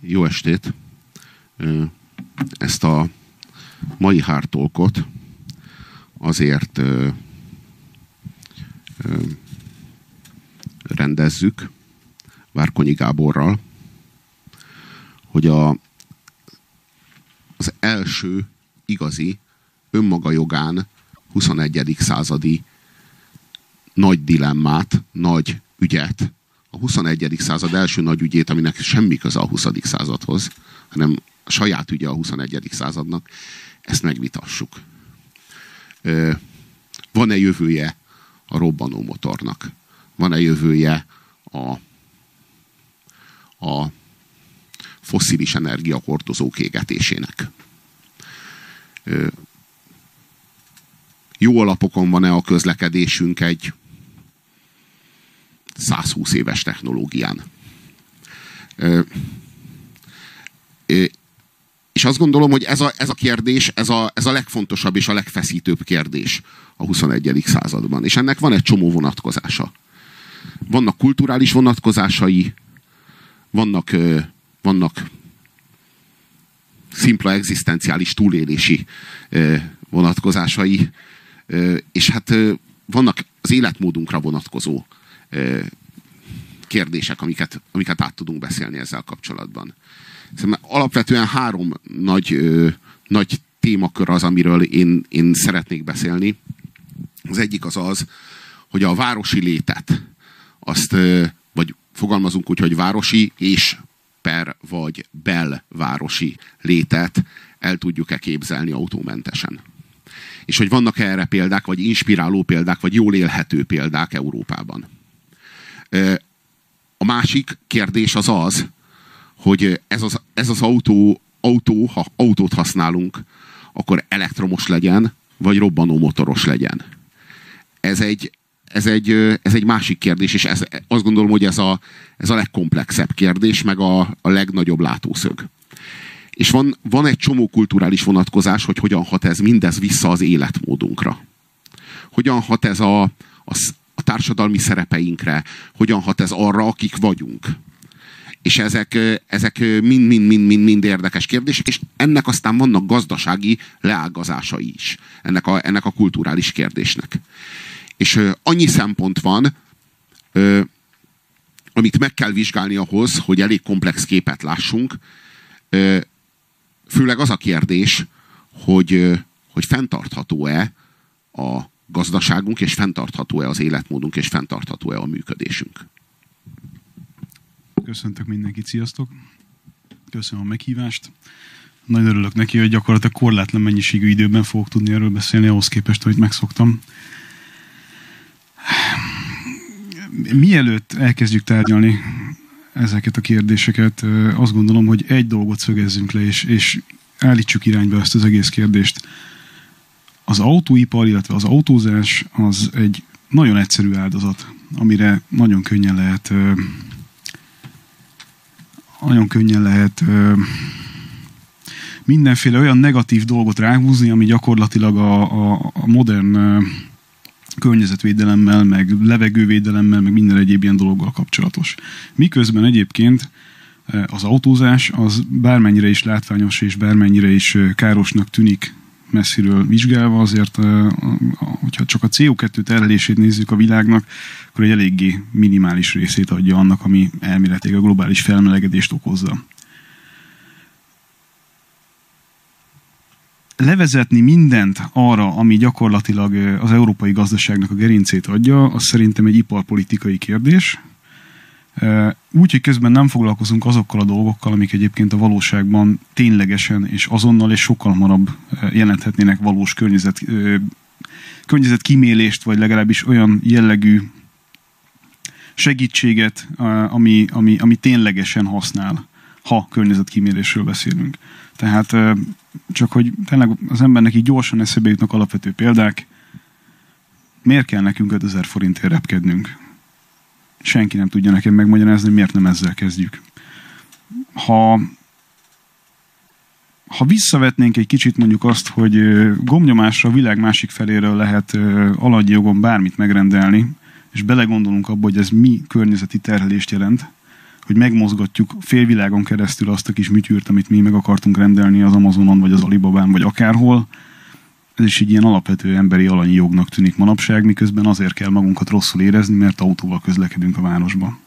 Jó estét! Ezt a mai hártolkot azért rendezzük Várkonyi Gáborral, hogy a, az első igazi önmaga jogán 21. századi nagy dilemmát, nagy ügyet, a 21. század első nagy ügyét, aminek semmi köze a 20. századhoz, hanem a saját ügye a 21. századnak, ezt megvitassuk. Van-e jövője a robbanó motornak? Van-e jövője a, a fosszilis energiahordozók égetésének? Jó alapokon van-e a közlekedésünk egy 120 éves technológián? És azt gondolom, hogy ez a, ez a kérdés, ez a, ez a legfontosabb és a legfeszítőbb kérdés a 21. században. És ennek van egy csomó vonatkozása. Vannak kulturális vonatkozásai, vannak, vannak szimpla egzisztenciális túlélési vonatkozásai, és hát vannak az életmódunkra vonatkozó kérdések, amiket, amiket át tudunk beszélni ezzel kapcsolatban. Szerintem alapvetően három nagy, nagy témakör az, amiről én, én szeretnék beszélni. Az egyik az az, hogy a városi létet, azt, vagy fogalmazunk úgy, hogy városi és per vagy belvárosi létet el tudjuk-e képzelni autómentesen. És hogy vannak -e erre példák, vagy inspiráló példák, vagy jól élhető példák Európában. A másik kérdés az az, hogy ez az, ez az autó, autó, ha autót használunk, akkor elektromos legyen, vagy robbanó motoros legyen. Ez egy, ez egy, ez egy másik kérdés, és ez, azt gondolom, hogy ez a, ez a legkomplexebb kérdés, meg a, a legnagyobb látószög. És van, van egy csomó kulturális vonatkozás, hogy hogyan hat ez mindez vissza az életmódunkra. Hogyan hat ez a, a, a társadalmi szerepeinkre, hogyan hat ez arra, akik vagyunk és ezek, ezek mind, mind, mind, mind, mind érdekes kérdések, és ennek aztán vannak gazdasági leágazásai is, ennek a, ennek a kulturális kérdésnek. És annyi szempont van, amit meg kell vizsgálni ahhoz, hogy elég komplex képet lássunk, főleg az a kérdés, hogy, hogy fenntartható-e a gazdaságunk, és fenntartható-e az életmódunk, és fenntartható-e a működésünk. Köszöntök mindenkit, sziasztok! Köszönöm a meghívást. Nagyon örülök neki, hogy gyakorlatilag korlátlan mennyiségű időben fogok tudni erről beszélni, ahhoz képest, hogy megszoktam. Mielőtt elkezdjük tárgyalni ezeket a kérdéseket, azt gondolom, hogy egy dolgot szögezzünk le, és, és állítsuk irányba ezt az egész kérdést. Az autóipar, illetve az autózás az egy nagyon egyszerű áldozat, amire nagyon könnyen lehet nagyon könnyen lehet mindenféle olyan negatív dolgot ráhúzni, ami gyakorlatilag a, a, a modern környezetvédelemmel, meg levegővédelemmel, meg minden egyéb ilyen dologgal kapcsolatos. Miközben egyébként az autózás az bármennyire is látványos és bármennyire is károsnak tűnik messziről vizsgálva, azért, hogyha csak a CO2 terhelését nézzük a világnak, akkor egy eléggé minimális részét adja annak, ami elméletileg a globális felmelegedést okozza. Levezetni mindent arra, ami gyakorlatilag az európai gazdaságnak a gerincét adja, az szerintem egy iparpolitikai kérdés, úgy, hogy közben nem foglalkozunk azokkal a dolgokkal, amik egyébként a valóságban ténylegesen és azonnal és sokkal hamarabb jelenthetnének valós környezet, környezet kimélést, vagy legalábbis olyan jellegű segítséget, ami, ami, ami ténylegesen használ, ha környezetkímélésről beszélünk. Tehát csak, hogy tényleg az embernek így gyorsan eszébe jutnak alapvető példák, miért kell nekünk 5000 forintért repkednünk? Senki nem tudja nekem megmagyarázni, hogy miért nem ezzel kezdjük. Ha, ha visszavetnénk egy kicsit mondjuk azt, hogy gomnyomásra a világ másik feléről lehet aladji jogon bármit megrendelni, és belegondolunk abba, hogy ez mi környezeti terhelést jelent, hogy megmozgatjuk félvilágon keresztül azt a kis műtyűrt, amit mi meg akartunk rendelni az Amazonon, vagy az Alibabán, vagy akárhol. Ez is egy ilyen alapvető emberi alanyi jognak tűnik manapság, miközben azért kell magunkat rosszul érezni, mert autóval közlekedünk a városba.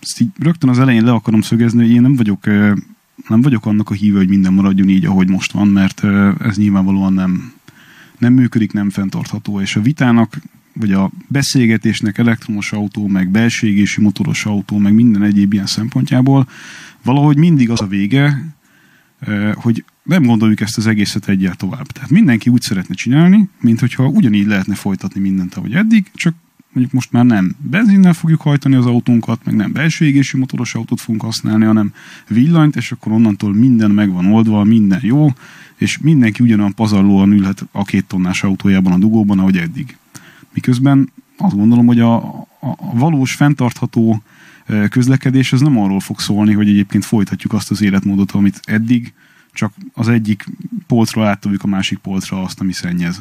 Ezt így rögtön az elején le akarom szögezni, hogy én nem vagyok, nem vagyok annak a híve, hogy minden maradjon így, ahogy most van, mert ez nyilvánvalóan nem, nem működik, nem fenntartható, és a vitának vagy a beszélgetésnek elektromos autó, meg belső égési motoros autó, meg minden egyéb ilyen szempontjából valahogy mindig az a vége, hogy nem gondoljuk ezt az egészet egyel tovább. Tehát mindenki úgy szeretne csinálni, mint hogyha ugyanígy lehetne folytatni mindent, ahogy eddig, csak mondjuk most már nem benzinnel fogjuk hajtani az autónkat, meg nem belső égési motoros autót fogunk használni, hanem villanyt, és akkor onnantól minden meg van oldva, minden jó, és mindenki ugyanolyan pazarlóan ülhet a két tonnás autójában a dugóban, ahogy eddig. Miközben azt gondolom, hogy a, a, a valós, fenntartható közlekedés az nem arról fog szólni, hogy egyébként folytatjuk azt az életmódot, amit eddig, csak az egyik polcra átoljuk a másik polcra azt, ami szennyez.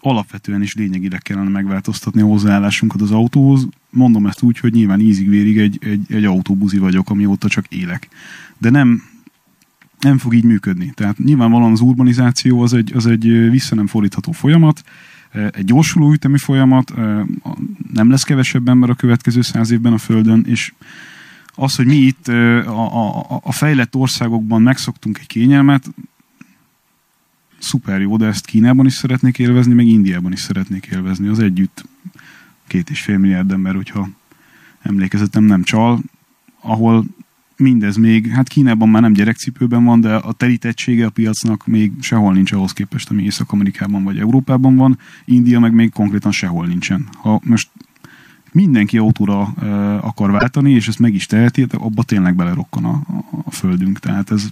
Alapvetően is lényegileg kellene megváltoztatni a hozzáállásunkat az autóhoz. Mondom ezt úgy, hogy nyilván ízig-vérig egy, egy, egy autóbuzi vagyok, amióta csak élek. De nem, nem fog így működni. Tehát nyilvánvalóan az urbanizáció az egy, az egy vissza nem fordítható folyamat, egy gyorsuló ütemi folyamat, nem lesz kevesebb ember a következő száz évben a Földön, és az, hogy mi itt a, a, a fejlett országokban megszoktunk egy kényelmet, szuper jó, de ezt Kínában is szeretnék élvezni, meg Indiában is szeretnék élvezni. Az együtt két és fél milliárd ember, hogyha emlékezetem nem csal, ahol mindez még, hát Kínában már nem gyerekcipőben van, de a telítettsége a piacnak még sehol nincs ahhoz képest, ami Észak-Amerikában vagy Európában van. India meg még konkrétan sehol nincsen. Ha most mindenki autóra akar váltani, és ezt meg is teheti, abba tényleg belerokkan a, a földünk. Tehát ez,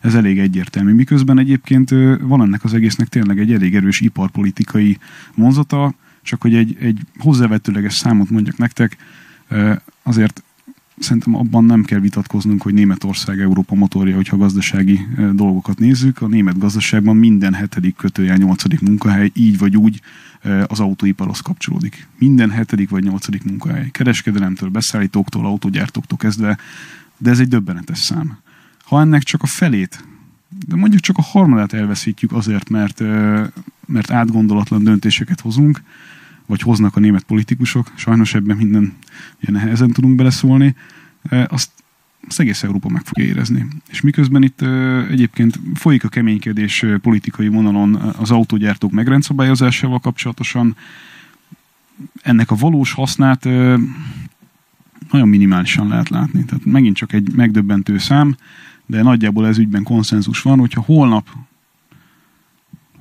ez elég egyértelmű. Miközben egyébként van ennek az egésznek tényleg egy elég erős iparpolitikai vonzata, csak hogy egy, egy hozzávetőleges számot mondjak nektek, azért szerintem abban nem kell vitatkoznunk, hogy Németország Európa motorja, hogyha gazdasági dolgokat nézzük. A német gazdaságban minden hetedik kötője, nyolcadik munkahely így vagy úgy az autóiparhoz kapcsolódik. Minden hetedik vagy nyolcadik munkahely. Kereskedelemtől, beszállítóktól, autógyártóktól kezdve, de ez egy döbbenetes szám. Ha ennek csak a felét, de mondjuk csak a harmadát elveszítjük azért, mert, mert átgondolatlan döntéseket hozunk, vagy hoznak a német politikusok, sajnos ebben minden ugye nehezen tudunk beleszólni, azt, azt egész Európa meg fogja érezni. És miközben itt egyébként folyik a keménykedés politikai vonalon az autógyártók megrendszabályozásával kapcsolatosan, ennek a valós hasznát nagyon minimálisan lehet látni. Tehát megint csak egy megdöbbentő szám, de nagyjából ez ügyben konszenzus van, hogyha holnap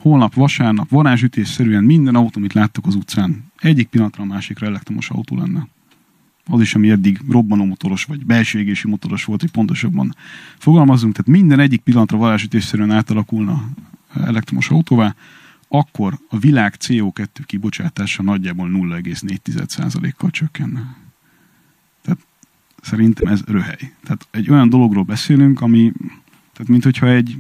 holnap vasárnap varázsütésszerűen minden autó, amit láttak az utcán, egyik pillanatra a másikra elektromos autó lenne. Az is, ami eddig robbanómotoros vagy belső égési motoros volt, hogy pontosabban fogalmazunk, tehát minden egyik pillanatra varázsütésszerűen átalakulna elektromos autóvá, akkor a világ CO2 kibocsátása nagyjából 0,4%-kal csökkenne. Tehát szerintem ez röhely. Tehát egy olyan dologról beszélünk, ami, tehát mint hogyha egy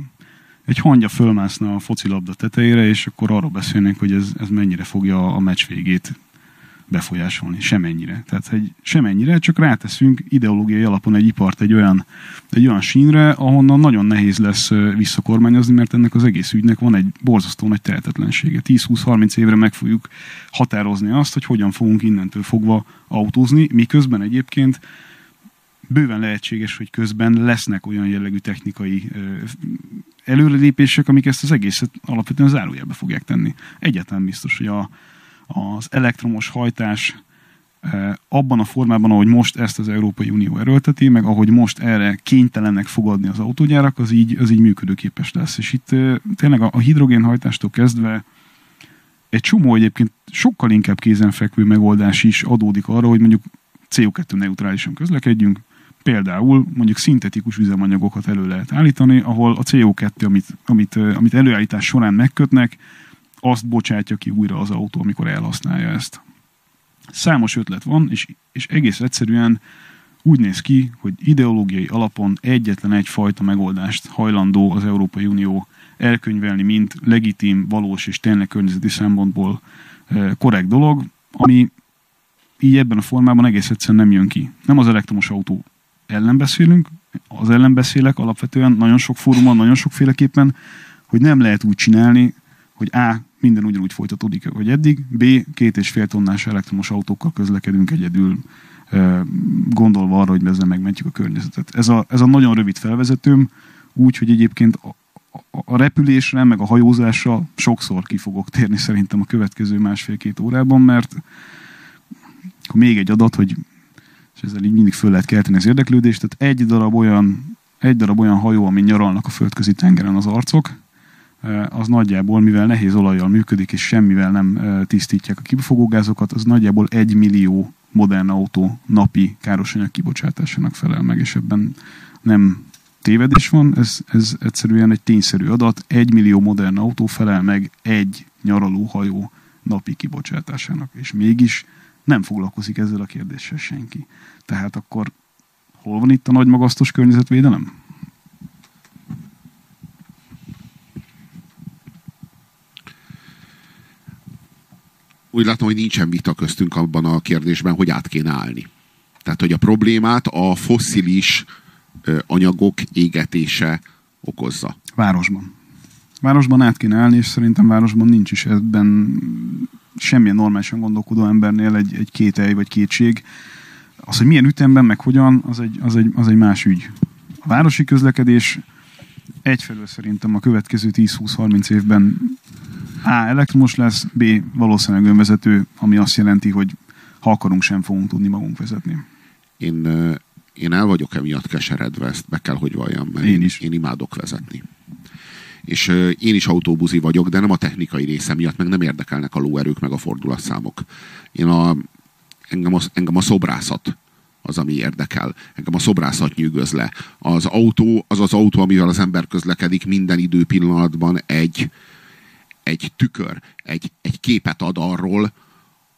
egy hangya fölmászna a focilabda tetejére, és akkor arról beszélnénk, hogy ez, ez mennyire fogja a meccs végét befolyásolni. Semennyire. Tehát egy, semennyire, csak ráteszünk ideológiai alapon egy ipart egy olyan, egy olyan sínre, ahonnan nagyon nehéz lesz visszakormányozni, mert ennek az egész ügynek van egy borzasztó nagy tehetetlensége. 10-20-30 évre meg fogjuk határozni azt, hogy hogyan fogunk innentől fogva autózni, miközben egyébként bőven lehetséges, hogy közben lesznek olyan jellegű technikai előrelépések, amik ezt az egészet alapvetően zárójelbe fogják tenni. Egyáltalán biztos, hogy a, az elektromos hajtás abban a formában, ahogy most ezt az Európai Unió erőlteti, meg ahogy most erre kénytelenek fogadni az autógyárak, az így, az így működőképes lesz. És itt tényleg a, a hidrogénhajtástól kezdve egy csomó egyébként sokkal inkább kézenfekvő megoldás is adódik arra, hogy mondjuk CO2 neutrálisan közlekedjünk, Például mondjuk szintetikus üzemanyagokat elő lehet állítani, ahol a CO2, amit, amit, amit előállítás során megkötnek, azt bocsátja ki újra az autó, amikor elhasználja ezt. Számos ötlet van, és, és egész egyszerűen úgy néz ki, hogy ideológiai alapon egyetlen egyfajta megoldást hajlandó az Európai Unió elkönyvelni, mint legitim, valós és tényleg környezeti szempontból korrekt dolog, ami így ebben a formában egész egyszerűen nem jön ki. Nem az elektromos autó ellen beszélünk, az ellen beszélek alapvetően nagyon sok fórumon, nagyon sokféleképpen, hogy nem lehet úgy csinálni, hogy A. minden ugyanúgy folytatódik, hogy eddig, B. két és fél tonnás elektromos autókkal közlekedünk egyedül, gondolva arra, hogy ezzel megmentjük a környezetet. Ez a, ez a nagyon rövid felvezetőm, úgy, hogy egyébként a, a, a repülésre, meg a hajózásra sokszor ki fogok térni szerintem a következő másfél-két órában, mert még egy adat, hogy és ezzel így mindig föl lehet kelteni az érdeklődést, tehát egy darab olyan, egy darab olyan hajó, ami nyaralnak a földközi tengeren az arcok, az nagyjából, mivel nehéz olajjal működik, és semmivel nem tisztítják a kibefogógázokat, az nagyjából egy millió modern autó napi károsanyag kibocsátásának felel meg, és ebben nem tévedés van, ez, ez egyszerűen egy tényszerű adat. Egy millió modern autó felel meg egy nyaralóhajó napi kibocsátásának, és mégis nem foglalkozik ezzel a kérdéssel senki. Tehát akkor hol van itt a nagy magasztos környezetvédelem? Úgy látom, hogy nincsen vita köztünk abban a kérdésben, hogy át kéne állni. Tehát, hogy a problémát a fosszilis anyagok égetése okozza. Városban. Városban át kéne állni, és szerintem városban nincs is ebben semmilyen normálisan gondolkodó embernél egy, egy kételj vagy kétség. Az, hogy milyen ütemben, meg hogyan, az egy, az egy, az egy más ügy. A városi közlekedés egyfelől szerintem a következő 10-20-30 évben A. elektromos lesz, B. valószínűleg önvezető, ami azt jelenti, hogy ha akarunk, sem fogunk tudni magunk vezetni. Én, én el vagyok emiatt keseredve, ezt be kell, hogy valljam, mert én, is. én imádok vezetni és én is autóbuzi vagyok, de nem a technikai része miatt, meg nem érdekelnek a lóerők, meg a fordulatszámok. Én a, engem, a, engem a szobrászat az, ami érdekel. Engem a szobrászat nyűgöz le. Az autó, az az autó, amivel az ember közlekedik minden időpillanatban egy, egy tükör, egy, egy képet ad arról,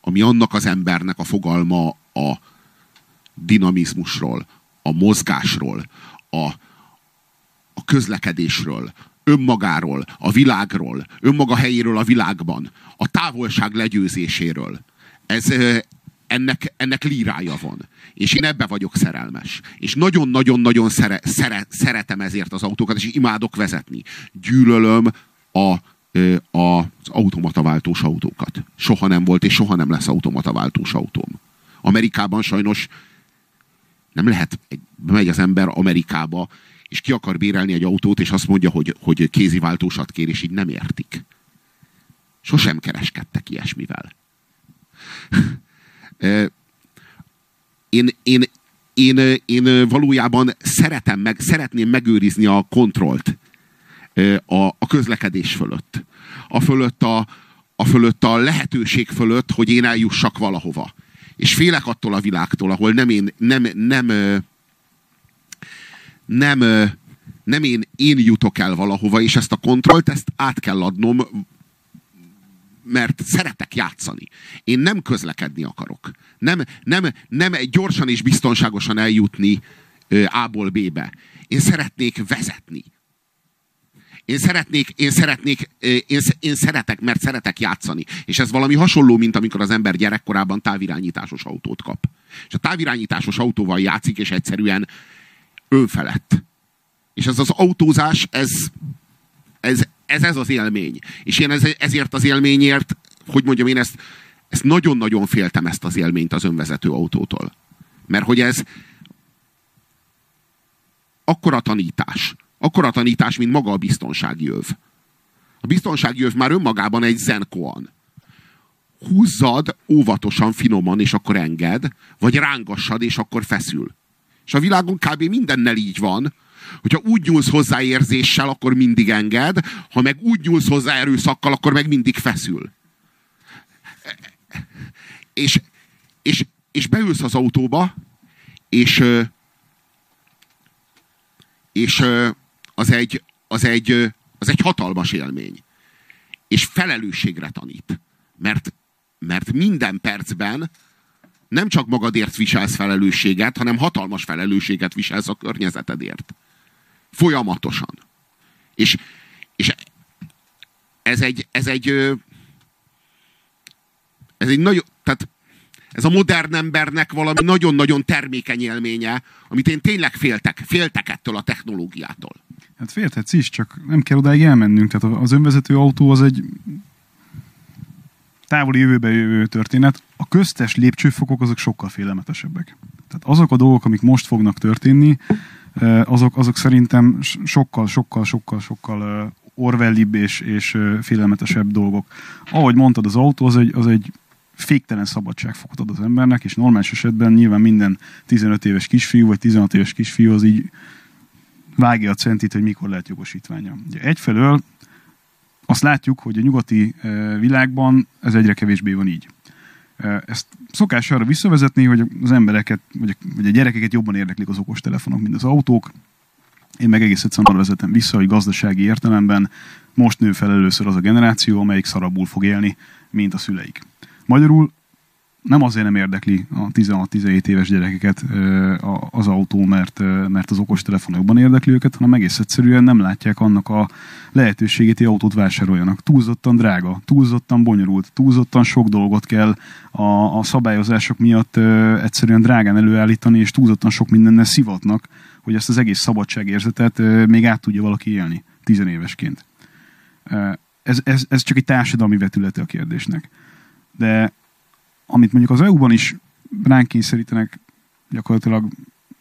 ami annak az embernek a fogalma a dinamizmusról, a mozgásról, a, a közlekedésről, önmagáról, a világról, önmaga helyéről a világban, a távolság legyőzéséről. Ez, ennek, ennek lírája van. És én ebbe vagyok szerelmes. És nagyon-nagyon-nagyon szere, szere, szeretem ezért az autókat, és imádok vezetni. Gyűlölöm a, a, az automataváltós autókat. Soha nem volt, és soha nem lesz automataváltós autóm. Amerikában sajnos nem lehet, megy az ember Amerikába, és ki akar bérelni egy autót, és azt mondja, hogy, hogy kéziváltósat kér, és így nem értik. Sosem kereskedtek ilyesmivel. én, én, én, én valójában szeretem meg, szeretném megőrizni a kontrollt a, a közlekedés fölött. A fölött a, a fölött a lehetőség fölött, hogy én eljussak valahova. És félek attól a világtól, ahol nem én, nem, nem, nem, nem én, én jutok el valahova, és ezt a kontrollt, ezt át kell adnom, mert szeretek játszani. Én nem közlekedni akarok. Nem, nem, nem gyorsan és biztonságosan eljutni A-ból B-be. Én szeretnék vezetni. Én szeretnék, én szeretnék, én, én szeretek, mert szeretek játszani. És ez valami hasonló, mint amikor az ember gyerekkorában távirányításos autót kap. És a távirányításos autóval játszik, és egyszerűen önfelett. És ez az autózás, ez, ez, ez, ez az élmény. És én ez, ezért az élményért, hogy mondjam, én ezt, ezt nagyon-nagyon féltem ezt az élményt az önvezető autótól. Mert hogy ez akkora tanítás. Akkora tanítás, mint maga a biztonsági öv. A biztonsági öv már önmagában egy zenkoan. Húzzad óvatosan, finoman, és akkor enged, vagy rángassad, és akkor feszül. És a világon kb. mindennel így van, hogyha úgy nyúlsz hozzá érzéssel, akkor mindig enged, ha meg úgy nyúlsz hozzá erőszakkal, akkor meg mindig feszül. És, és, és beülsz az autóba, és, és az egy, az, egy, az egy hatalmas élmény. És felelősségre tanít. Mert, mert minden percben nem csak magadért viselsz felelősséget, hanem hatalmas felelősséget viselsz a környezetedért. Folyamatosan. És, és ez egy, ez egy, ez egy nagy, tehát ez a modern embernek valami nagyon-nagyon termékeny élménye, amit én tényleg féltek, féltek ettől a technológiától. Hát félthetsz is, csak nem kell odáig elmennünk. Tehát az önvezető autó az egy távoli jövőbe jövő történet. A köztes lépcsőfokok azok sokkal félelmetesebbek. Tehát azok a dolgok, amik most fognak történni, azok, azok szerintem sokkal, sokkal, sokkal, sokkal orwellibb és, és félelmetesebb dolgok. Ahogy mondtad, az autó az egy, az egy féktelen szabadságfokot ad az embernek, és normális esetben nyilván minden 15 éves kisfiú, vagy 16 éves kisfiú az így vágja a centit, hogy mikor lehet jogosítványa. Ugye egyfelől azt látjuk, hogy a nyugati világban ez egyre kevésbé van így. Ezt szokás arra visszavezetni, hogy az embereket, vagy a, gyerekeket jobban érdeklik az okostelefonok, mint az autók. Én meg egész egyszerűen arra vezetem vissza, hogy gazdasági értelemben most nő fel először az a generáció, amelyik szarabul fog élni, mint a szüleik. Magyarul nem azért nem érdekli a 16-17 éves gyerekeket az autó, mert, mert az okostelefonokban érdekli őket, hanem egész egyszerűen nem látják annak a lehetőségét, hogy autót vásároljanak. Túlzottan drága, túlzottan bonyolult, túlzottan sok dolgot kell a, a szabályozások miatt egyszerűen drágán előállítani, és túlzottan sok mindennel szivatnak, hogy ezt az egész szabadságérzetet még át tudja valaki élni tizenévesként. Ez, ez, ez csak egy társadalmi vetülete a kérdésnek. De amit mondjuk az EU-ban is ránk kényszerítenek, gyakorlatilag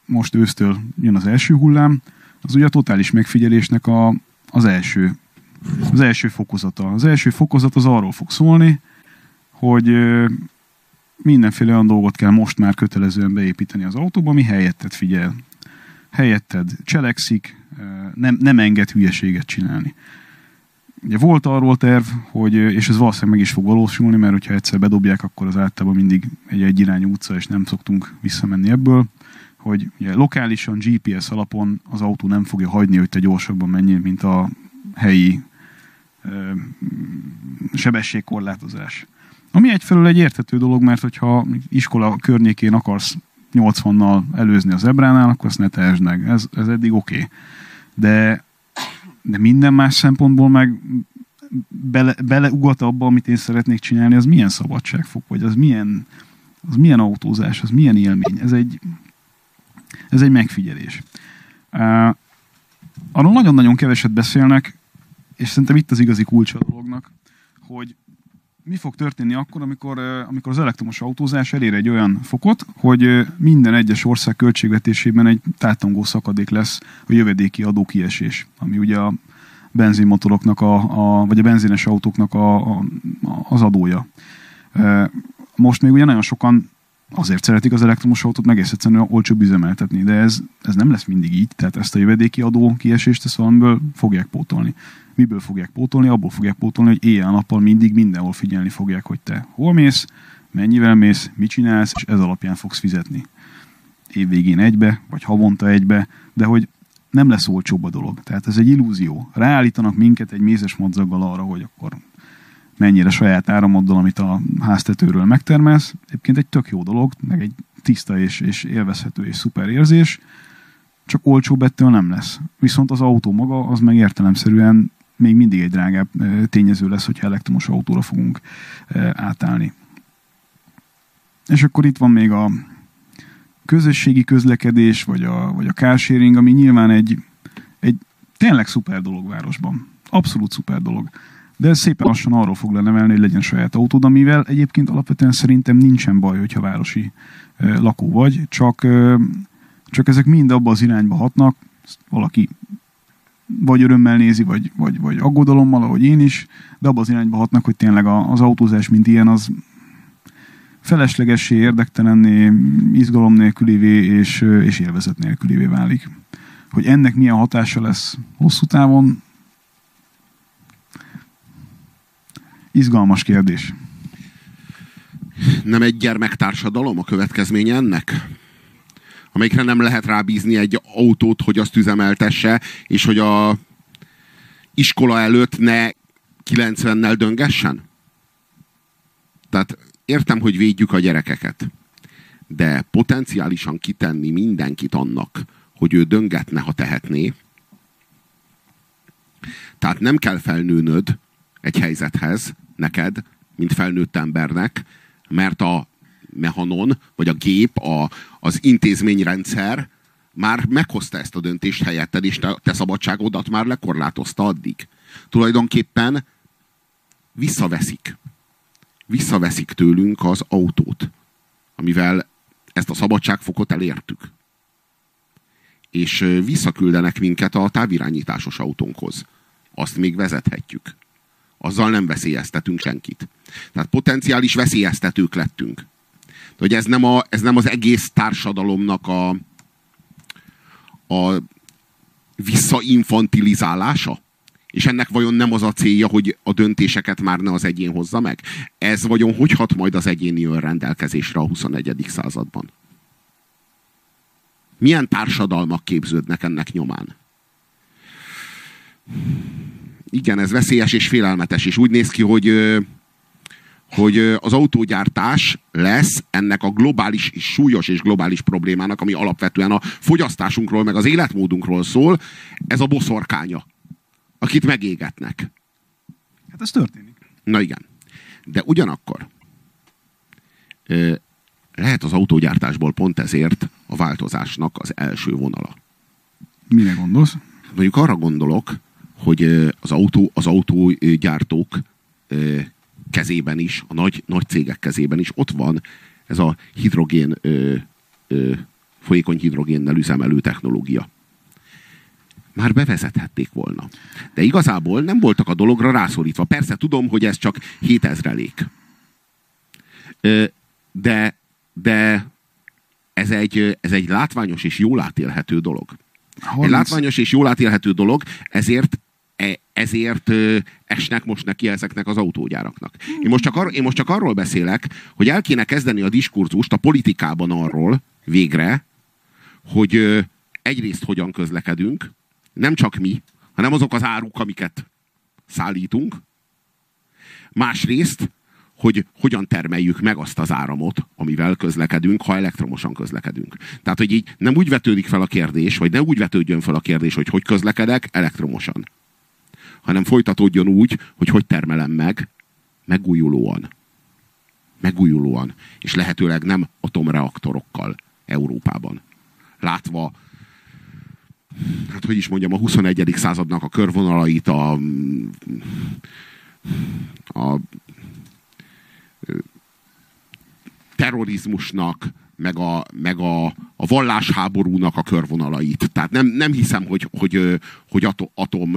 most ősztől jön az első hullám, az ugye a totális megfigyelésnek a, az első az első fokozata. Az első fokozat az arról fog szólni, hogy mindenféle olyan dolgot kell most már kötelezően beépíteni az autóba, ami helyetted figyel. Helyetted cselekszik, nem, nem enged hülyeséget csinálni. Ugye volt arról terv, hogy, és ez valószínűleg meg is fog valósulni, mert hogyha egyszer bedobják, akkor az általában mindig egy egyirányú utca, és nem szoktunk visszamenni ebből, hogy ugye lokálisan GPS alapon az autó nem fogja hagyni, hogy te gyorsabban menjél, mint a helyi ö, sebességkorlátozás. Ami egyfelől egy érthető dolog, mert hogyha iskola környékén akarsz 80-nal előzni az ebránál, akkor azt ne tehesd meg. Ez, ez eddig oké. Okay. De de minden más szempontból meg bele, beleugat abba, amit én szeretnék csinálni, az milyen szabadságfok, vagy az milyen, az milyen autózás, az milyen élmény. Ez egy, ez egy megfigyelés. Uh, arról nagyon-nagyon keveset beszélnek, és szerintem itt az igazi kulcsa a dolognak, hogy mi fog történni akkor, amikor, amikor az elektromos autózás elér egy olyan fokot, hogy minden egyes ország költségvetésében egy tátongó szakadék lesz a jövedéki adó kiesés, ami ugye a benzinmotoroknak, a, a, vagy a benzines autóknak a, a, az adója. Most még ugye nagyon sokan azért szeretik az elektromos autót, meg egyszerűen olcsóbb üzemeltetni, de ez, ez nem lesz mindig így, tehát ezt a jövedéki adó kiesést ezt valamiből fogják pótolni. Miből fogják pótolni? Abból fogják pótolni, hogy éjjel-nappal mindig mindenhol figyelni fogják, hogy te hol mész, mennyivel mész, mit csinálsz, és ez alapján fogsz fizetni. Évvégén egybe, vagy havonta egybe, de hogy nem lesz olcsóbb a dolog. Tehát ez egy illúzió. Ráállítanak minket egy mézes madzaggal arra, hogy akkor mennyire saját áramoddal, amit a háztetőről megtermelsz. Egyébként egy tök jó dolog, meg egy tiszta és, és élvezhető és szuper érzés, csak olcsóbb ettől nem lesz. Viszont az autó maga, az meg értelemszerűen még mindig egy drágább tényező lesz, hogyha elektromos autóra fogunk átállni. És akkor itt van még a közösségi közlekedés, vagy a, vagy a carsharing, ami nyilván egy, egy tényleg szuper dolog városban. Abszolút szuper dolog. De ez szépen lassan arról fog lenevelni, hogy legyen saját autód, amivel egyébként alapvetően szerintem nincsen baj, hogyha városi lakó vagy, csak, csak ezek mind abba az irányba hatnak, valaki vagy örömmel nézi, vagy, vagy, vagy aggodalommal, ahogy én is, de abba az irányba hatnak, hogy tényleg az autózás, mint ilyen, az feleslegessé, érdektelenné, izgalom nélkülivé és, és élvezet nélkülivé válik. Hogy ennek milyen hatása lesz hosszú távon, izgalmas kérdés. Nem egy gyermektársadalom a következménye ennek? Amelyikre nem lehet rábízni egy autót, hogy azt üzemeltesse, és hogy a iskola előtt ne 90-nel döngessen? Tehát értem, hogy védjük a gyerekeket, de potenciálisan kitenni mindenkit annak, hogy ő döngetne, ha tehetné. Tehát nem kell felnőnöd egy helyzethez, neked, mint felnőtt embernek, mert a mehanon, vagy a gép, a, az intézményrendszer már meghozta ezt a döntést helyetted, és te, te szabadságodat már lekorlátozta addig. Tulajdonképpen visszaveszik. Visszaveszik tőlünk az autót, amivel ezt a szabadságfokot elértük. És visszaküldenek minket a távirányításos autónkhoz. Azt még vezethetjük. Azzal nem veszélyeztetünk senkit. Tehát potenciális veszélyeztetők lettünk. De hogy ez nem, a, ez nem az egész társadalomnak a, a visszainfantilizálása? És ennek vajon nem az a célja, hogy a döntéseket már ne az egyén hozza meg? Ez vajon hogy hat majd az egyéni önrendelkezésre a 21. században? Milyen társadalmak képződnek ennek nyomán? Igen, ez veszélyes és félelmetes, és úgy néz ki, hogy hogy az autógyártás lesz ennek a globális, súlyos és globális problémának, ami alapvetően a fogyasztásunkról, meg az életmódunkról szól, ez a boszorkánya, akit megégetnek. Hát ez történik. Na igen. De ugyanakkor lehet az autógyártásból pont ezért a változásnak az első vonala. Mire gondolsz? Mondjuk arra gondolok, hogy az, autó, az autógyártók kezében is, a nagy, nagy cégek kezében is ott van ez a hidrogén, ö, ö, folyékony hidrogénnel üzemelő technológia. Már bevezethették volna. De igazából nem voltak a dologra rászorítva. Persze tudom, hogy ez csak 7000-elék. De, de ez egy, ez egy látványos és jól átélhető dolog. 30... Egy látványos és jól átélhető dolog, ezért ezért esnek most neki ezeknek az autógyáraknak. Én most, csak ar- én most csak arról beszélek, hogy el kéne kezdeni a diskurzust a politikában arról végre, hogy egyrészt hogyan közlekedünk, nem csak mi, hanem azok az áruk, amiket szállítunk. Másrészt, hogy hogyan termeljük meg azt az áramot, amivel közlekedünk, ha elektromosan közlekedünk. Tehát, hogy így nem úgy vetődik fel a kérdés, vagy ne úgy vetődjön fel a kérdés, hogy hogy közlekedek elektromosan hanem folytatódjon úgy, hogy hogy termelem meg, megújulóan. Megújulóan. És lehetőleg nem atomreaktorokkal Európában. Látva hát hogy is mondjam, a 21. századnak a körvonalait, a, a terrorizmusnak, meg a, meg a, a vallásháborúnak a körvonalait. Tehát nem, nem hiszem, hogy, hogy, hogy atom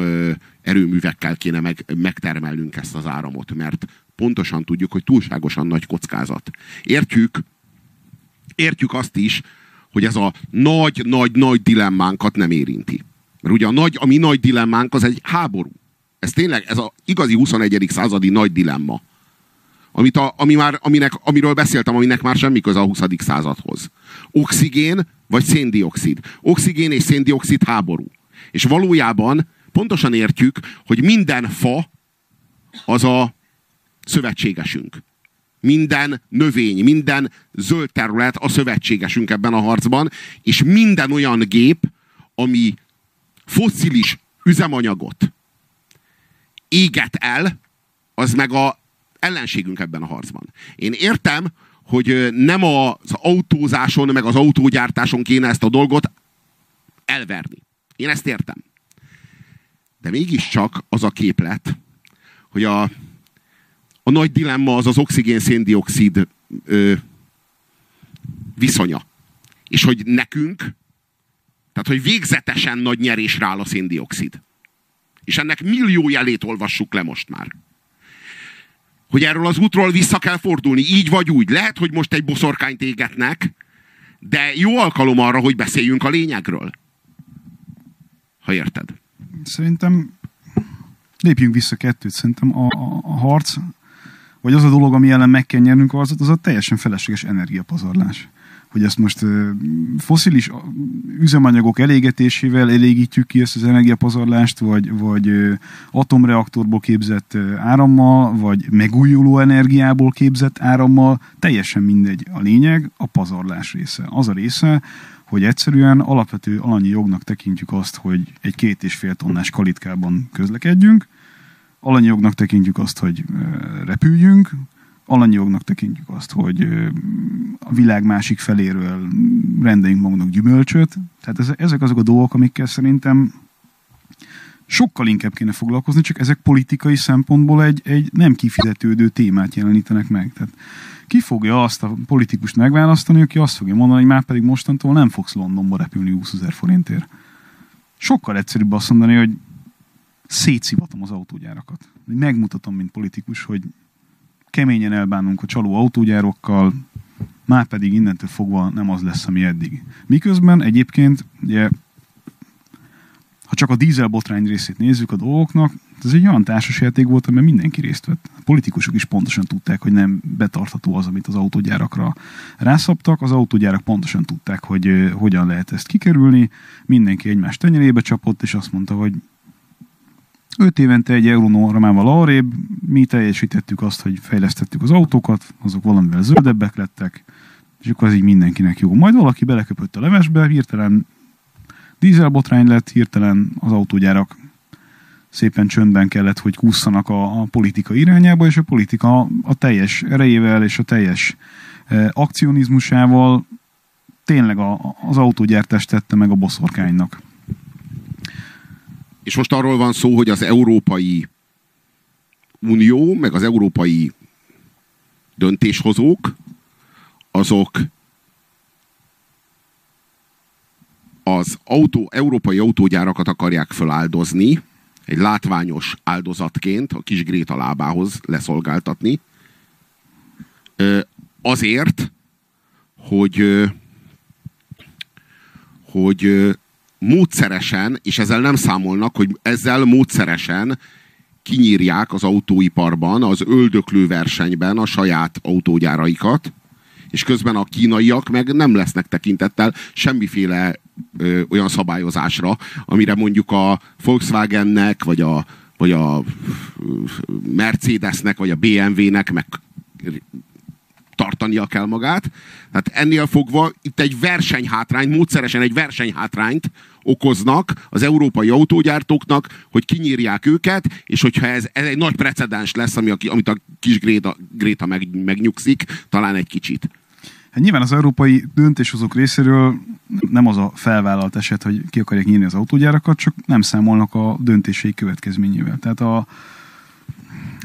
erőművekkel kéne meg, megtermelnünk ezt az áramot, mert pontosan tudjuk, hogy túlságosan nagy kockázat. Értjük, értjük azt is, hogy ez a nagy-nagy-nagy dilemmánkat nem érinti. Mert ugye a, nagy, a mi nagy dilemmánk az egy háború. Ez tényleg, ez az igazi 21. századi nagy dilemma amit a, ami már, aminek, amiről beszéltem, aminek már semmi köze a 20. századhoz. Oxigén vagy széndiokszid. Oxigén és széndiokszid háború. És valójában pontosan értjük, hogy minden fa az a szövetségesünk. Minden növény, minden zöld terület a szövetségesünk ebben a harcban, és minden olyan gép, ami fosszilis üzemanyagot éget el, az meg a ellenségünk ebben a harcban. Én értem, hogy nem az autózáson, meg az autógyártáson kéne ezt a dolgot elverni. Én ezt értem. De mégiscsak az a képlet, hogy a, a nagy dilemma az az oxigén-széndiokszid viszonya. És hogy nekünk, tehát hogy végzetesen nagy nyerés rá a széndiokszid. És ennek millió jelét olvassuk le most már hogy erről az útról vissza kell fordulni, így vagy úgy. Lehet, hogy most egy boszorkányt égetnek, de jó alkalom arra, hogy beszéljünk a lényegről. Ha érted. Szerintem lépjünk vissza kettőt. Szerintem a, a, a harc, vagy az a dolog, ami ellen meg kell nyernünk az, az a teljesen felesleges energiapazarlás hogy ezt most foszilis üzemanyagok elégetésével elégítjük ki ezt az energiapazarlást, vagy, vagy atomreaktorból képzett árammal, vagy megújuló energiából képzett árammal, teljesen mindegy. A lényeg a pazarlás része. Az a része, hogy egyszerűen alapvető alanyi jognak tekintjük azt, hogy egy két és fél tonnás kalitkában közlekedjünk, alanyi jognak tekintjük azt, hogy repüljünk, alanyjognak tekintjük azt, hogy a világ másik feléről rendeljünk magunknak gyümölcsöt. Tehát ezek azok a dolgok, amikkel szerintem sokkal inkább kéne foglalkozni, csak ezek politikai szempontból egy, egy nem kifizetődő témát jelenítenek meg. Tehát ki fogja azt a politikust megválasztani, aki azt fogja mondani, hogy már pedig mostantól nem fogsz Londonba repülni 20 ezer forintért. Sokkal egyszerűbb azt mondani, hogy szétszivatom az autógyárakat. Megmutatom, mint politikus, hogy keményen elbánunk a csaló autógyárokkal, már pedig innentől fogva nem az lesz, ami eddig. Miközben egyébként, ugye, ha csak a dízel botrány részét nézzük a dolgoknak, ez egy olyan társasjáték volt, amiben mindenki részt vett. A politikusok is pontosan tudták, hogy nem betartható az, amit az autógyárakra rászabtak. Az autógyárak pontosan tudták, hogy hogyan lehet ezt kikerülni. Mindenki egymás tenyerébe csapott, és azt mondta, hogy 5 évente egy eurónormával arrébb, mi teljesítettük azt, hogy fejlesztettük az autókat, azok valamivel zöldebbek lettek, és akkor az így mindenkinek jó. Majd valaki beleköpött a levesbe, hirtelen dízelbotrány lett, hirtelen az autógyárak szépen csöndben kellett, hogy kúszanak a, a politika irányába, és a politika a teljes erejével és a teljes e, akcionizmusával tényleg a, az autógyártást tette meg a boszorkánynak. És most arról van szó, hogy az Európai Unió, meg az európai döntéshozók, azok az autó, európai autógyárakat akarják feláldozni, egy látványos áldozatként a kis Gréta lábához leszolgáltatni, azért, hogy, hogy módszeresen, és ezzel nem számolnak, hogy ezzel módszeresen kinyírják az autóiparban, az öldöklő versenyben a saját autógyáraikat, és közben a kínaiak meg nem lesznek tekintettel semmiféle ö, olyan szabályozásra, amire mondjuk a Volkswagennek, vagy a, vagy a Mercedesnek, vagy a BMW-nek meg tartania kell magát. Tehát ennél fogva itt egy versenyhátrányt, módszeresen egy versenyhátrányt okoznak az európai autógyártóknak, hogy kinyírják őket, és hogyha ez, ez egy nagy precedens lesz, ami a, amit a kis Gréta, Gréta meg, megnyugszik, talán egy kicsit. Hát nyilván az európai döntéshozók részéről nem az a felvállalt eset, hogy ki akarják nyírni az autógyárakat, csak nem számolnak a döntései következményével. Tehát a,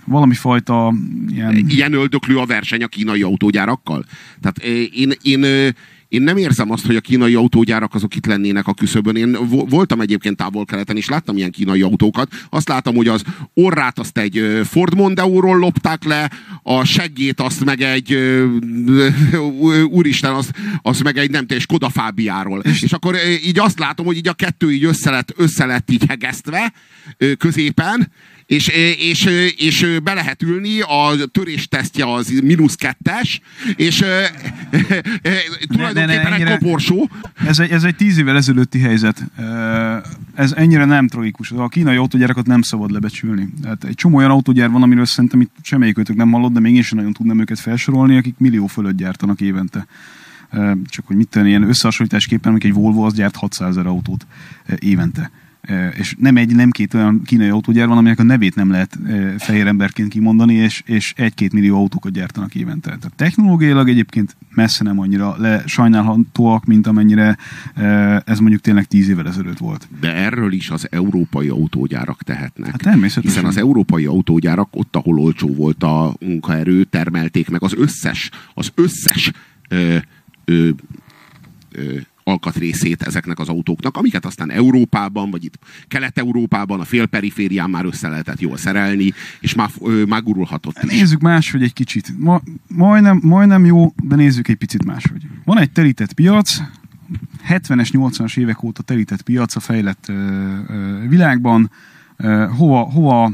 valami fajta ilyen... Ilyen öldöklő a verseny a kínai autógyárakkal? Tehát eh, én, én, eh, én nem érzem azt, hogy a kínai autógyárak azok itt lennének a küszöbön. Én voltam egyébként távol-keleten, és láttam ilyen kínai autókat. Azt látom, hogy az orrát azt egy Ford Mondeo-ról lopták le, a seggét azt meg egy úristen, azt, azt meg egy nem és Skoda Fábiáról. És, és akkor így azt látom, hogy így a kettő így össze lett, össze lett így hegesztve középen, és, és, és be lehet ülni, a törés tesztje az mínusz kettes, és tulajdonképpen ne, ne, egy koporsó. Ez egy, ez egy tíz évvel ezelőtti helyzet. Ez ennyire nem tragikus. A kínai autógyárakat nem szabad lebecsülni. Tehát egy csomó olyan autógyár van, amiről szerintem itt semmelyikőtök nem hallott, de még én sem nagyon tudnám őket felsorolni, akik millió fölött gyártanak évente csak hogy mit tenni, ilyen összehasonlításképpen, hogy egy Volvo az gyárt 600 ezer autót évente és nem egy, nem két olyan kínai autógyár van, aminek a nevét nem lehet fehér emberként kimondani, és, és egy-két millió autókat gyártanak évente. Tehát technológiailag egyébként messze nem annyira le sajnálhatóak, mint amennyire ez mondjuk tényleg tíz évvel ezelőtt volt. De erről is az európai autógyárak tehetnek. Hát természetesen. Hiszen az európai autógyárak ott, ahol olcsó volt a munkaerő, termelték meg az összes, az összes ö, ö, ö, alkatrészét ezeknek az autóknak, amiket aztán Európában, vagy itt Kelet-Európában, a félperiférián már össze lehetett jól szerelni, és már, ö, már gurulhatott. Nézzük máshogy egy kicsit. Ma, majdnem, majdnem jó, de nézzük egy picit máshogy. Van egy telített piac, 70-es, 80-as évek óta telített piac a fejlett ö, ö, világban, hova, hova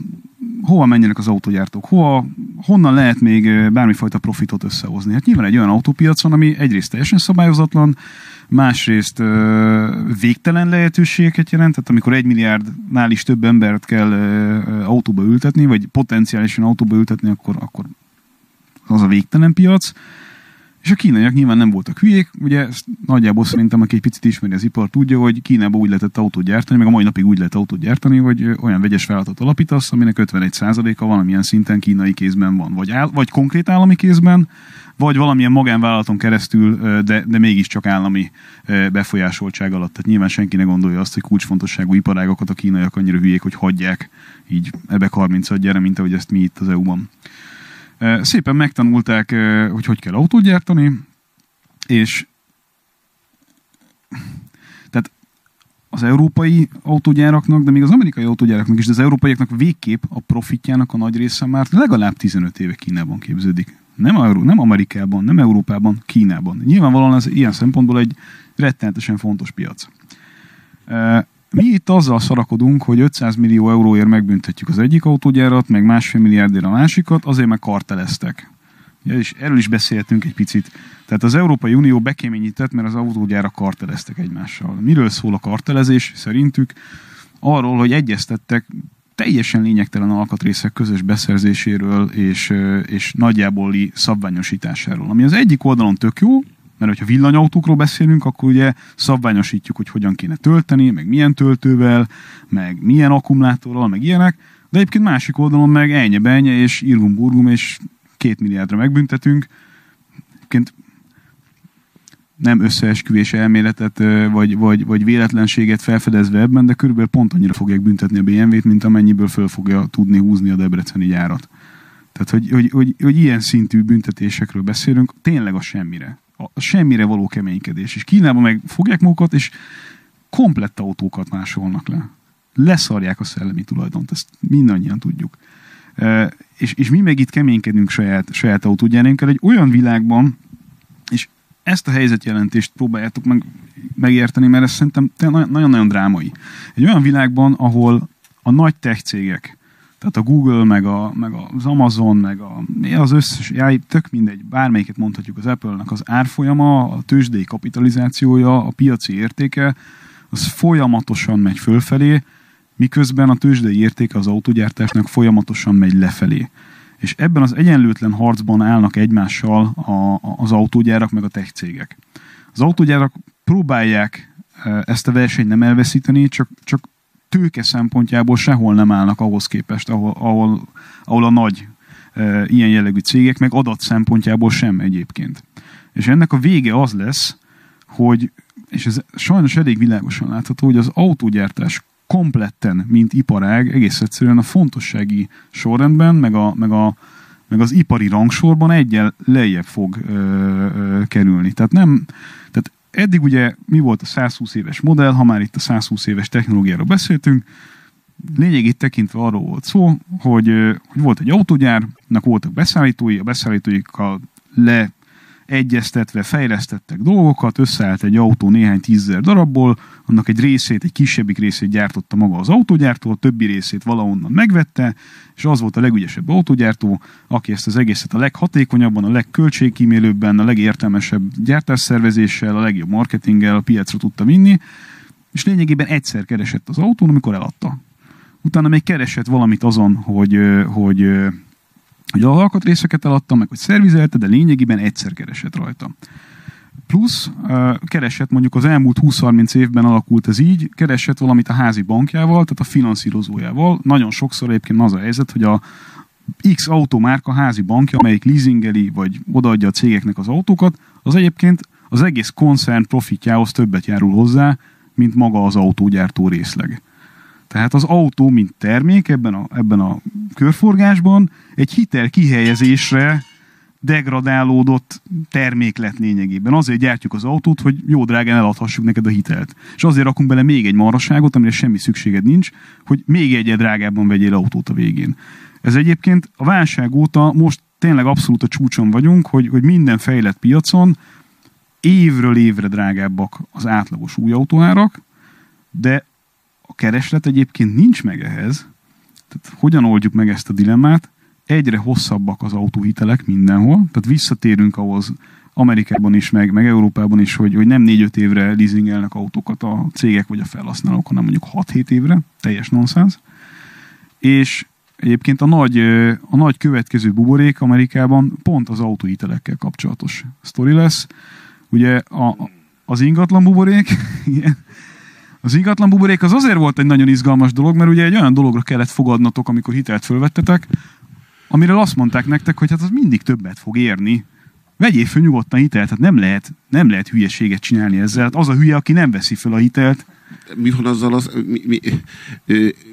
hova menjenek az autógyártók, hova, honnan lehet még bármifajta profitot összehozni. Hát nyilván egy olyan autópiacon, ami egyrészt teljesen szabályozatlan, másrészt végtelen lehetőségeket jelent, tehát amikor egy milliárdnál is több embert kell autóba ültetni, vagy potenciálisan autóba ültetni, akkor, akkor az a végtelen piac. És a kínaiak nyilván nem voltak hülyék, ugye ezt nagyjából szerintem, aki egy picit ismeri az ipar, tudja, hogy Kínában úgy lehetett autót gyártani, meg a mai napig úgy lehet autót gyártani, hogy olyan vegyes vállalatot alapítasz, aminek 51%-a valamilyen szinten kínai kézben van, vagy, áll, vagy konkrét állami kézben, vagy valamilyen magánvállalaton keresztül, de, de mégiscsak állami befolyásoltság alatt. Tehát nyilván senki ne gondolja azt, hogy kulcsfontosságú iparágokat a kínaiak annyira hülyék, hogy hagyják így ebbe 30 gyere, mint ahogy ezt mi itt az EU-ban. Szépen megtanulták, hogy hogy kell autót gyártani, és tehát az európai autógyáraknak, de még az amerikai autógyáraknak is, de az európaiaknak végképp a profitjának a nagy része már legalább 15 éve Kínában képződik. Nem, Euró, nem Amerikában, nem Európában, Kínában. Nyilvánvalóan ez ilyen szempontból egy rettenetesen fontos piac. Mi itt azzal szarakodunk, hogy 500 millió euróért megbüntetjük az egyik autógyárat, meg másfél milliárdért a másikat, azért meg karteleztek. És erről is beszéltünk egy picit. Tehát az Európai Unió bekéményített, mert az autógyárak karteleztek egymással. Miről szól a kartelezés szerintük? Arról, hogy egyeztettek teljesen lényegtelen alkatrészek közös beszerzéséről és, és nagyjából szabványosításáról. Ami az egyik oldalon tök jó, mert hogyha villanyautókról beszélünk, akkor ugye szabványosítjuk, hogy hogyan kéne tölteni, meg milyen töltővel, meg milyen akkumulátorral, meg ilyenek, de egyébként másik oldalon meg ennyi benye és irgum burgum, és két milliárdra megbüntetünk. Egyébként nem összeesküvés elméletet, vagy, vagy, vagy véletlenséget felfedezve ebben, de körülbelül pont annyira fogják büntetni a BMW-t, mint amennyiből föl fogja tudni húzni a debreceni gyárat. Tehát, hogy, hogy, hogy, hogy ilyen szintű büntetésekről beszélünk, tényleg a semmire a semmire való keménykedés. És Kínában meg fogják magukat, és komplett autókat másolnak le. Leszarják a szellemi tulajdont, ezt mindannyian tudjuk. E, és, és mi meg itt keménykedünk saját, saját autógyárénkkel egy olyan világban, és ezt a helyzetjelentést próbáljátok meg, megérteni, mert ez szerintem nagyon-nagyon drámai. Egy olyan világban, ahol a nagy tech cégek tehát a Google, meg, a, meg az Amazon, meg a, az összes, jáj, tök mindegy, bármelyiket mondhatjuk az Apple-nek az árfolyama, a tőzsdei kapitalizációja, a piaci értéke, az folyamatosan megy fölfelé, miközben a tőzsdei értéke az autógyártásnak folyamatosan megy lefelé. És ebben az egyenlőtlen harcban állnak egymással a, a, az autógyárak meg a tech cégek. Az autógyárak próbálják e, ezt a versenyt nem elveszíteni, csak, csak tőke szempontjából sehol nem állnak ahhoz képest, ahol, ahol, ahol a nagy e, ilyen jellegű cégek, meg adat szempontjából sem egyébként. És ennek a vége az lesz, hogy, és ez sajnos elég világosan látható, hogy az autógyártás kompletten, mint iparág, egész egyszerűen a fontossági sorrendben, meg, a, meg, a, meg az ipari rangsorban egyel lejjebb fog ö, ö, kerülni. Tehát nem, tehát eddig ugye mi volt a 120 éves modell, ha már itt a 120 éves technológiáról beszéltünk, lényegét tekintve arról volt szó, hogy, hogy volt egy autógyárnak voltak beszállítói, a beszállítóikkal le egyeztetve fejlesztettek dolgokat, összeállt egy autó néhány tízzer darabból, annak egy részét, egy kisebbik részét gyártotta maga az autógyártó, a többi részét valahonnan megvette, és az volt a legügyesebb autógyártó, aki ezt az egészet a leghatékonyabban, a legköltségkímélőbben, a legértelmesebb gyártásszervezéssel, a legjobb marketinggel a piacra tudta vinni, és lényegében egyszer keresett az autón, amikor eladta. Utána még keresett valamit azon, hogy, hogy hogy a alkatrészeket eladta, meg hogy szervizelte, de lényegében egyszer keresett rajta. Plusz keresett mondjuk az elmúlt 20-30 évben alakult ez így, keresett valamit a házi bankjával, tehát a finanszírozójával. Nagyon sokszor egyébként az a helyzet, hogy a X automárka házi bankja, amelyik leasingeli, vagy odaadja a cégeknek az autókat, az egyébként az egész koncern profitjához többet járul hozzá, mint maga az autógyártó részleg. Tehát az autó, mint termék ebben a, ebben a körforgásban egy hitel kihelyezésre degradálódott termék lett lényegében. Azért gyártjuk az autót, hogy jó drágán eladhassuk neked a hitelt. És azért rakunk bele még egy marhaságot, amire semmi szükséged nincs, hogy még egy drágábban vegyél autót a végén. Ez egyébként a válság óta most tényleg abszolút a csúcson vagyunk, hogy, hogy minden fejlett piacon évről évre drágábbak az átlagos új autóárak, de a kereslet egyébként nincs meg ehhez. Tehát hogyan oldjuk meg ezt a dilemmát? Egyre hosszabbak az autóhitelek mindenhol, tehát visszatérünk ahhoz Amerikában is, meg, meg Európában is, hogy, hogy nem 4-5 évre leasingelnek autókat a cégek vagy a felhasználók, hanem mondjuk 6-7 évre, teljes nonsens. És egyébként a nagy, a nagy következő buborék Amerikában pont az autóhitelekkel kapcsolatos sztori lesz. Ugye a, az ingatlan buborék, az ingatlan buborék az azért volt egy nagyon izgalmas dolog, mert ugye egy olyan dologra kellett fogadnatok, amikor hitelt fölvettetek, amire azt mondták nektek, hogy hát az mindig többet fog érni. Vegyél föl nyugodtan hitelt, hát nem lehet, nem lehet hülyeséget csinálni ezzel. Hát az a hülye, aki nem veszi föl a hitelt, mi van azzal, az, mi, mi,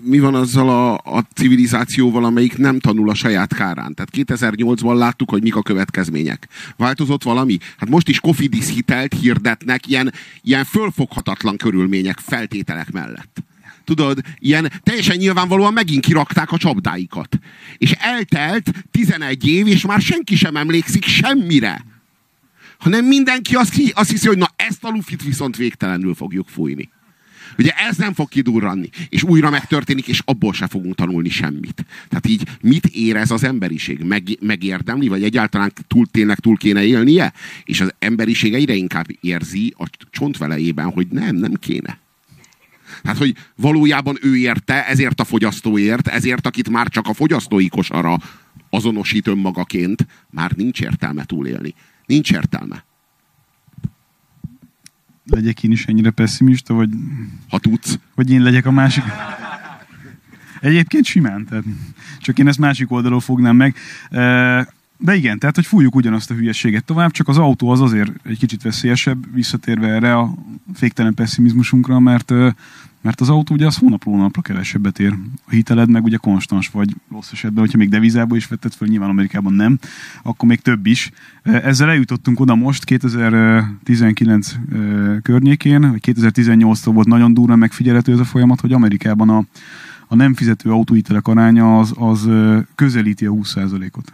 mi van azzal a, a civilizációval, amelyik nem tanul a saját kárán? Tehát 2008-ban láttuk, hogy mik a következmények. Változott valami? Hát most is kofidis hitelt hirdetnek ilyen, ilyen fölfoghatatlan körülmények, feltételek mellett. Tudod, ilyen teljesen nyilvánvalóan megint kirakták a csapdáikat. És eltelt 11 év, és már senki sem emlékszik semmire. Hanem mindenki azt, azt hiszi, hogy na ezt a lufit viszont végtelenül fogjuk fújni. Ugye ez nem fog kidurranni, és újra megtörténik, és abból se fogunk tanulni semmit. Tehát így mit érez az emberiség? Meg, megérdemli, vagy egyáltalán túl, tényleg túl kéne élnie? És az emberiség egyre inkább érzi a csontvelejében, hogy nem, nem kéne. Tehát, hogy valójában ő érte, ezért a fogyasztóért, ezért, akit már csak a fogyasztói kosara azonosít önmagaként, már nincs értelme túlélni. Nincs értelme legyek én is ennyire pessimista, vagy... Ha tudsz. Vagy én legyek a másik... Egyébként simán, tehát csak én ezt másik oldalról fognám meg. De igen, tehát, hogy fújjuk ugyanazt a hülyeséget tovább, csak az autó az azért egy kicsit veszélyesebb, visszatérve erre a féktelen pessimizmusunkra, mert mert az autó ugye az hónapról napra kevesebbet ér. A hiteled meg ugye konstans vagy rossz esetben, hogyha még devizából is vetted föl, nyilván Amerikában nem, akkor még több is. Ezzel eljutottunk oda most 2019 környékén, vagy 2018-tól volt nagyon durva megfigyelhető ez a folyamat, hogy Amerikában a, a nem fizető autóhitelek aránya az, az közelíti a 20%-ot.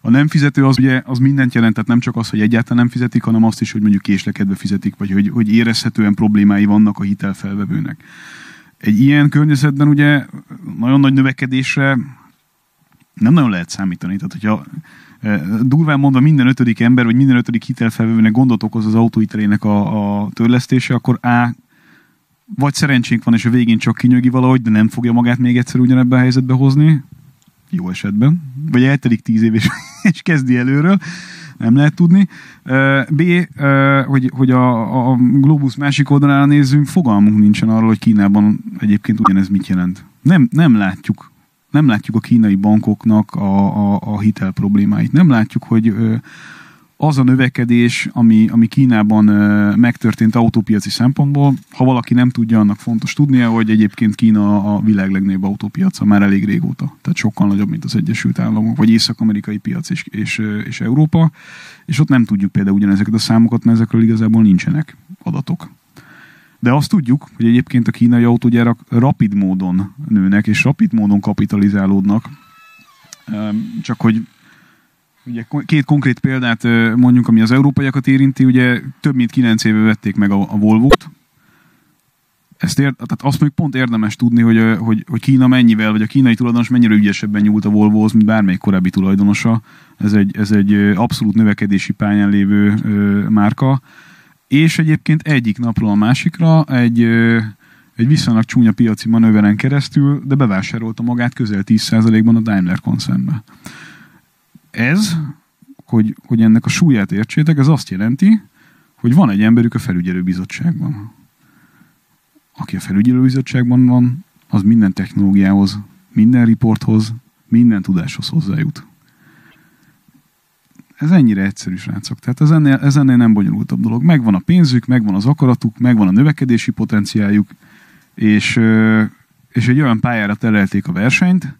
A nem fizető az ugye az mindent jelent, tehát nem csak az, hogy egyáltalán nem fizetik, hanem azt is, hogy mondjuk késlekedve fizetik, vagy hogy, hogy érezhetően problémái vannak a hitelfelvevőnek. Egy ilyen környezetben ugye nagyon nagy növekedésre nem nagyon lehet számítani. Tehát, hogyha e, durván mondva minden ötödik ember, vagy minden ötödik hitelfelvevőnek gondot okoz az autóhitelének a, a törlesztése, akkor A vagy szerencsénk van, és a végén csak kinyögi valahogy, de nem fogja magát még egyszer ugyanebben a helyzetbe hozni, jó esetben, vagy eltelik tíz év, és, és kezdi előről, nem lehet tudni. B, hogy, hogy a, a Globus másik oldalára nézzünk, fogalmunk nincsen arról, hogy Kínában egyébként ugyanez mit jelent. Nem, nem látjuk nem látjuk a kínai bankoknak a, a, a hitel problémáit. Nem látjuk, hogy az a növekedés, ami, ami Kínában megtörtént autópiaci szempontból, ha valaki nem tudja, annak fontos tudnia, hogy egyébként Kína a világ legnagyobb autópiaca már elég régóta. Tehát sokkal nagyobb, mint az Egyesült Államok, vagy észak-amerikai piac és, és, és Európa. És ott nem tudjuk például ugyanezeket a számokat, mert ezekről igazából nincsenek adatok. De azt tudjuk, hogy egyébként a kínai autógyárak rapid módon nőnek, és rapid módon kapitalizálódnak. Csak hogy Ugye két konkrét példát mondjuk, ami az európaiakat érinti, ugye több mint kilenc éve vették meg a, a Volvo-t. Ezt ér, tehát azt még pont érdemes tudni, hogy, hogy, hogy Kína mennyivel, vagy a kínai tulajdonos mennyire ügyesebben nyúlt a Volvohoz, mint bármelyik korábbi tulajdonosa. Ez egy, ez egy abszolút növekedési pályán lévő ö, márka. És egyébként egyik napról a másikra egy, ö, egy viszonylag csúnya piaci manőveren keresztül, de bevásárolta magát közel 10%-ban a Daimler koncernbe ez, hogy, hogy ennek a súlyát értsétek, ez azt jelenti, hogy van egy emberük a felügyelőbizottságban. Aki a felügyelőbizottságban van, az minden technológiához, minden riporthoz, minden tudáshoz hozzájut. Ez ennyire egyszerű, srácok. Tehát ez ennél, ez ennél nem bonyolultabb dolog. Megvan a pénzük, megvan az akaratuk, megvan a növekedési potenciáljuk, és, és egy olyan pályára terelték a versenyt,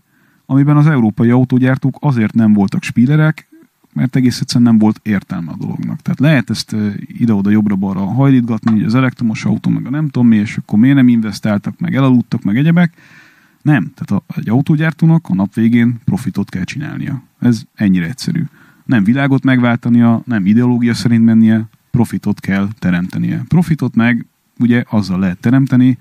amiben az európai autógyártók azért nem voltak spílerek, mert egész egyszerűen nem volt értelme a dolognak. Tehát lehet ezt ide-oda jobbra-balra hajlítgatni, hogy az elektromos autó meg a nem tudom mi, és akkor miért nem investáltak, meg elaludtak, meg egyebek. Nem. Tehát a, egy autógyártónak a nap végén profitot kell csinálnia. Ez ennyire egyszerű. Nem világot megváltania, nem ideológia szerint mennie, profitot kell teremtenie. Profitot meg ugye azzal lehet teremteni,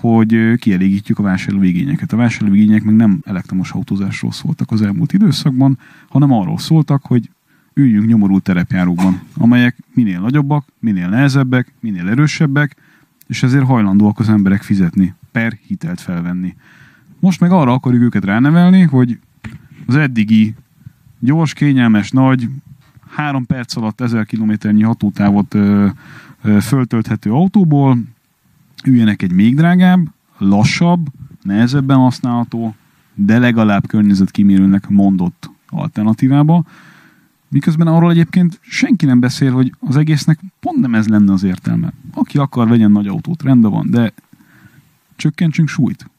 hogy kielégítjük a vásárlóigényeket. A vásárlóigények meg nem elektromos autózásról szóltak az elmúlt időszakban, hanem arról szóltak, hogy üljünk nyomorult terepjárókban, amelyek minél nagyobbak, minél nehezebbek, minél erősebbek, és ezért hajlandóak az emberek fizetni, per hitelt felvenni. Most meg arra akarjuk őket ránevelni, hogy az eddigi gyors, kényelmes, nagy, három perc alatt ezer kilométernyi hatótávot ö, ö, föltölthető autóból üljenek egy még drágább, lassabb, nehezebben használható, de legalább környezetkímélőnek mondott alternatívába, miközben arról egyébként senki nem beszél, hogy az egésznek pont nem ez lenne az értelme. Aki akar, vegyen nagy autót, rendben van, de csökkentsünk súlyt.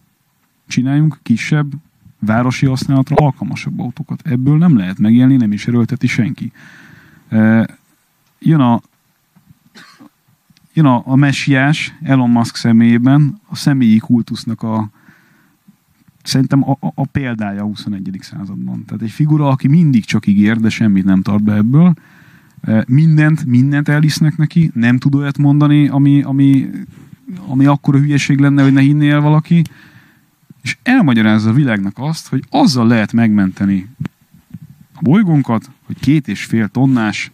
Csináljunk kisebb, városi használatra alkalmasabb autókat. Ebből nem lehet megélni, nem is erőlteti senki. E, jön a jön a, a messiás Elon Musk személyében a személyi kultusznak a szerintem a, a, a példája a 21. században. Tehát egy figura, aki mindig csak ígér, de semmit nem tart be ebből. E, mindent, mindent elhisznek neki, nem tud olyat mondani, ami, ami, ami akkora hülyeség lenne, hogy ne hinné el valaki és elmagyarázza a világnak azt, hogy azzal lehet megmenteni a bolygónkat, hogy két és fél tonnás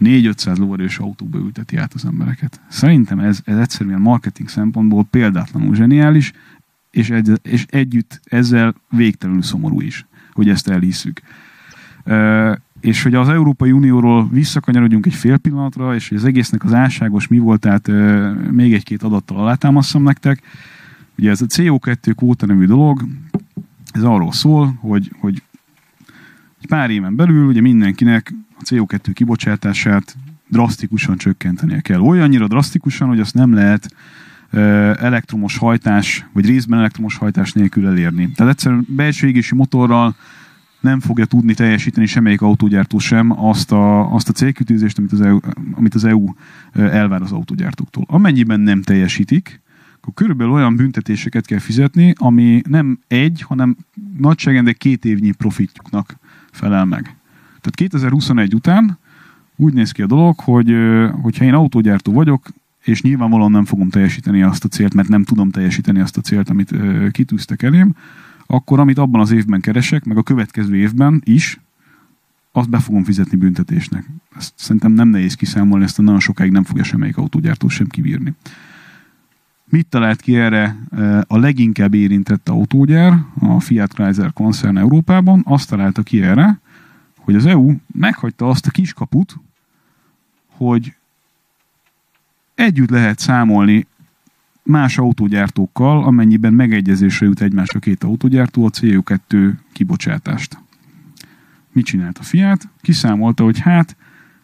4-500 lóerős autóba ülteti át az embereket. Szerintem ez, ez egyszerűen marketing szempontból példátlanul zseniális, és, egy, és együtt ezzel végtelenül szomorú is, hogy ezt elhisszük. E, és hogy az Európai Unióról visszakanyarodjunk egy fél pillanatra, és hogy az egésznek az álságos mi volt, tehát e, még egy-két adattal alátámasztom nektek. Ugye ez a CO2 kvóta nevű dolog, ez arról szól, hogy, hogy egy pár éven belül ugye mindenkinek a CO2 kibocsátását drasztikusan csökkentenie kell. Olyannyira drasztikusan, hogy azt nem lehet elektromos hajtás, vagy részben elektromos hajtás nélkül elérni. Tehát egyszerűen belső égési motorral nem fogja tudni teljesíteni semmelyik autógyártó sem azt a, azt a célkütőzést, amit az, EU, amit az EU elvár az autógyártóktól. Amennyiben nem teljesítik, akkor körülbelül olyan büntetéseket kell fizetni, ami nem egy, hanem nagyságrendek két évnyi profitjuknak felel meg. Tehát 2021 után úgy néz ki a dolog, hogy hogyha én autógyártó vagyok, és nyilvánvalóan nem fogom teljesíteni azt a célt, mert nem tudom teljesíteni azt a célt, amit kitűztek elém, akkor amit abban az évben keresek, meg a következő évben is, azt be fogom fizetni büntetésnek. Ezt szerintem nem nehéz kiszámolni, ezt nagyon sokáig nem fogja semmelyik autógyártó sem kibírni. Mit talált ki erre a leginkább érintett autógyár, a Fiat Chrysler koncern Európában? Azt találta ki erre, hogy az EU meghagyta azt a kiskaput, hogy együtt lehet számolni más autógyártókkal, amennyiben megegyezésre jut egymásra két autógyártó a CO2 kibocsátást. Mit csinált a Fiat? Kiszámolta, hogy hát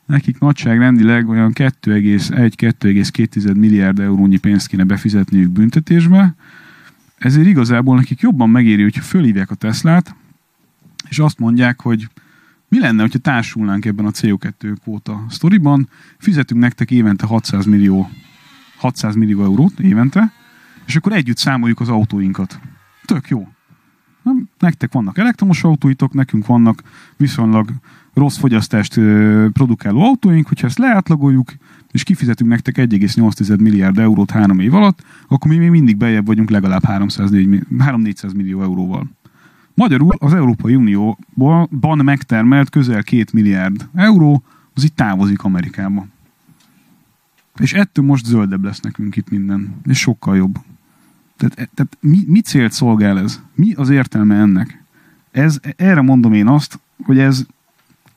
nekik nagyságrendileg olyan 2,1-2,2 milliárd eurónyi pénzt kéne befizetniük büntetésbe, ezért igazából nekik jobban megéri, hogyha fölhívják a Teslát, és azt mondják, hogy mi lenne, hogyha társulnánk ebben a CO2 kvóta sztoriban, fizetünk nektek évente 600 millió, 600 millió eurót évente, és akkor együtt számoljuk az autóinkat. Tök jó. Nektek vannak elektromos autóitok, nekünk vannak viszonylag rossz fogyasztást produkáló autóink, hogyha ezt leátlagoljuk, és kifizetünk nektek 1,8 milliárd eurót három év alatt, akkor mi még mindig bejebb vagyunk legalább 300-400 millió euróval. Magyarul az Európai Unióban megtermelt közel 2 milliárd euró, az itt távozik Amerikába. És ettől most zöldebb lesz nekünk itt minden. És sokkal jobb. Tehát, tehát mi, mi célt szolgál ez? Mi az értelme ennek? Ez, erre mondom én azt, hogy ez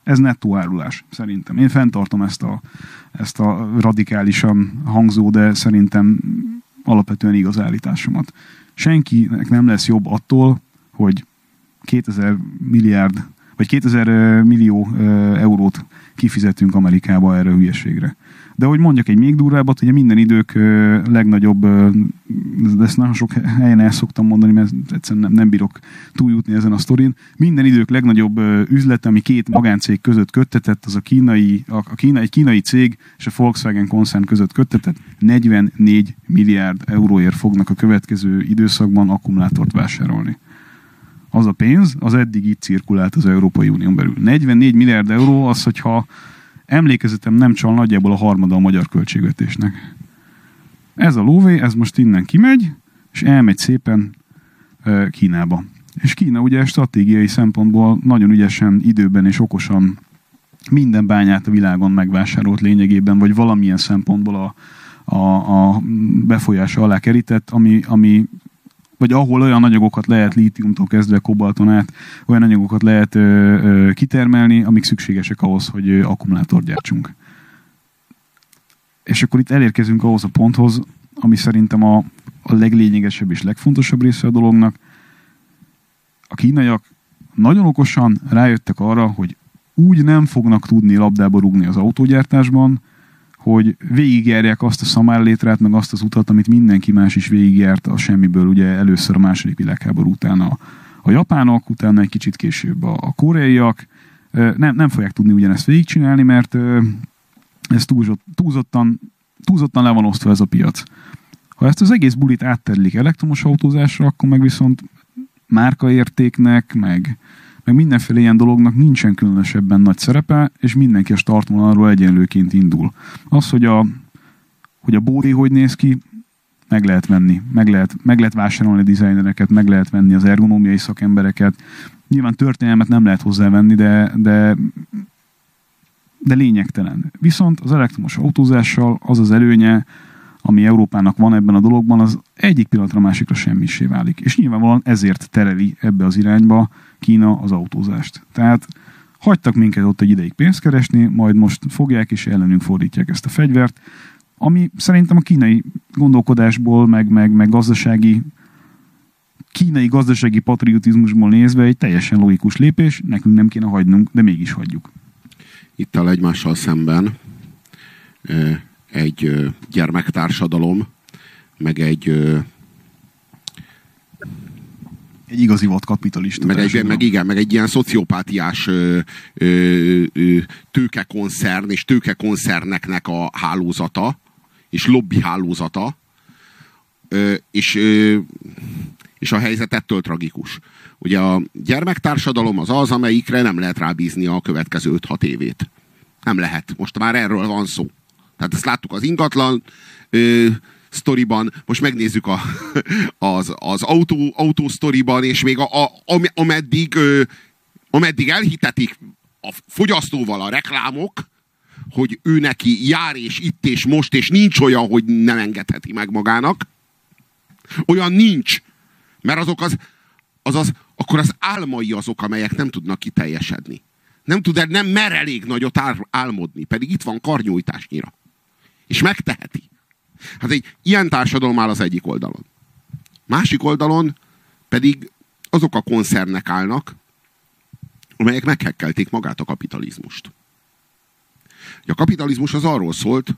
ez nettó árulás, szerintem. Én fenntartom ezt a, ezt a radikálisan hangzó, de szerintem alapvetően igaz állításomat. Senkinek nem lesz jobb attól, hogy 2000 milliárd, vagy 2000 millió eurót kifizetünk Amerikába erre a hülyeségre. De hogy mondjak egy még durvábbat, ugye minden idők legnagyobb, de ezt nagyon sok helyen el szoktam mondani, mert egyszerűen nem, nem bírok túljutni ezen a sztorin. Minden idők legnagyobb üzlet, ami két magáncég között köttetett, az a kínai, a, kínai, egy kínai cég és a Volkswagen koncern között köttetett 44 milliárd euróért fognak a következő időszakban akkumulátort vásárolni az a pénz, az eddig itt cirkulált az Európai Unión belül. 44 milliárd euró az, hogyha emlékezetem nem csal nagyjából a harmada a magyar költségvetésnek. Ez a lóvé, ez most innen kimegy, és elmegy szépen Kínába. És Kína ugye stratégiai szempontból nagyon ügyesen, időben és okosan minden bányát a világon megvásárolt lényegében, vagy valamilyen szempontból a, a, a befolyása alá kerített, ami, ami vagy ahol olyan anyagokat lehet lítiumtól kezdve kobalton át, olyan anyagokat lehet ö, ö, kitermelni, amik szükségesek ahhoz, hogy ö, akkumulátort gyártsunk. És akkor itt elérkezünk ahhoz a ponthoz, ami szerintem a, a leglényegesebb és legfontosabb része a dolognak. A kínaiak nagyon okosan rájöttek arra, hogy úgy nem fognak tudni labdába rúgni az autógyártásban, hogy végigjárják azt a szamárlétrát, meg azt az utat, amit mindenki más is végigjárt a semmiből, ugye először a második világháború után a, a japánok, utána egy kicsit később a, a koreaiak. Nem, nem fogják tudni ugyanezt végigcsinálni, mert ez túlzott, túlzottan, túlzottan le van osztva ez a piac. Ha ezt az egész bulit átterlik elektromos autózásra, akkor meg viszont márkaértéknek, meg, meg mindenféle ilyen dolognak nincsen különösebben nagy szerepe, és mindenki a startvonalról egyenlőként indul. Az, hogy a, hogy a bódi hogy néz ki, meg lehet venni, meg lehet, meg lehet vásárolni a dizájnereket, meg lehet venni az ergonómiai szakembereket. Nyilván történelmet nem lehet hozzávenni, de, de, de lényegtelen. Viszont az elektromos autózással az az előnye, ami Európának van ebben a dologban, az egyik pillanatra másikra semmisé válik. És nyilvánvalóan ezért tereli ebbe az irányba Kína az autózást. Tehát hagytak minket ott egy ideig pénzt keresni, majd most fogják és ellenünk fordítják ezt a fegyvert, ami szerintem a kínai gondolkodásból, meg, meg, meg gazdasági kínai gazdasági patriotizmusból nézve egy teljesen logikus lépés, nekünk nem kéne hagynunk, de mégis hagyjuk. Itt a egymással szemben egy gyermektársadalom, meg egy egy igazi volt kapitalista. Meg, egy, meg igen, meg egy ilyen szociopátiás ö, ö, ö, tőkekoncern és tőkekoncerneknek a hálózata, és lobby hálózata, ö, és, ö, és a helyzet ettől tragikus. Ugye a gyermektársadalom az az, amelyikre nem lehet rábízni a következő 5-6 évét. Nem lehet. Most már erről van szó. Tehát ezt láttuk az ingatlan ö, sztoriban, most megnézzük a, az, az autó, autó sztoriban, és még a, a, ameddig, ö, ameddig elhitetik a fogyasztóval a reklámok, hogy ő neki jár és itt és most, és nincs olyan, hogy nem engedheti meg magának. Olyan nincs. Mert azok az, az, az akkor az álmai azok, amelyek nem tudnak kiteljesedni. Nem tud, nem mer elég nagyot álmodni, pedig itt van karnyújtásnyira. És megteheti. Hát egy ilyen társadalom áll az egyik oldalon. Másik oldalon pedig azok a koncernek állnak, amelyek meghekkelték magát a kapitalizmust. A kapitalizmus az arról szólt,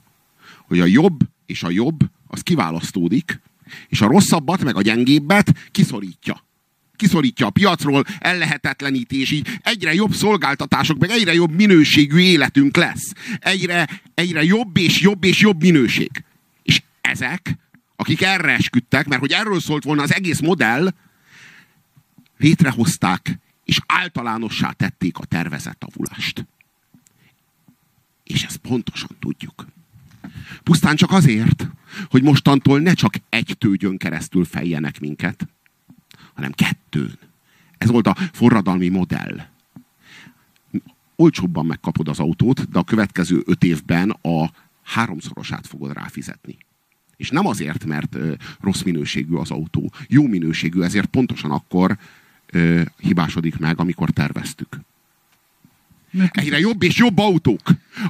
hogy a jobb és a jobb az kiválasztódik, és a rosszabbat meg a gyengébbet kiszorítja kiszorítja a piacról, ellehetetleníti, és így egyre jobb szolgáltatások, meg egyre jobb minőségű életünk lesz. Egyre, egyre jobb és jobb és jobb minőség. Ezek, akik erre esküdtek, mert hogy erről szólt volna az egész modell, létrehozták és általánossá tették a tervezett avulást. És ezt pontosan tudjuk. Pusztán csak azért, hogy mostantól ne csak egy tőgyön keresztül fejjenek minket, hanem kettőn. Ez volt a forradalmi modell. Olcsóbban megkapod az autót, de a következő öt évben a háromszorosát fogod ráfizetni. És nem azért, mert ö, rossz minőségű az autó. Jó minőségű, ezért pontosan akkor ö, hibásodik meg, amikor terveztük. Egyre jobb és jobb autók,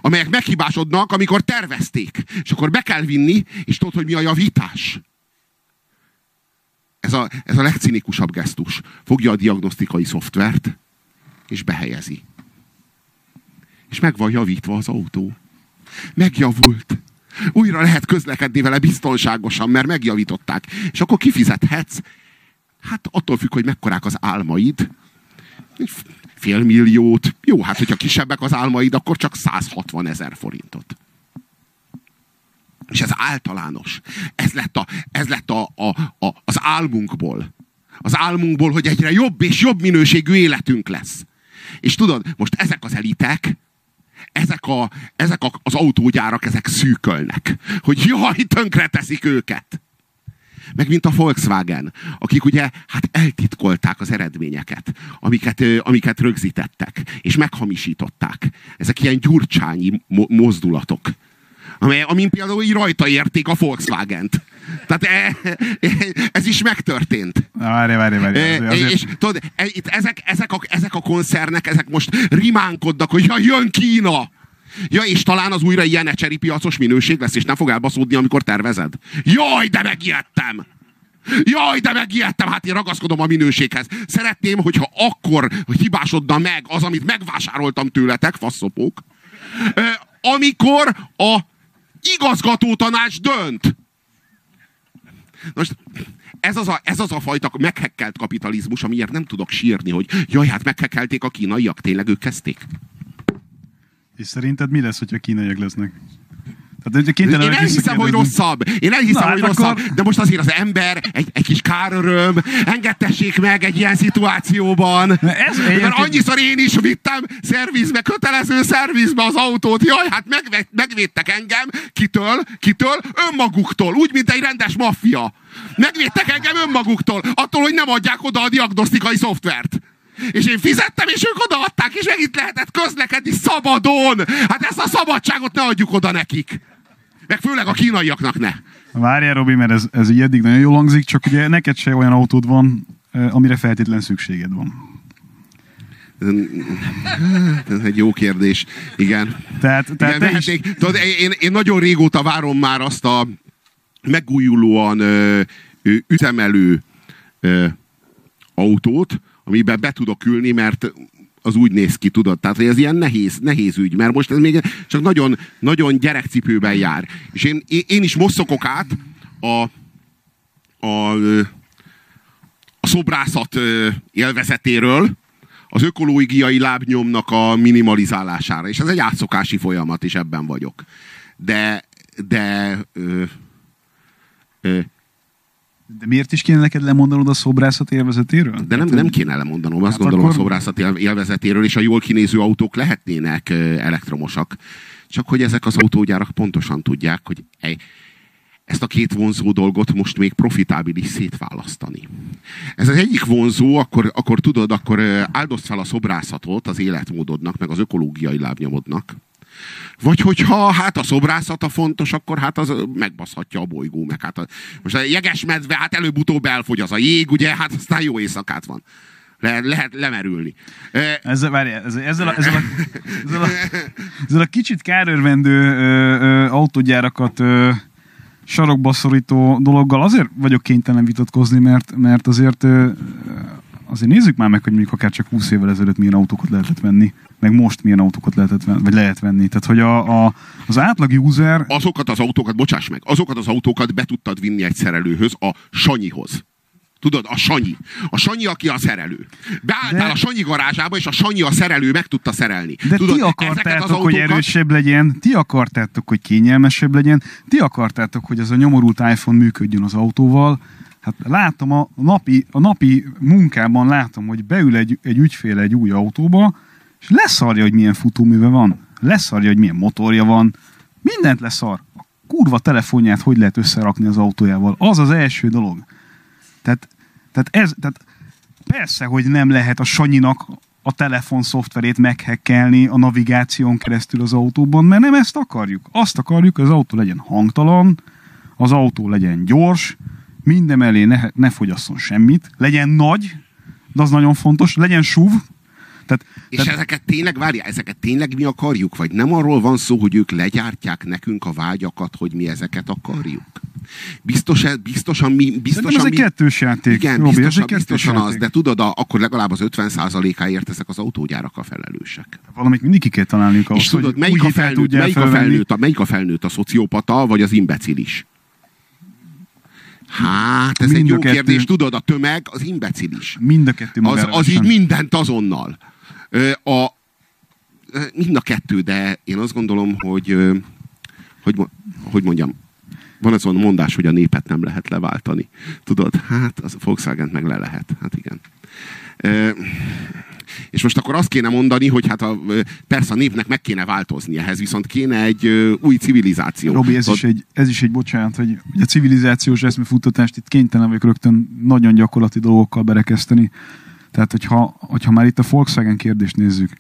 amelyek meghibásodnak, amikor tervezték. És akkor be kell vinni, és tudod, hogy mi a javítás ez a, ez a legcinikusabb gesztus. Fogja a diagnosztikai szoftvert, és behelyezi. És meg van javítva az autó. Megjavult. Újra lehet közlekedni vele biztonságosan, mert megjavították. És akkor kifizethetsz. Hát attól függ, hogy mekkorák az álmaid. Fél milliót. Jó, hát hogyha kisebbek az álmaid, akkor csak 160 ezer forintot. És ez általános. Ez lett, a, ez lett a, a, a, az álmunkból. Az álmunkból, hogy egyre jobb és jobb minőségű életünk lesz. És tudod, most ezek az elitek, ezek, a, ezek a, az autógyárak, ezek szűkölnek. Hogy jaj, tönkre teszik őket. Meg mint a Volkswagen, akik ugye hát eltitkolták az eredményeket, amiket, amiket rögzítettek, és meghamisították. Ezek ilyen gyurcsányi mozdulatok amely, amin például így rajta érték a Volkswagen-t. Tehát e, e, ez is megtörtént. Várj, várj, várj. E, azért... És tudod, e, itt ezek, ezek, a, ezek a koncernek, ezek most rimánkodnak, hogy ja, jön Kína! Ja, és talán az újra ilyen ecseri piacos minőség lesz, és nem fog elbaszódni, amikor tervezed. Jaj, de megijedtem! Jaj, de megijedtem, hát én ragaszkodom a minőséghez. Szeretném, hogyha akkor hibásodna meg az, amit megvásároltam tőletek, faszopók, amikor a igazgató tanács dönt. Most ez az, a, ez az a fajta meghekkelt kapitalizmus, amiért nem tudok sírni, hogy jaj, hát meghekkelték a kínaiak, tényleg ők kezdték. És szerinted mi lesz, hogyha kínaiak lesznek? Tehát, én elhiszem, hogy rosszabb. Én elhiszem, Na, hogy hát rosszabb. Akkor... De most azért az ember egy, egy kis káröröm, engedtessék meg egy ilyen szituációban. Ez Mert annyiszor én is vittem szervizbe, kötelező szervizbe az autót. Jaj, hát megve, megvédtek engem. Kitől? Kitől? Önmaguktól. Úgy, mint egy rendes maffia. Megvédtek engem önmaguktól. Attól, hogy nem adják oda a diagnosztikai szoftvert. És én fizettem, és ők odaadták, és meg itt lehetett közlekedni szabadon. Hát ezt a szabadságot ne adjuk oda nekik. Meg főleg a kínaiaknak ne. Várjál, Robi, mert ez, ez így eddig nagyon jól hangzik, csak ugye neked se olyan autód van, amire feltétlen szükséged van. Ez egy jó kérdés. Igen. Tehát, tehát Igen, is... Tudod, én, én nagyon régóta várom már azt a megújulóan ö, ö, üzemelő ö, autót, amiben be tudok ülni, mert az úgy néz ki, tudod? Tehát, hogy ez ilyen nehéz, nehéz ügy, mert most ez még csak nagyon, nagyon gyerekcipőben jár. És én, én is most szokok át a, a, a szobrászat élvezetéről az ökológiai lábnyomnak a minimalizálására. És ez egy átszokási folyamat, és ebben vagyok. De, de ö, ö, de miért is kéne neked lemondanod a szobrászat élvezetéről? De nem, nem kéne lemondanom, azt hát gondolom akkor... a szobrászat élvezetéről, és a jól kinéző autók lehetnének elektromosak. Csak hogy ezek az autógyárak pontosan tudják, hogy ezt a két vonzó dolgot most még profitábilis szétválasztani. Ez az egyik vonzó, akkor, akkor tudod, akkor áldozd fel a szobrászatot az életmódodnak, meg az ökológiai lábnyomodnak vagy hogyha hát a szobrászata fontos, akkor hát az megbaszhatja a bolygó, meg hát a, most a jeges medve, hát előbb-utóbb elfogy az a jég, ugye, hát aztán jó éjszakát van. Le, lehet lemerülni. Ezzel, várj, ezzel, ezzel, a, ezzel, a, ezzel, a, ezzel a kicsit kárörvendő ö, ö, autógyárakat ö, sarokba szorító dologgal azért vagyok kénytelen vitatkozni, mert, mert azért ö, azért nézzük már meg, hogy mondjuk akár csak 20 évvel ezelőtt milyen autókat lehetett venni meg most milyen autókat lehetett venni, vagy lehet venni. Tehát, hogy a, a, az átlag user... Azokat az autókat, bocsáss meg, azokat az autókat be tudtad vinni egy szerelőhöz, a Sanyihoz. Tudod, a Sanyi. A Sanyi, aki a szerelő. Beálltál de... a Sanyi garázsába, és a Sanyi a szerelő meg tudta szerelni. De Tudod, ti akartátok, autókat... hogy erősebb legyen, ti akartátok, hogy kényelmesebb legyen, ti akartátok, hogy az a nyomorult iPhone működjön az autóval, Hát látom a napi, a napi munkában látom, hogy beül egy, egy ügyfél egy új autóba, és leszarja, hogy milyen futóműve van, leszarja, hogy milyen motorja van, mindent leszar. A kurva telefonját hogy lehet összerakni az autójával, az az első dolog. Tehát, tehát ez, tehát persze, hogy nem lehet a Sanyinak a telefon szoftverét meghekkelni a navigáción keresztül az autóban, mert nem ezt akarjuk. Azt akarjuk, hogy az autó legyen hangtalan, az autó legyen gyors, minden mellé ne, ne fogyasszon semmit, legyen nagy, de az nagyon fontos, legyen SUV, tehát, és tehát... ezeket tényleg, várja, ezeket tényleg mi akarjuk? Vagy nem arról van szó, hogy ők legyártják nekünk a vágyakat, hogy mi ezeket akarjuk? Biztos, biztosan mi... Biztosan ez mi, egy kettős játék. Igen, Robi, biztosan, ez egy biztosan játék. az, de tudod, a, akkor legalább az 50%-áért ezek az autógyárak a felelősek. Valamit mindig ki kell találniuk ahhoz, És tudod, melyik a, felnőtt, melyik, a felnőtt, a, melyik a felnőtt, a szociopata, vagy az imbecilis? Hát, ez mind egy jó kettő, kérdés, tudod, a tömeg az imbecilis. Mind a kettő az, az így mindent azonnal. A, mind a kettő, de én azt gondolom, hogy hogy, hogy mondjam, van az a mondás, hogy a népet nem lehet leváltani. Tudod, hát az a volkswagen meg le lehet. Hát igen. És most akkor azt kéne mondani, hogy hát a, persze a népnek meg kéne változni ehhez, viszont kéne egy új civilizáció. Robi, ez, Tud... is egy, ez is egy bocsánat, hogy a civilizációs eszmefuttatást itt kénytelen vagyok rögtön nagyon gyakorlati dolgokkal berekeszteni. Tehát, hogyha, hogyha már itt a Volkswagen kérdést nézzük,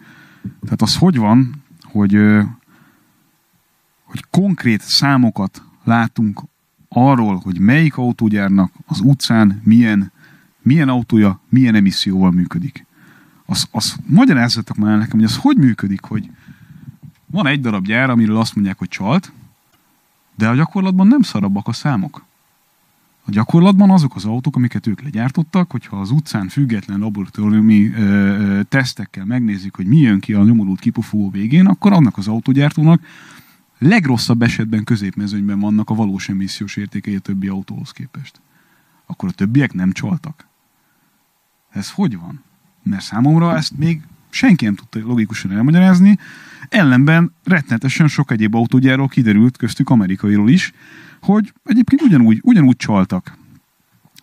tehát az hogy van, hogy, hogy konkrét számokat látunk arról, hogy melyik autógyárnak az utcán milyen, milyen autója, milyen emisszióval működik. Az, az magyarázzatok már nekem, hogy az hogy működik, hogy van egy darab gyár, amiről azt mondják, hogy csalt, de a gyakorlatban nem szarabbak a számok. A gyakorlatban azok az autók, amiket ők legyártottak, hogyha az utcán független laboratóriumi ö, tesztekkel megnézzük, hogy mi jön ki a nyomorult kipufogó végén, akkor annak az autógyártónak legrosszabb esetben középmezőnyben vannak a valós emissziós értékei a többi autóhoz képest. Akkor a többiek nem csaltak. Ez hogy van? Mert számomra ezt még senki nem tudta logikusan elmagyarázni, ellenben rettenetesen sok egyéb autógyárról kiderült, köztük amerikairól is, hogy egyébként ugyanúgy, ugyanúgy csaltak.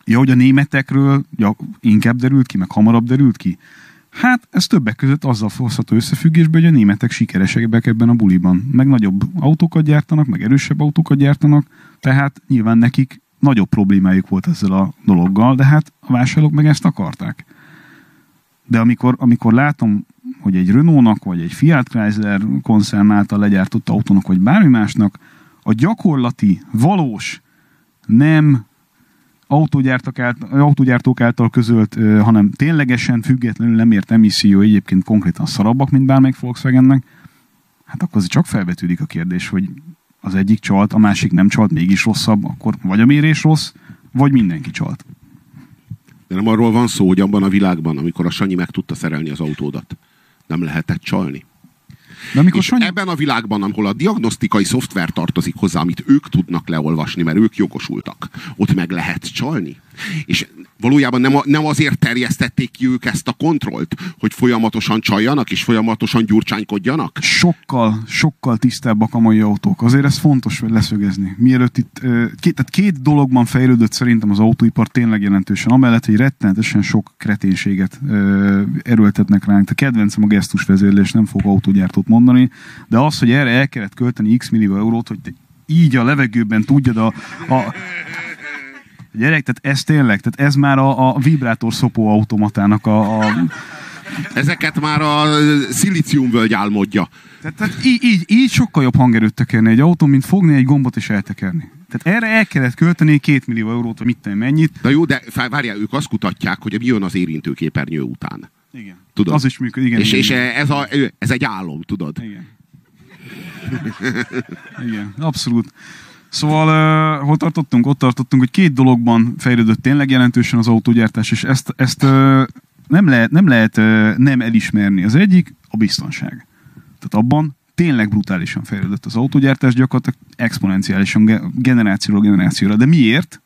Ja, hogy a németekről ja, inkább derült ki, meg hamarabb derült ki. Hát ez többek között azzal hozható összefüggésbe, hogy a németek sikeresebbek ebben a buliban. Meg nagyobb autókat gyártanak, meg erősebb autókat gyártanak, tehát nyilván nekik nagyobb problémájuk volt ezzel a dologgal, de hát a vásárlók meg ezt akarták. De amikor, amikor látom, hogy egy Renault-nak, vagy egy Fiat Chrysler koncern által legyártott autónak, vagy bármi másnak, a gyakorlati, valós, nem autógyártók által, autógyártók által közölt, hanem ténylegesen függetlenül nem ért emisszió egyébként konkrétan szarabbak, mint bármelyik Volkswagennek, hát akkor csak felvetődik a kérdés, hogy az egyik csalt, a másik nem csalt, mégis rosszabb, akkor vagy a mérés rossz, vagy mindenki csalt. De nem arról van szó, hogy abban a világban, amikor a Sanyi meg tudta szerelni az autódat, nem lehetett csalni. De amikor és Sanyi... ebben a világban, ahol a diagnosztikai szoftver tartozik hozzá, amit ők tudnak leolvasni, mert ők jogosultak, ott meg lehet csalni. És valójában nem, nem azért terjesztették ki ők ezt a kontrollt, hogy folyamatosan csaljanak és folyamatosan gyurcsánykodjanak? Sokkal, sokkal tisztábbak a mai autók. Azért ez fontos leszögezni. Mielőtt itt, két, tehát két dologban fejlődött szerintem az autóipar tényleg jelentősen. Amellett, hogy rettenetesen sok kreténséget erőltetnek ránk. A kedvencem a gesztusvezérlés, nem fog autógyártót mondani, de az, hogy erre el kellett költeni x millió eurót, hogy te így a levegőben tudjad a, a Gyerek, tehát ez tényleg, tehát ez már a, a vibrátor szopó automatának a, a... Ezeket már a szilíciumvölgy álmodja. Tehát, tehát így, így, így sokkal jobb hangerőt tekerni egy autó, mint fogni egy gombot és eltekerni. Tehát erre el kellett költeni két millió eurót, vagy mit tenni, mennyit. De jó, de várjál, ők azt kutatják, hogy mi jön az érintőképernyő után. Igen. Tudod? Az is működik, igen. És, igen, és. Ez, a, ez egy álom, tudod? Igen. igen, abszolút. Szóval uh, hol tartottunk? Ott tartottunk, hogy két dologban fejlődött tényleg jelentősen az autógyártás, és ezt, ezt uh, nem lehet, nem, lehet uh, nem elismerni. Az egyik a biztonság. Tehát abban tényleg brutálisan fejlődött az autógyártás, gyakorlatilag exponenciálisan generációról generációra. De miért?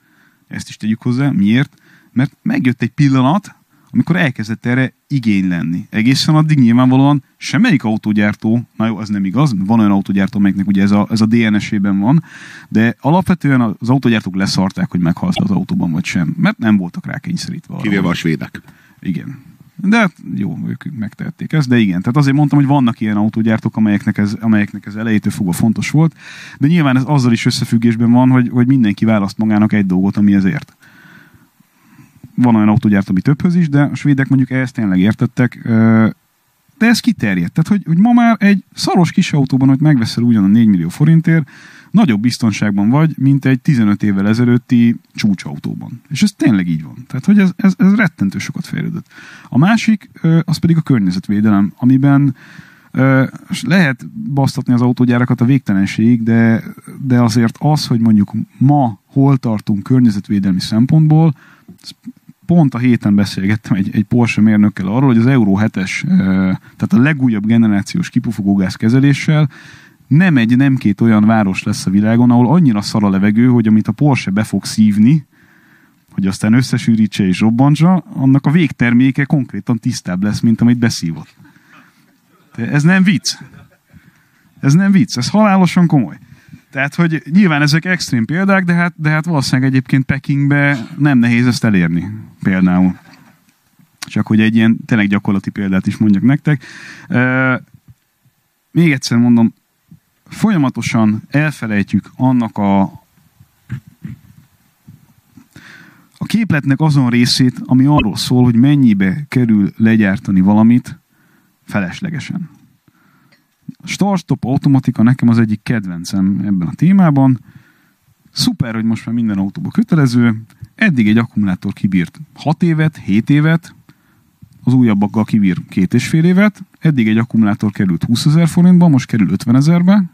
Ezt is tegyük hozzá. Miért? Mert megjött egy pillanat, amikor elkezdett erre igény lenni. Egészen addig nyilvánvalóan semmelyik autógyártó, na jó, az nem igaz, van olyan autógyártó, amelyiknek ugye ez a, ez a DNS-ében van, de alapvetően az autógyártók leszarták, hogy meghalsz az autóban vagy sem, mert nem voltak rá kényszerítve. Kivéve a svédek. Igen. De hát jó, ők megtehették ezt, de igen. Tehát azért mondtam, hogy vannak ilyen autógyártók, amelyeknek ez, amelyeknek ez elejétől fogva fontos volt, de nyilván ez azzal is összefüggésben van, hogy, hogy mindenki választ magának egy dolgot, ami ezért van olyan autógyárt, ami többhöz is, de a svédek mondjuk ehhez tényleg értettek, de ez kiterjedt. Tehát, hogy, hogy ma már egy szaros kis autóban, hogy megveszel ugyan a 4 millió forintért, nagyobb biztonságban vagy, mint egy 15 évvel ezelőtti csúcsautóban. És ez tényleg így van. Tehát, hogy ez, ez, ez rettentő sokat fejlődött. A másik, az pedig a környezetvédelem, amiben lehet basztatni az autógyárakat a végtelenség, de, de azért az, hogy mondjuk ma hol tartunk környezetvédelmi szempontból, pont a héten beszélgettem egy, egy Porsche mérnökkel arról, hogy az Euro 7-es, tehát a legújabb generációs kipufogógáz kezeléssel nem egy, nem két olyan város lesz a világon, ahol annyira szar a levegő, hogy amit a Porsche be fog szívni, hogy aztán összesűrítse és robbantsa, annak a végterméke konkrétan tisztább lesz, mint amit beszívott. De ez nem vicc. Ez nem vicc, ez halálosan komoly. Tehát, hogy nyilván ezek extrém példák, de hát, de hát valószínűleg egyébként Pekingbe nem nehéz ezt elérni. Például. Csak hogy egy ilyen tényleg gyakorlati példát is mondjak nektek. Még egyszer mondom, folyamatosan elfelejtjük annak a, a képletnek azon részét, ami arról szól, hogy mennyibe kerül legyártani valamit feleslegesen. Start-stop automatika nekem az egyik kedvencem ebben a témában. Szuper, hogy most már minden autóba kötelező. Eddig egy akkumulátor kibírt 6 évet, 7 évet, az újabbakkal kibír két és fél évet, eddig egy akkumulátor került 20 ezer forintba, most kerül 50 ezerbe,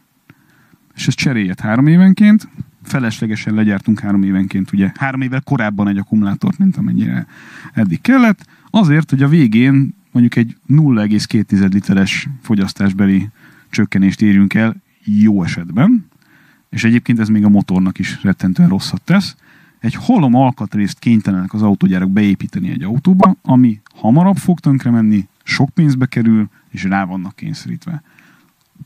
és ez cseréljét három évenként, feleslegesen legyártunk három évenként, ugye három évvel korábban egy akkumulátort, mint amennyire eddig kellett, azért, hogy a végén mondjuk egy 0,2 literes fogyasztásbeli csökkenést érjünk el jó esetben, és egyébként ez még a motornak is rettentően rosszat tesz, egy holom alkatrészt kénytelenek az autógyárak beépíteni egy autóba, ami hamarabb fog tönkre menni, sok pénzbe kerül, és rá vannak kényszerítve.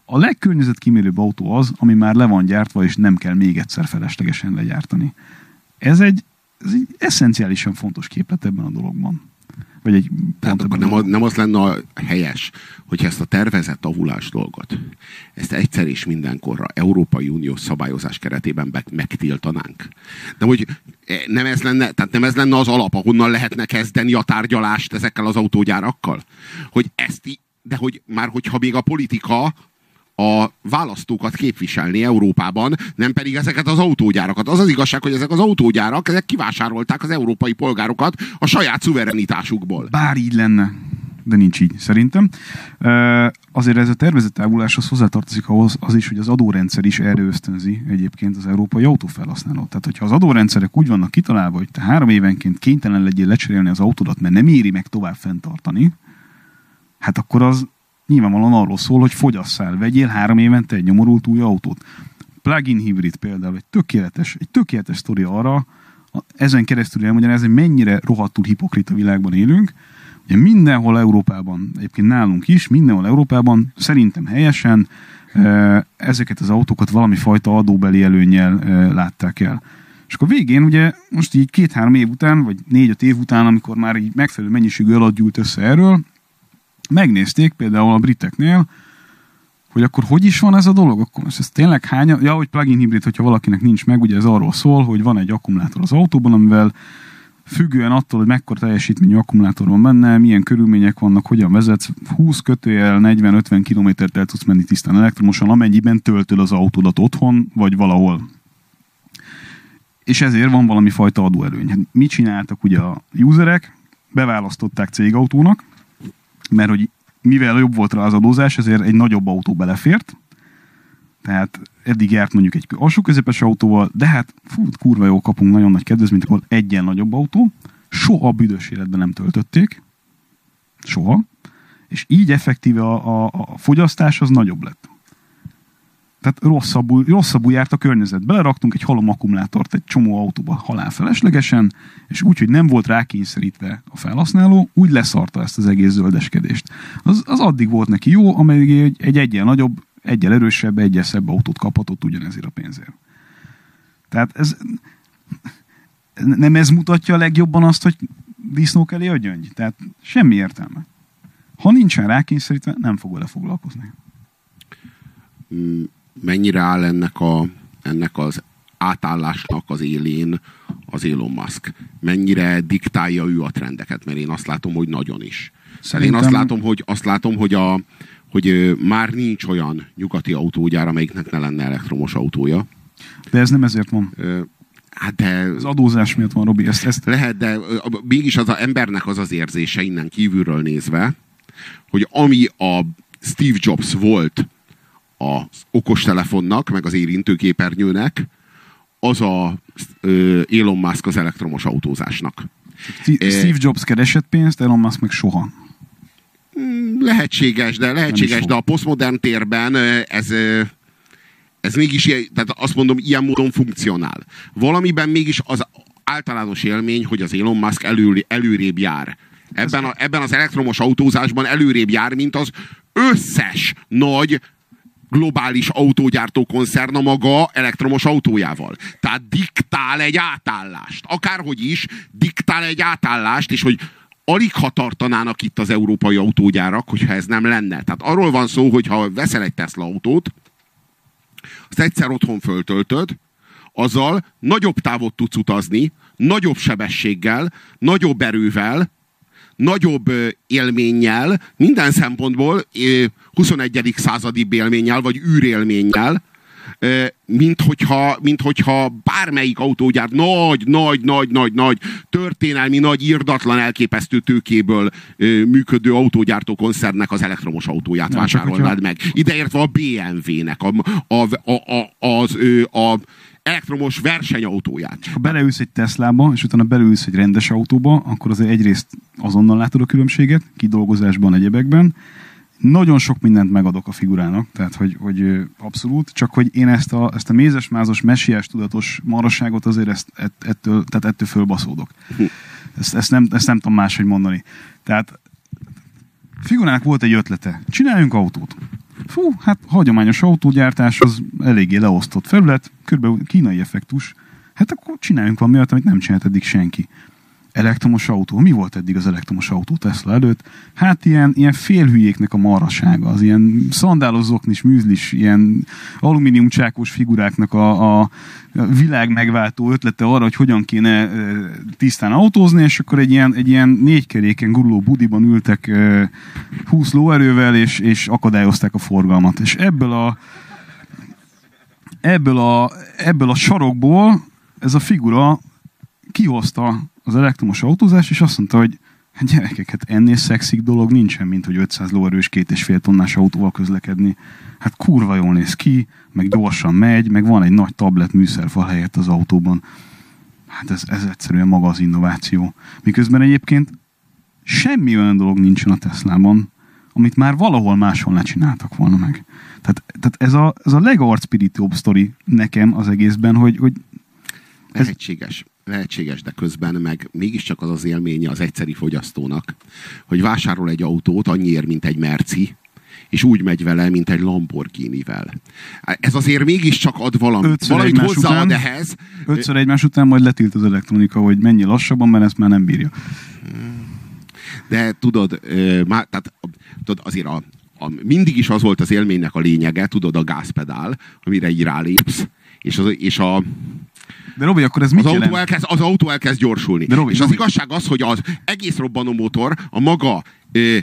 A legkörnyezetkímélőbb autó az, ami már le van gyártva, és nem kell még egyszer feleslegesen legyártani. Ez egy, ez egy eszenciálisan fontos képlet ebben a dologban. Vagy egy Tehát akkor nem, nem az lenne a helyes, hogy ezt a tervezett avulás dolgot, ezt egyszer és mindenkorra Európai Uniós szabályozás keretében be, megtiltanánk. De hogy eh, nem ez, lenne, tehát nem ez lenne az alap, ahonnan lehetne kezdeni a tárgyalást ezekkel az autógyárakkal? Hogy ezt, de hogy már hogyha még a politika a választókat képviselni Európában, nem pedig ezeket az autógyárakat. Az az igazság, hogy ezek az autógyárak, ezek kivásárolták az európai polgárokat a saját szuverenitásukból. Bár így lenne, de nincs így, szerintem. Azért ez a tervezett távuláshoz hozzátartozik ahhoz az is, hogy az adórendszer is erre ösztönzi egyébként az európai autófelhasználót. Tehát, hogyha az adórendszerek úgy vannak kitalálva, hogy te három évenként kénytelen legyél lecserélni az autódat, mert nem éri meg tovább fenntartani, hát akkor az nyilvánvalóan arról szól, hogy fogyasszál, vegyél három évente egy nyomorult új autót. Plug-in hibrid például egy tökéletes, egy tökéletes sztori arra, ezen keresztül elmagyarázni, hogy mennyire rohadtul hipokrita világban élünk. Ugye mindenhol Európában, egyébként nálunk is, mindenhol Európában szerintem helyesen ezeket az autókat valami fajta adóbeli előnyel látták el. És akkor végén ugye most így két-három év után, vagy négy-öt év után, amikor már így megfelelő mennyiségű alat gyűlt össze erről, megnézték például a briteknél, hogy akkor hogy is van ez a dolog? Akkor most ez tényleg hány? Ja, hogy plug-in hibrid, hogyha valakinek nincs meg, ugye ez arról szól, hogy van egy akkumulátor az autóban, amivel függően attól, hogy mekkora teljesítményű akkumulátor van benne, milyen körülmények vannak, hogyan vezetsz, 20 kötőjel 40-50 kilométert el tudsz menni tisztán elektromosan, amennyiben töltöd az autódat otthon, vagy valahol. És ezért van valami fajta adóerőny. Hát mit csináltak ugye a userek? Beválasztották cégautónak, mert hogy mivel jobb volt rá az adózás, ezért egy nagyobb autó belefért, tehát eddig járt mondjuk egy alsó közepes autóval, de hát fú, kurva jó kapunk nagyon nagy kedvezményt, akkor egyen nagyobb autó, soha büdös életben nem töltötték, soha, és így effektíve a, a, a fogyasztás az nagyobb lett. Tehát rosszabbul, rosszabbul járt a környezet. Beleraktunk egy halom akkumulátort egy csomó autóba halálfeleslegesen, és úgy, hogy nem volt rákényszerítve a felhasználó, úgy leszarta ezt az egész zöldeskedést. Az, az addig volt neki jó, amelyik egy, egy egyen nagyobb, egyen erősebb, egyen szebb autót kaphatott ugyanezért a pénzért. Tehát ez nem ez mutatja a legjobban azt, hogy disznók elé a gyöngy. Tehát semmi értelme. Ha nincsen rákényszerítve, nem fog vele foglalkozni. Mm mennyire áll ennek, a, ennek az átállásnak az élén az Elon Musk. Mennyire diktálja ő a trendeket, mert én azt látom, hogy nagyon is. Szerintem... Én azt látom, hogy, azt látom, hogy, a, hogy már nincs olyan nyugati autógyár, amelyiknek ne lenne elektromos autója. De ez nem ezért van. Hát de... Az adózás miatt van, Robi. Ezt, ezt... Lehet, de mégis az a embernek az az érzése innen kívülről nézve, hogy ami a Steve Jobs volt az okostelefonnak, meg az érintőképernyőnek, az a Elon Musk az elektromos autózásnak. Steve Jobs keresett pénzt, Elon Musk meg soha. Hmm, lehetséges, de lehetséges, de a posztmodern térben ez, ez mégis, tehát azt mondom, ilyen módon funkcionál. Valamiben mégis az általános élmény, hogy az Elon Musk elő, előrébb jár. Ebben, a, ebben az elektromos autózásban előrébb jár, mint az összes nagy globális autógyártó koncern a maga elektromos autójával. Tehát diktál egy átállást. Akárhogy is, diktál egy átállást, és hogy alig ha tartanának itt az európai autógyárak, hogyha ez nem lenne. Tehát arról van szó, hogy ha veszel egy Tesla autót, azt egyszer otthon föltöltöd, azzal nagyobb távot tudsz utazni, nagyobb sebességgel, nagyobb erővel, nagyobb élménnyel, minden szempontból 21. századi élménnyel, vagy űrélménnyel, mint hogyha, mint hogyha bármelyik autógyár nagy, nagy, nagy, nagy, nagy, történelmi, nagy, írdatlan, elképesztő tőkéből működő autógyártó koncernek az elektromos autóját Nem, vásárolnád meg. Ideértve a BMW-nek, a, a, a, a, az, a elektromos versenyautóját. Ha beleülsz egy Teslába, és utána beleülsz egy rendes autóba, akkor azért egyrészt azonnal látod a különbséget, kidolgozásban, egyebekben, nagyon sok mindent megadok a figurának, tehát hogy, hogy abszolút, csak hogy én ezt a, ezt a mézes-mázos, messiás tudatos marasságot azért ezt, ett, ettől, tehát ettől fölbaszódok. Hm. Ezt, ezt, nem, ezt nem tudom máshogy mondani. Tehát figurának volt egy ötlete. Csináljunk autót. Fú, hát hagyományos autógyártás az eléggé leosztott felület, körülbelül kínai effektus. Hát akkor csináljunk valami olyat, amit nem csinált eddig senki elektromos autó. Mi volt eddig az elektromos autó Tesla előtt? Hát ilyen, ilyen félhülyéknek a marasága, az ilyen szandálozoknis, műzlis, ilyen alumínium csákos figuráknak a, a világ megváltó ötlete arra, hogy hogyan kéne tisztán autózni, és akkor egy ilyen, egy ilyen négykeréken guruló budiban ültek 20 lóerővel, és, és akadályozták a forgalmat. És ebből a ebből a, ebből a sarokból ez a figura kihozta az elektromos autózás, és azt mondta, hogy hát gyerekek, hát ennél szexik dolog nincsen, mint hogy 500 lóerős két és fél tonnás autóval közlekedni. Hát kurva jól néz ki, meg gyorsan megy, meg van egy nagy tablet műszerfal helyett az autóban. Hát ez, ez egyszerűen maga az innováció. Miközben egyébként semmi olyan dolog nincsen a Teslában, amit már valahol máshol lecsináltak volna meg. Tehát, tehát ez a, ez a legarcpiritóbb sztori nekem az egészben, hogy, hogy ez... Lehetséges lehetséges, de közben meg mégiscsak az az élménye az egyszeri fogyasztónak, hogy vásárol egy autót annyiért, mint egy Merci, és úgy megy vele, mint egy Lamborghini-vel. Ez azért mégiscsak ad valamit, valamit hozzáad után, ehhez. Ötször egymás után majd letilt az elektronika, hogy mennyi lassabban, mert ezt már nem bírja. De tudod, már, tehát, tudod azért a, a, mindig is az volt az élménynek a lényege, tudod, a gázpedál, amire így rálépsz, és, az, és a, de Robi, akkor ez mit az autó, elkezd, az autó elkezd gyorsulni. De Robi, és Robi. az igazság az, hogy az egész robbanó motor a maga ö,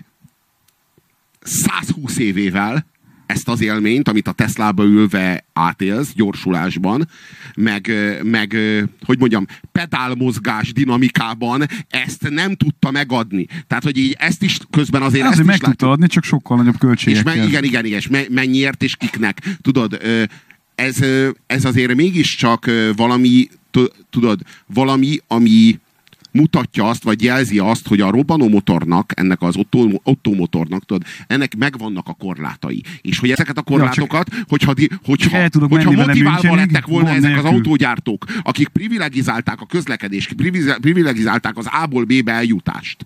120 évével ezt az élményt, amit a Teslába ülve átélsz gyorsulásban, meg, meg hogy mondjam, pedálmozgás dinamikában ezt nem tudta megadni. Tehát, hogy így ezt is közben azért ezt is meg tudta adni, csak sokkal nagyobb költségekkel. És me, igen, igen, igen, és mennyiért és kiknek. Tudod, ez, ez azért mégiscsak valami, tudod, valami, ami mutatja azt, vagy jelzi azt, hogy a robbanó motornak, ennek az Otto, motornak, tudod, ennek megvannak a korlátai. És hogy ezeket a korlátokat, ja, hogyha, hogyha, hogyha motiválva lettek volna ezek nélkül. az autógyártók, akik privilegizálták a közlekedést, privilegizálták az A-ból B-be eljutást,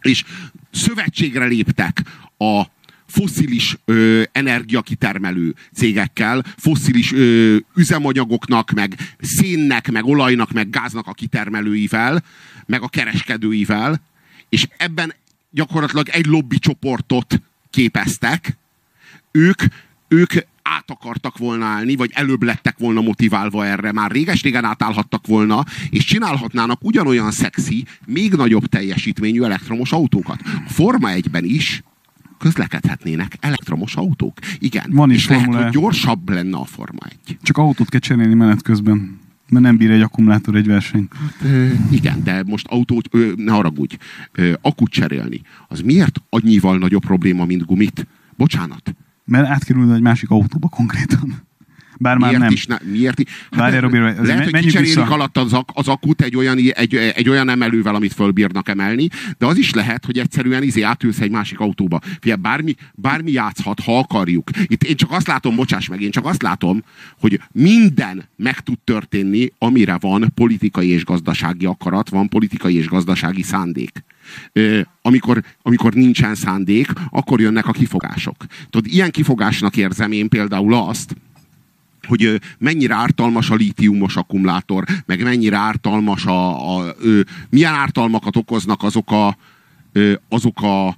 és szövetségre léptek a foszilis ö, energiakitermelő cégekkel, foszilis ö, üzemanyagoknak, meg szénnek, meg olajnak, meg gáznak a kitermelőivel, meg a kereskedőivel, és ebben gyakorlatilag egy lobby csoportot képeztek. Ők, ők át akartak volna állni, vagy előbb lettek volna motiválva erre, már réges-régen átállhattak volna, és csinálhatnának ugyanolyan szexi, még nagyobb teljesítményű elektromos autókat. A Forma 1-ben is közlekedhetnének elektromos autók. Igen, Van is és lehet, hogy gyorsabb lenne a Forma 1. Csak autót kell cserélni menet közben. Mert nem bír egy akkumulátor egy versenyt. Hát, igen, de most autót, ö, ne haragudj, ö, akut cserélni. Az miért annyival nagyobb probléma, mint gumit? Bocsánat. Mert átkerülne egy másik autóba konkrétan. Bár már miért nem. Is, ne, miért? Hát Várj, Robi, lehet, hogy kicserélik vissza. alatt az, az akut egy olyan, egy, egy olyan emelővel, amit fölbírnak emelni, de az is lehet, hogy egyszerűen izé átülsz egy másik autóba. Fia, bármi, bármi játszhat, ha akarjuk. Itt én csak azt látom, bocsáss meg, én csak azt látom, hogy minden meg tud történni, amire van politikai és gazdasági akarat, van politikai és gazdasági szándék. Amikor, amikor nincsen szándék, akkor jönnek a kifogások. Tudod, ilyen kifogásnak érzem én például azt, hogy mennyire ártalmas a lítiumos akkumulátor, meg mennyire ártalmas a, a, a milyen ártalmakat okoznak azok a, azok a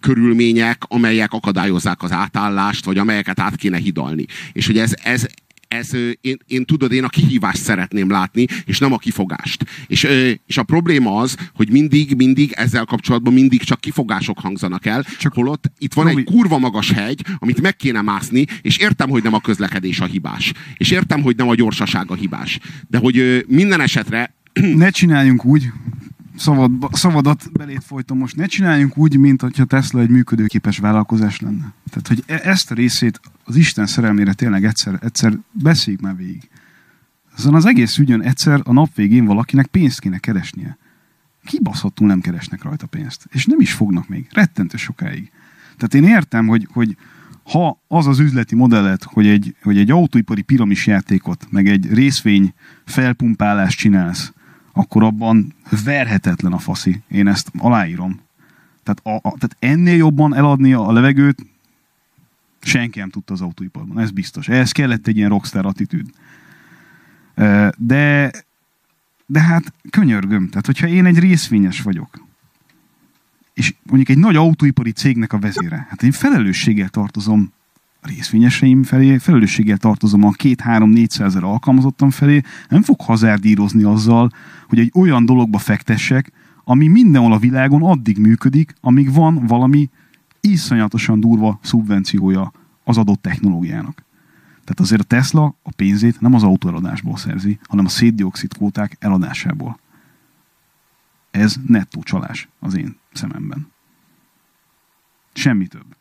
körülmények, amelyek akadályozzák az átállást, vagy amelyeket át kéne hidalni. És hogy ez, ez ez, én, én tudod, én a kihívást szeretném látni, és nem a kifogást. És, és a probléma az, hogy mindig, mindig ezzel kapcsolatban mindig csak kifogások hangzanak el, csak holott itt van Robi... egy kurva magas hegy, amit meg kéne mászni, és értem, hogy nem a közlekedés a hibás. És értem, hogy nem a gyorsaság a hibás. De hogy minden esetre... Ne csináljunk úgy, szavad, szavadat belét folytom most, ne csináljunk úgy, mint hogyha Tesla egy működőképes vállalkozás lenne. Tehát, hogy e- ezt a részét az Isten szerelmére tényleg egyszer, egyszer beszéljük már végig. Azon az egész ügyön egyszer a nap végén valakinek pénzt kéne keresnie. Kibaszottul nem keresnek rajta pénzt. És nem is fognak még. Rettentő sokáig. Tehát én értem, hogy, hogy ha az az üzleti modellet, hogy egy, hogy egy autóipari piramis játékot, meg egy részvény felpumpálást csinálsz, akkor abban verhetetlen a faszi. Én ezt aláírom. Tehát, a, a, tehát ennél jobban eladni a levegőt senki nem tudta az autóiparban, ez biztos. Ehhez kellett egy ilyen rockstar attitűd. De, de hát könyörgöm, tehát hogyha én egy részvényes vagyok, és mondjuk egy nagy autóipari cégnek a vezére, hát én felelősséggel tartozom részvényeseim felé, felelősséggel tartozom a két-három-négyszázer alkalmazottam felé, nem fog hazárdírozni azzal, hogy egy olyan dologba fektessek, ami mindenhol a világon addig működik, amíg van valami iszonyatosan durva szubvenciója az adott technológiának. Tehát azért a Tesla a pénzét nem az autóeladásból szerzi, hanem a széndiokszid kvóták eladásából. Ez nettó csalás az én szememben. Semmi több.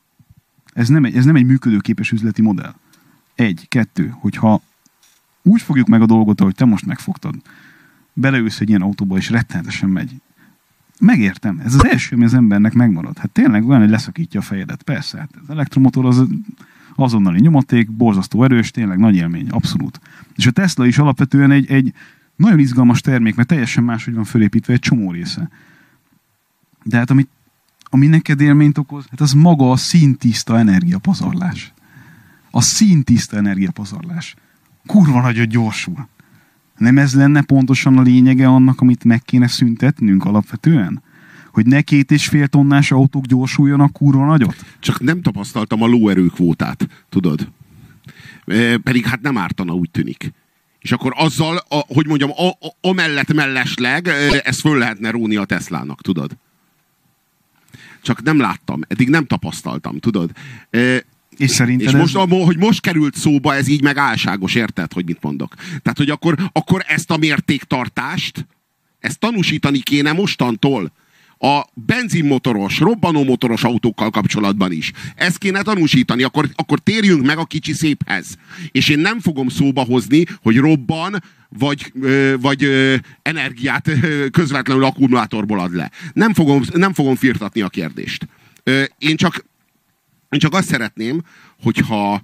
Ez nem egy, ez nem egy működőképes üzleti modell. Egy, kettő, hogyha úgy fogjuk meg a dolgot, ahogy te most megfogtad, beleülsz egy ilyen autóba, és rettenetesen megy. Megértem. Ez az első, ami az embernek megmarad. Hát tényleg olyan, hogy leszakítja a fejedet. Persze, hát az elektromotor az azonnali nyomaték, borzasztó erős, tényleg nagy élmény, abszolút. És a Tesla is alapvetően egy, egy nagyon izgalmas termék, mert teljesen máshogy van fölépítve egy csomó része. De hát amit, ami neked élményt okoz, hát az maga a színtiszta energiapazarlás. A színtiszta energiapazarlás. Kurva nagyon gyorsul. Nem ez lenne pontosan a lényege annak, amit meg kéne szüntetnünk alapvetően? Hogy ne két és fél tonnás autók gyorsuljanak kurva nagyot? Csak nem tapasztaltam a lóerőkvótát, tudod? E, pedig hát nem ártana, úgy tűnik. És akkor azzal, a, hogy mondjam, a, a, amellett mellesleg ezt föl lehetne róni a Teslának, tudod? Csak nem láttam, eddig nem tapasztaltam, tudod? E, és szerinted és most, ez... hogy most került szóba, ez így meg álságos, érted, hogy mit mondok? Tehát, hogy akkor, akkor ezt a mértéktartást, ezt tanúsítani kéne mostantól a benzinmotoros, robbanómotoros autókkal kapcsolatban is. Ezt kéne tanúsítani, akkor, akkor térjünk meg a kicsi széphez. És én nem fogom szóba hozni, hogy robban, vagy, vagy energiát közvetlenül akkumulátorból ad le. Nem fogom, nem fogom firtatni a kérdést. Én csak én csak azt szeretném, hogyha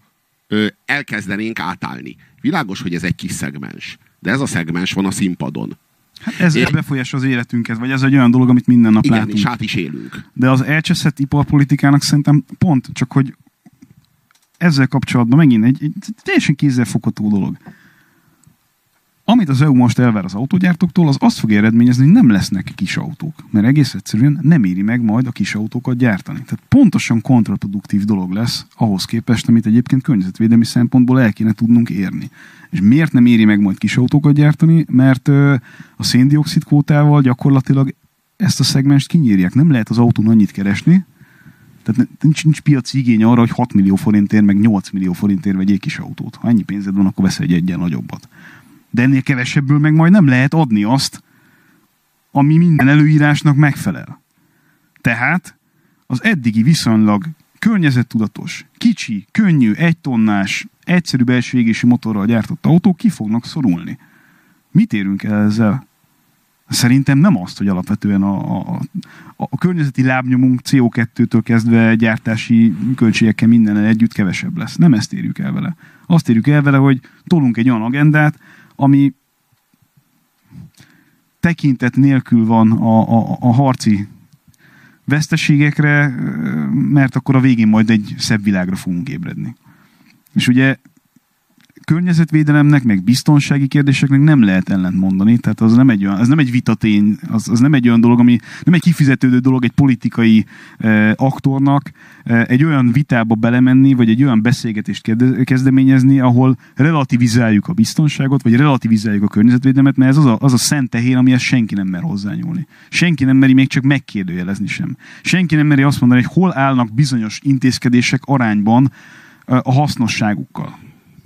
elkezdenénk átállni. Világos, hogy ez egy kis szegmens. De ez a szegmens van a színpadon. Hát ez é, befolyás az életünket, vagy ez egy olyan dolog, amit minden nap igen, látunk. és át is élünk. De az elcseszett iparpolitikának szerintem pont, csak hogy ezzel kapcsolatban megint egy, egy teljesen kézzelfogható dolog. Amit az EU most elvár az autógyártóktól, az azt fog eredményezni, hogy nem lesznek kis autók. Mert egész egyszerűen nem éri meg majd a kis autókat gyártani. Tehát pontosan kontraproduktív dolog lesz ahhoz képest, amit egyébként környezetvédelmi szempontból el kéne tudnunk érni. És miért nem éri meg majd kis autókat gyártani? Mert a széndiokszid kvótával gyakorlatilag ezt a szegmest kinyírják. Nem lehet az autón annyit keresni, tehát nincs, nincs piaci igény arra, hogy 6 millió forintért, meg 8 millió forintért vegyél kis autót. Ha ennyi pénzed van, akkor vesz egy egyen nagyobbat de ennél kevesebből meg majd nem lehet adni azt, ami minden előírásnak megfelel. Tehát az eddigi viszonylag környezettudatos, kicsi, könnyű, egy tonnás, egyszerű belső égési motorral gyártott autók ki fognak szorulni. Mit érünk el ezzel? Szerintem nem azt, hogy alapvetően a, a, a környezeti lábnyomunk CO2-től kezdve gyártási költségekkel mindennel együtt kevesebb lesz. Nem ezt érjük el vele. Azt érjük el vele, hogy tolunk egy olyan agendát, ami tekintet nélkül van a, a, a harci veszteségekre, mert akkor a végén majd egy szebb világra fogunk ébredni. És ugye környezetvédelemnek, meg biztonsági kérdéseknek nem lehet ellent mondani, tehát az nem egy olyan, az nem egy vitatény, az, az nem egy olyan dolog, ami nem egy kifizetődő dolog egy politikai eh, aktornak eh, egy olyan vitába belemenni, vagy egy olyan beszélgetést kezdeményezni, ahol relativizáljuk a biztonságot, vagy relativizáljuk a környezetvédelmet, mert ez az a, az a szent tehén, amihez senki nem mer hozzányúlni. Senki nem meri még csak megkérdőjelezni sem. Senki nem meri azt mondani, hogy hol állnak bizonyos intézkedések arányban a hasznosságukkal.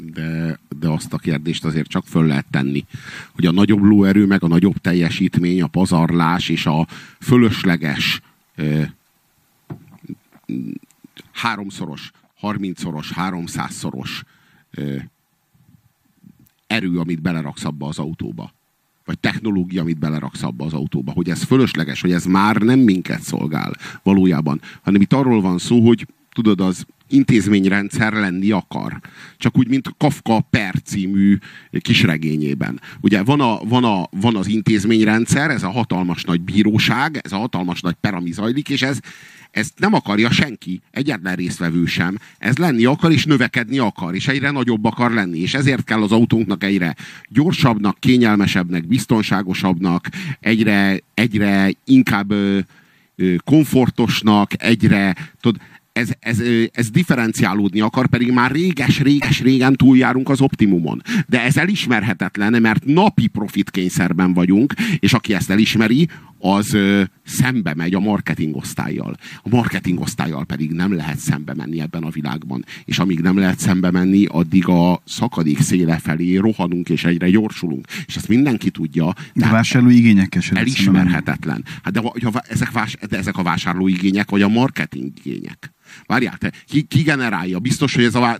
De, de azt a kérdést azért csak föl lehet tenni, hogy a nagyobb lóerő, meg a nagyobb teljesítmény, a pazarlás és a fölösleges ö, háromszoros, harmincszoros, háromszázszoros ö, erő, amit beleraksz abba az autóba. Vagy technológia, amit beleraksz abba az autóba, hogy ez fölösleges, hogy ez már nem minket szolgál valójában, hanem itt arról van szó, hogy tudod, az intézményrendszer lenni akar. Csak úgy, mint Kafka Per című kisregényében. Ugye van, a, van, a, van az intézményrendszer, ez a hatalmas nagy bíróság, ez a hatalmas nagy per, ami zajlik, és ez, ezt nem akarja senki, egyetlen résztvevő sem. Ez lenni akar és növekedni akar, és egyre nagyobb akar lenni. És ezért kell az autónknak egyre gyorsabbnak, kényelmesebbnek, biztonságosabbnak, egyre, egyre inkább ö, komfortosnak, egyre, tudod, ez, ez, ez differenciálódni akar, pedig már réges-réges-régen túljárunk az optimumon. De ez elismerhetetlen, mert napi profit kényszerben vagyunk, és aki ezt elismeri, az ö, szembe megy a marketing osztályjal. A marketing osztályjal pedig nem lehet szembe menni ebben a világban. És amíg nem lehet szembe menni, addig a szakadék széle felé rohanunk és egyre gyorsulunk. És ezt mindenki tudja. De a vásárló igényekkel sem Elismerhetetlen. Hát de, de, ezek, vás, de ezek a vásárló igények, vagy a marketing igények. Várjál, te, ki, ki generálja? Biztos, hogy ez a,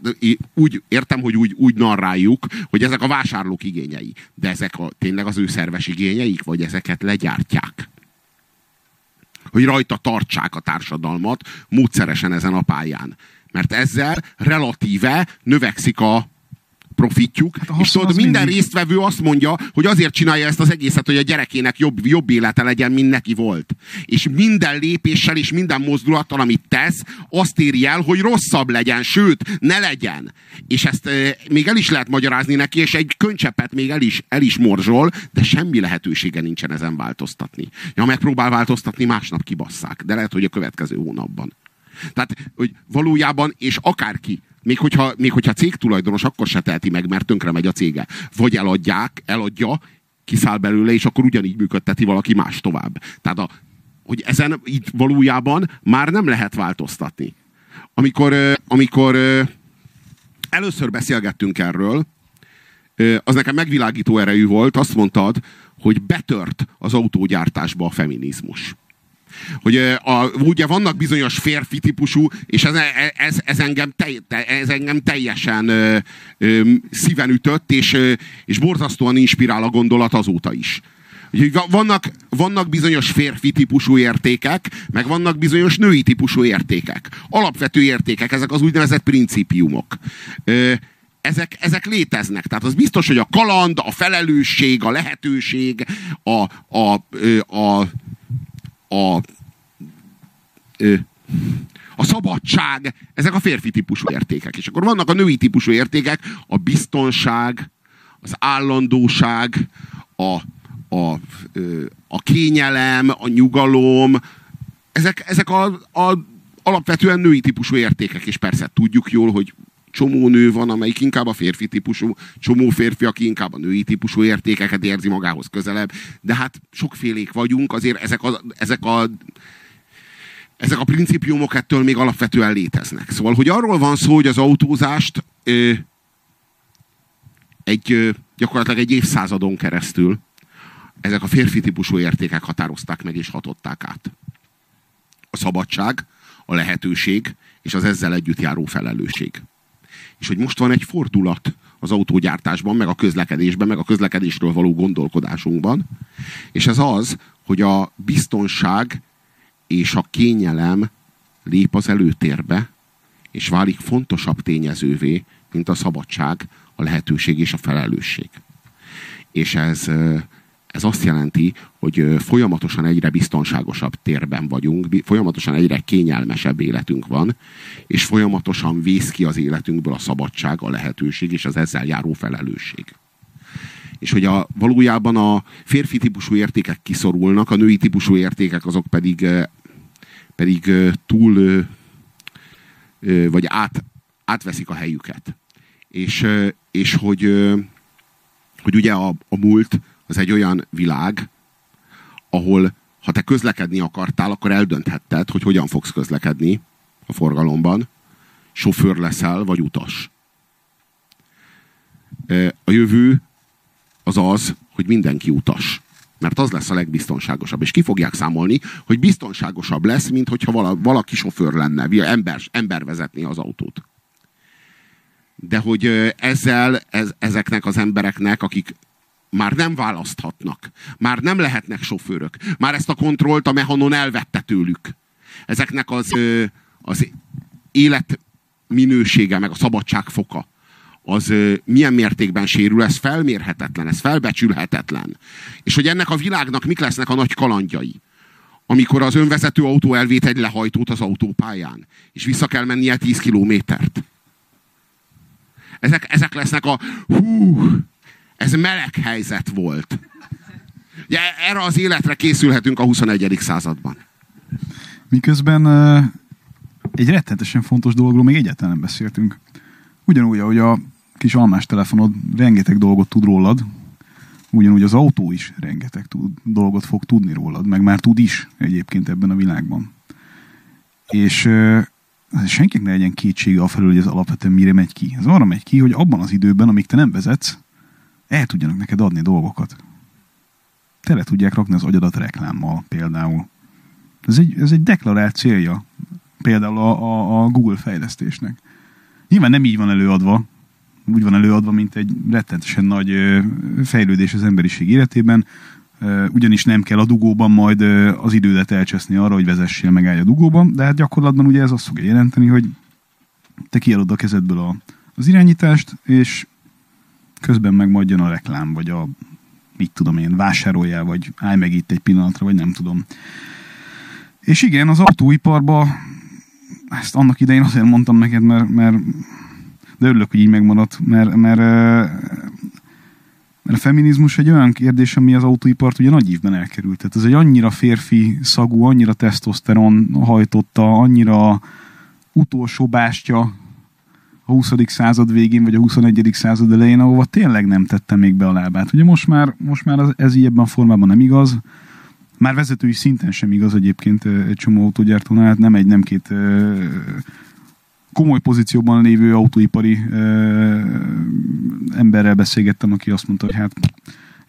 úgy, értem, hogy úgy, úgy narráljuk, hogy ezek a vásárlók igényei. De ezek a, tényleg az ő szerves igényeik, vagy ezeket legyártják? Hogy rajta tartsák a társadalmat módszeresen ezen a pályán. Mert ezzel relatíve növekszik a, profitjuk, hát és tudod, minden mindig... résztvevő azt mondja, hogy azért csinálja ezt az egészet, hogy a gyerekének jobb, jobb élete legyen, mint neki volt. És minden lépéssel és minden mozdulattal, amit tesz, azt éri el, hogy rosszabb legyen, sőt, ne legyen. És ezt e, még el is lehet magyarázni neki, és egy könycsepet még el is, el is morzsol, de semmi lehetősége nincsen ezen változtatni. Ja, megpróbál változtatni, másnap kibasszák. De lehet, hogy a következő hónapban. Tehát, hogy valójában, és akárki, még hogyha, még hogyha cégtulajdonos, akkor se teheti meg, mert tönkre megy a cége. Vagy eladják, eladja, kiszáll belőle, és akkor ugyanígy működteti valaki más tovább. Tehát, a, hogy ezen itt valójában már nem lehet változtatni. Amikor, amikor először beszélgettünk erről, az nekem megvilágító erejű volt, azt mondtad, hogy betört az autógyártásba a feminizmus hogy a, ugye vannak bizonyos férfi típusú, és ez, ez, ez, engem, te, ez engem teljesen ö, ö, szíven ütött, és, ö, és borzasztóan inspirál a gondolat azóta is. Úgyhogy vannak, vannak bizonyos férfi típusú értékek, meg vannak bizonyos női típusú értékek. Alapvető értékek, ezek az úgynevezett principiumok. Ö, ezek, ezek léteznek. Tehát az biztos, hogy a kaland, a felelősség, a lehetőség, a, a, a, a a, a szabadság, ezek a férfi típusú értékek. És akkor vannak a női típusú értékek, a biztonság, az állandóság, a, a, a kényelem, a nyugalom, ezek, ezek a, a alapvetően női típusú értékek, és persze tudjuk jól, hogy csomó nő van, amelyik inkább a férfi típusú, csomó férfi, aki inkább a női típusú értékeket érzi magához közelebb, de hát sokfélék vagyunk, azért ezek a, ezek a ezek a principiumok ettől még alapvetően léteznek. Szóval, hogy arról van szó, hogy az autózást ö, egy, ö, gyakorlatilag egy évszázadon keresztül ezek a férfi típusú értékek határozták meg és hatották át. A szabadság, a lehetőség és az ezzel együtt járó felelősség és hogy most van egy fordulat az autógyártásban, meg a közlekedésben, meg a közlekedésről való gondolkodásunkban, és ez az, hogy a biztonság és a kényelem lép az előtérbe, és válik fontosabb tényezővé, mint a szabadság, a lehetőség és a felelősség. És ez, Ez azt jelenti, hogy folyamatosan egyre biztonságosabb térben vagyunk, folyamatosan egyre kényelmesebb életünk van, és folyamatosan vész ki az életünkből a szabadság, a lehetőség és az ezzel járó felelősség. És hogy a, valójában a férfi típusú értékek kiszorulnak, a női típusú értékek azok pedig, pedig túl vagy át, átveszik a helyüket. És, és hogy, hogy ugye a, a múlt az egy olyan világ, ahol ha te közlekedni akartál, akkor eldönthetted, hogy hogyan fogsz közlekedni a forgalomban. Sofőr leszel, vagy utas. A jövő az az, hogy mindenki utas. Mert az lesz a legbiztonságosabb. És ki fogják számolni, hogy biztonságosabb lesz, mint hogyha valaki sofőr lenne, ember, ember vezetni az autót. De hogy ezzel ez, ezeknek az embereknek, akik már nem választhatnak, már nem lehetnek sofőrök, már ezt a kontrollt a mehanon elvette tőlük. Ezeknek az, az élet minősége, meg a szabadság foka, az milyen mértékben sérül, ez felmérhetetlen, ez felbecsülhetetlen. És hogy ennek a világnak mik lesznek a nagy kalandjai. Amikor az önvezető autó elvét egy lehajtót az autópályán, és vissza kell mennie 10 kilométert. Ezek, ezek lesznek a hú, ez meleg helyzet volt. Ugye, erre az életre készülhetünk a 21. században. Miközben egy rettenetesen fontos dologról még egyáltalán nem beszéltünk. Ugyanúgy, ahogy a kis almás telefonod rengeteg dolgot tud rólad, ugyanúgy az autó is rengeteg tud, dolgot fog tudni rólad, meg már tud is egyébként ebben a világban. És uh, senkinek ne legyen kétsége afelől, hogy ez alapvetően mire megy ki. Ez arra megy ki, hogy abban az időben, amíg te nem vezetsz, el tudjanak neked adni dolgokat. Tele tudják rakni az agyadat reklámmal például. Ez egy, ez egy deklarált célja például a, a, a Google fejlesztésnek. Nyilván nem így van előadva, úgy van előadva, mint egy rettentesen nagy fejlődés az emberiség életében, ugyanis nem kell a dugóban majd az idődet elcseszni arra, hogy vezessél meg a dugóban, de hát gyakorlatban ugye ez azt fogja jelenteni, hogy te kiadod a kezedből a, az irányítást, és közben meg majd a reklám, vagy a mit tudom én, vásároljál, vagy állj meg itt egy pillanatra, vagy nem tudom. És igen, az autóiparba ezt annak idején azért mondtam neked, mert, mert de örülök, hogy így megmaradt, mert, mert, mert a feminizmus egy olyan kérdés, ami az autóipart ugye nagy évben elkerült. Tehát ez egy annyira férfi szagú, annyira tesztoszteron hajtotta, annyira utolsó bástya a 20. század végén, vagy a 21. század elején, ahova tényleg nem tette még be a lábát. Ugye most már, most már ez így ebben a formában nem igaz. Már vezetői szinten sem igaz egyébként egy csomó autógyártónál, hát nem egy, nem két komoly pozícióban lévő autóipari emberrel beszélgettem, aki azt mondta, hogy hát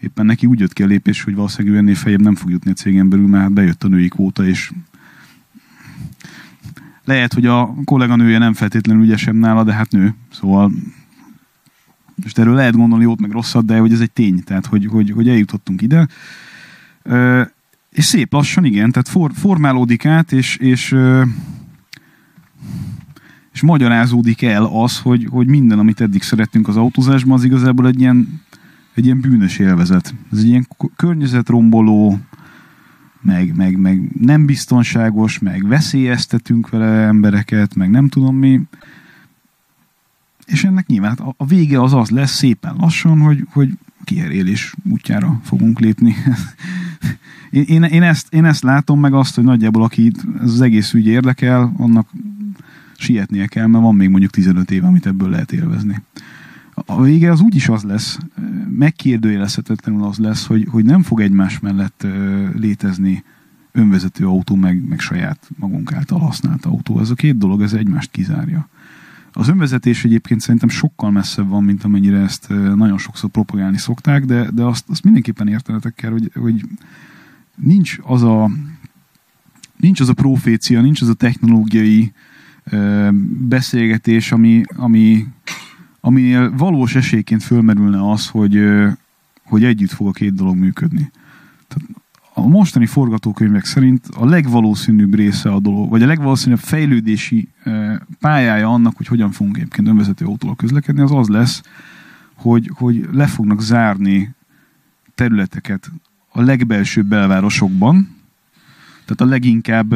éppen neki úgy jött ki a lépés, hogy valószínűleg ennél fejebb nem fog jutni a cégen belül, mert hát bejött a női kvóta, és lehet, hogy a kolléganője nem feltétlenül ügyesebb nála, de hát nő. Szóval és erről lehet gondolni jót meg rosszat, de hogy ez egy tény, tehát hogy, hogy, hogy eljutottunk ide. Ö, és szép lassan, igen, tehát for, formálódik át, és, és ö, és magyarázódik el az, hogy, hogy minden, amit eddig szerettünk az autózásban, az igazából egy ilyen, egy ilyen bűnös élvezet. Ez egy ilyen környezetromboló, meg, meg, meg nem biztonságos, meg veszélyeztetünk vele embereket, meg nem tudom mi. És ennek nyilván a, a vége az az lesz szépen lassan, hogy, hogy kiherélés útjára fogunk lépni. én, én, én, ezt, én ezt látom, meg azt, hogy nagyjából aki ez az egész ügy érdekel, annak sietnie kell, mert van még mondjuk 15 év, amit ebből lehet élvezni. A vége az úgyis az lesz, megkérdőjelezhetetlenül az lesz, hogy, hogy nem fog egymás mellett létezni önvezető autó, meg, meg saját magunk által használt autó. Ez a két dolog, ez egymást kizárja. Az önvezetés egyébként szerintem sokkal messzebb van, mint amennyire ezt nagyon sokszor propagálni szokták, de, de azt, azt mindenképpen értenetek kell, hogy, hogy nincs az a nincs az a profécia, nincs az a technológiai beszélgetés, ami, ami, ami valós esélyként fölmerülne az, hogy, hogy együtt fog a két dolog működni. Tehát a mostani forgatókönyvek szerint a legvalószínűbb része a dolog, vagy a legvalószínűbb fejlődési pályája annak, hogy hogyan fogunk egyébként önvezető autóval közlekedni, az az lesz, hogy, hogy le fognak zárni területeket a legbelsőbb belvárosokban, tehát a leginkább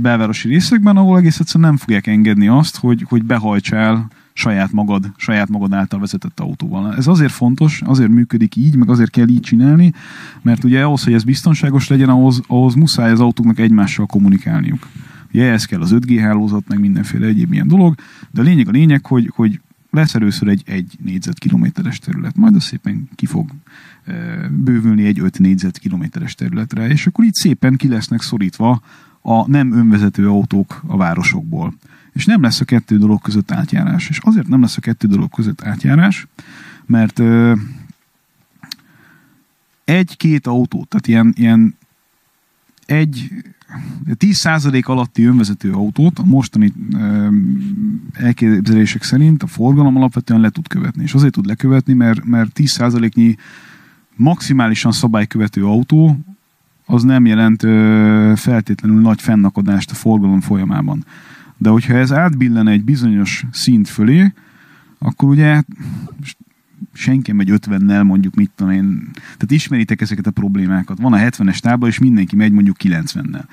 belvárosi részekben, ahol egész egyszerűen nem fogják engedni azt, hogy, hogy behajtsál saját magad, saját magad által vezetett autóval. Ez azért fontos, azért működik így, meg azért kell így csinálni, mert ugye ahhoz, hogy ez biztonságos legyen, ahhoz, ahhoz muszáj az autóknak egymással kommunikálniuk. Ugye ehhez kell az 5G hálózat, meg mindenféle egyéb ilyen dolog, de a lényeg a lényeg, hogy, hogy lesz először egy egy négyzetkilométeres terület, majd az szépen ki fog e, bővülni egy 5 négyzetkilométeres területre, és akkor így szépen ki lesznek szorítva a nem önvezető autók a városokból. És nem lesz a kettő dolog között átjárás. És azért nem lesz a kettő dolog között átjárás, mert e, egy-két autó, tehát ilyen, ilyen egy 10% alatti önvezető autót a mostani elképzelések szerint a forgalom alapvetően le tud követni. És azért tud lekövetni, mert, mert 10%-nyi maximálisan szabálykövető autó az nem jelent ö, feltétlenül nagy fennakadást a forgalom folyamában. De hogyha ez átbillen egy bizonyos szint fölé, akkor ugye senki megy 50-nel, mondjuk mit tudom én. Tehát ismeritek ezeket a problémákat. Van a 70-es tábla, és mindenki megy mondjuk 90-nel.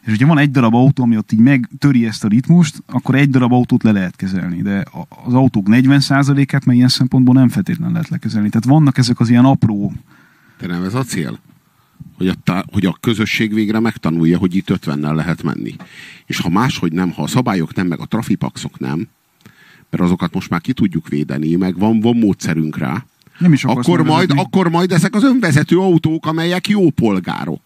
És hogyha van egy darab autó, ami ott így megtöri ezt a ritmust, akkor egy darab autót le lehet kezelni. De az autók 40%-át meg ilyen szempontból nem feltétlenül lehet lekezelni. Tehát vannak ezek az ilyen apró... De nem ez a cél? Hogy a, tá- hogy a közösség végre megtanulja, hogy itt 50-nel lehet menni. És ha máshogy nem, ha a szabályok nem, meg a trafipaxok nem, mert azokat most már ki tudjuk védeni, meg van, van módszerünk rá, nem is akkor, majd, akkor majd ezek az önvezető autók, amelyek jó polgárok.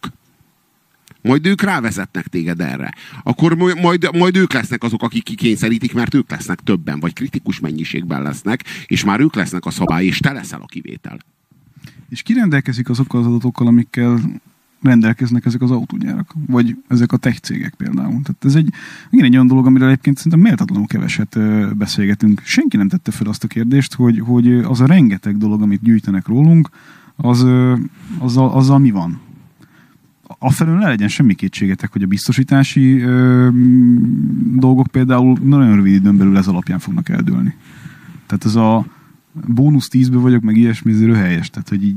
Majd ők rávezetnek téged erre. Akkor majd, majd ők lesznek azok, akik kikényszerítik, mert ők lesznek többen, vagy kritikus mennyiségben lesznek, és már ők lesznek a szabály, és te leszel a kivétel. És ki rendelkezik azokkal az adatokkal, amikkel rendelkeznek ezek az autógyárak, vagy ezek a tech cégek például. Tehát ez egy, igen, egy olyan dolog, amiről egyébként szerintem méltatlanul keveset beszélgetünk. Senki nem tette fel azt a kérdést, hogy, hogy az a rengeteg dolog, amit gyűjtenek rólunk, az, azzal, azzal mi van? Afelől ne legyen semmi kétségetek, hogy a biztosítási ö, dolgok például nagyon rövid időn belül ez alapján fognak eldőlni. Tehát ez a bónusz tízből vagyok, meg ilyesmi, ez helyes. Tehát, hogy így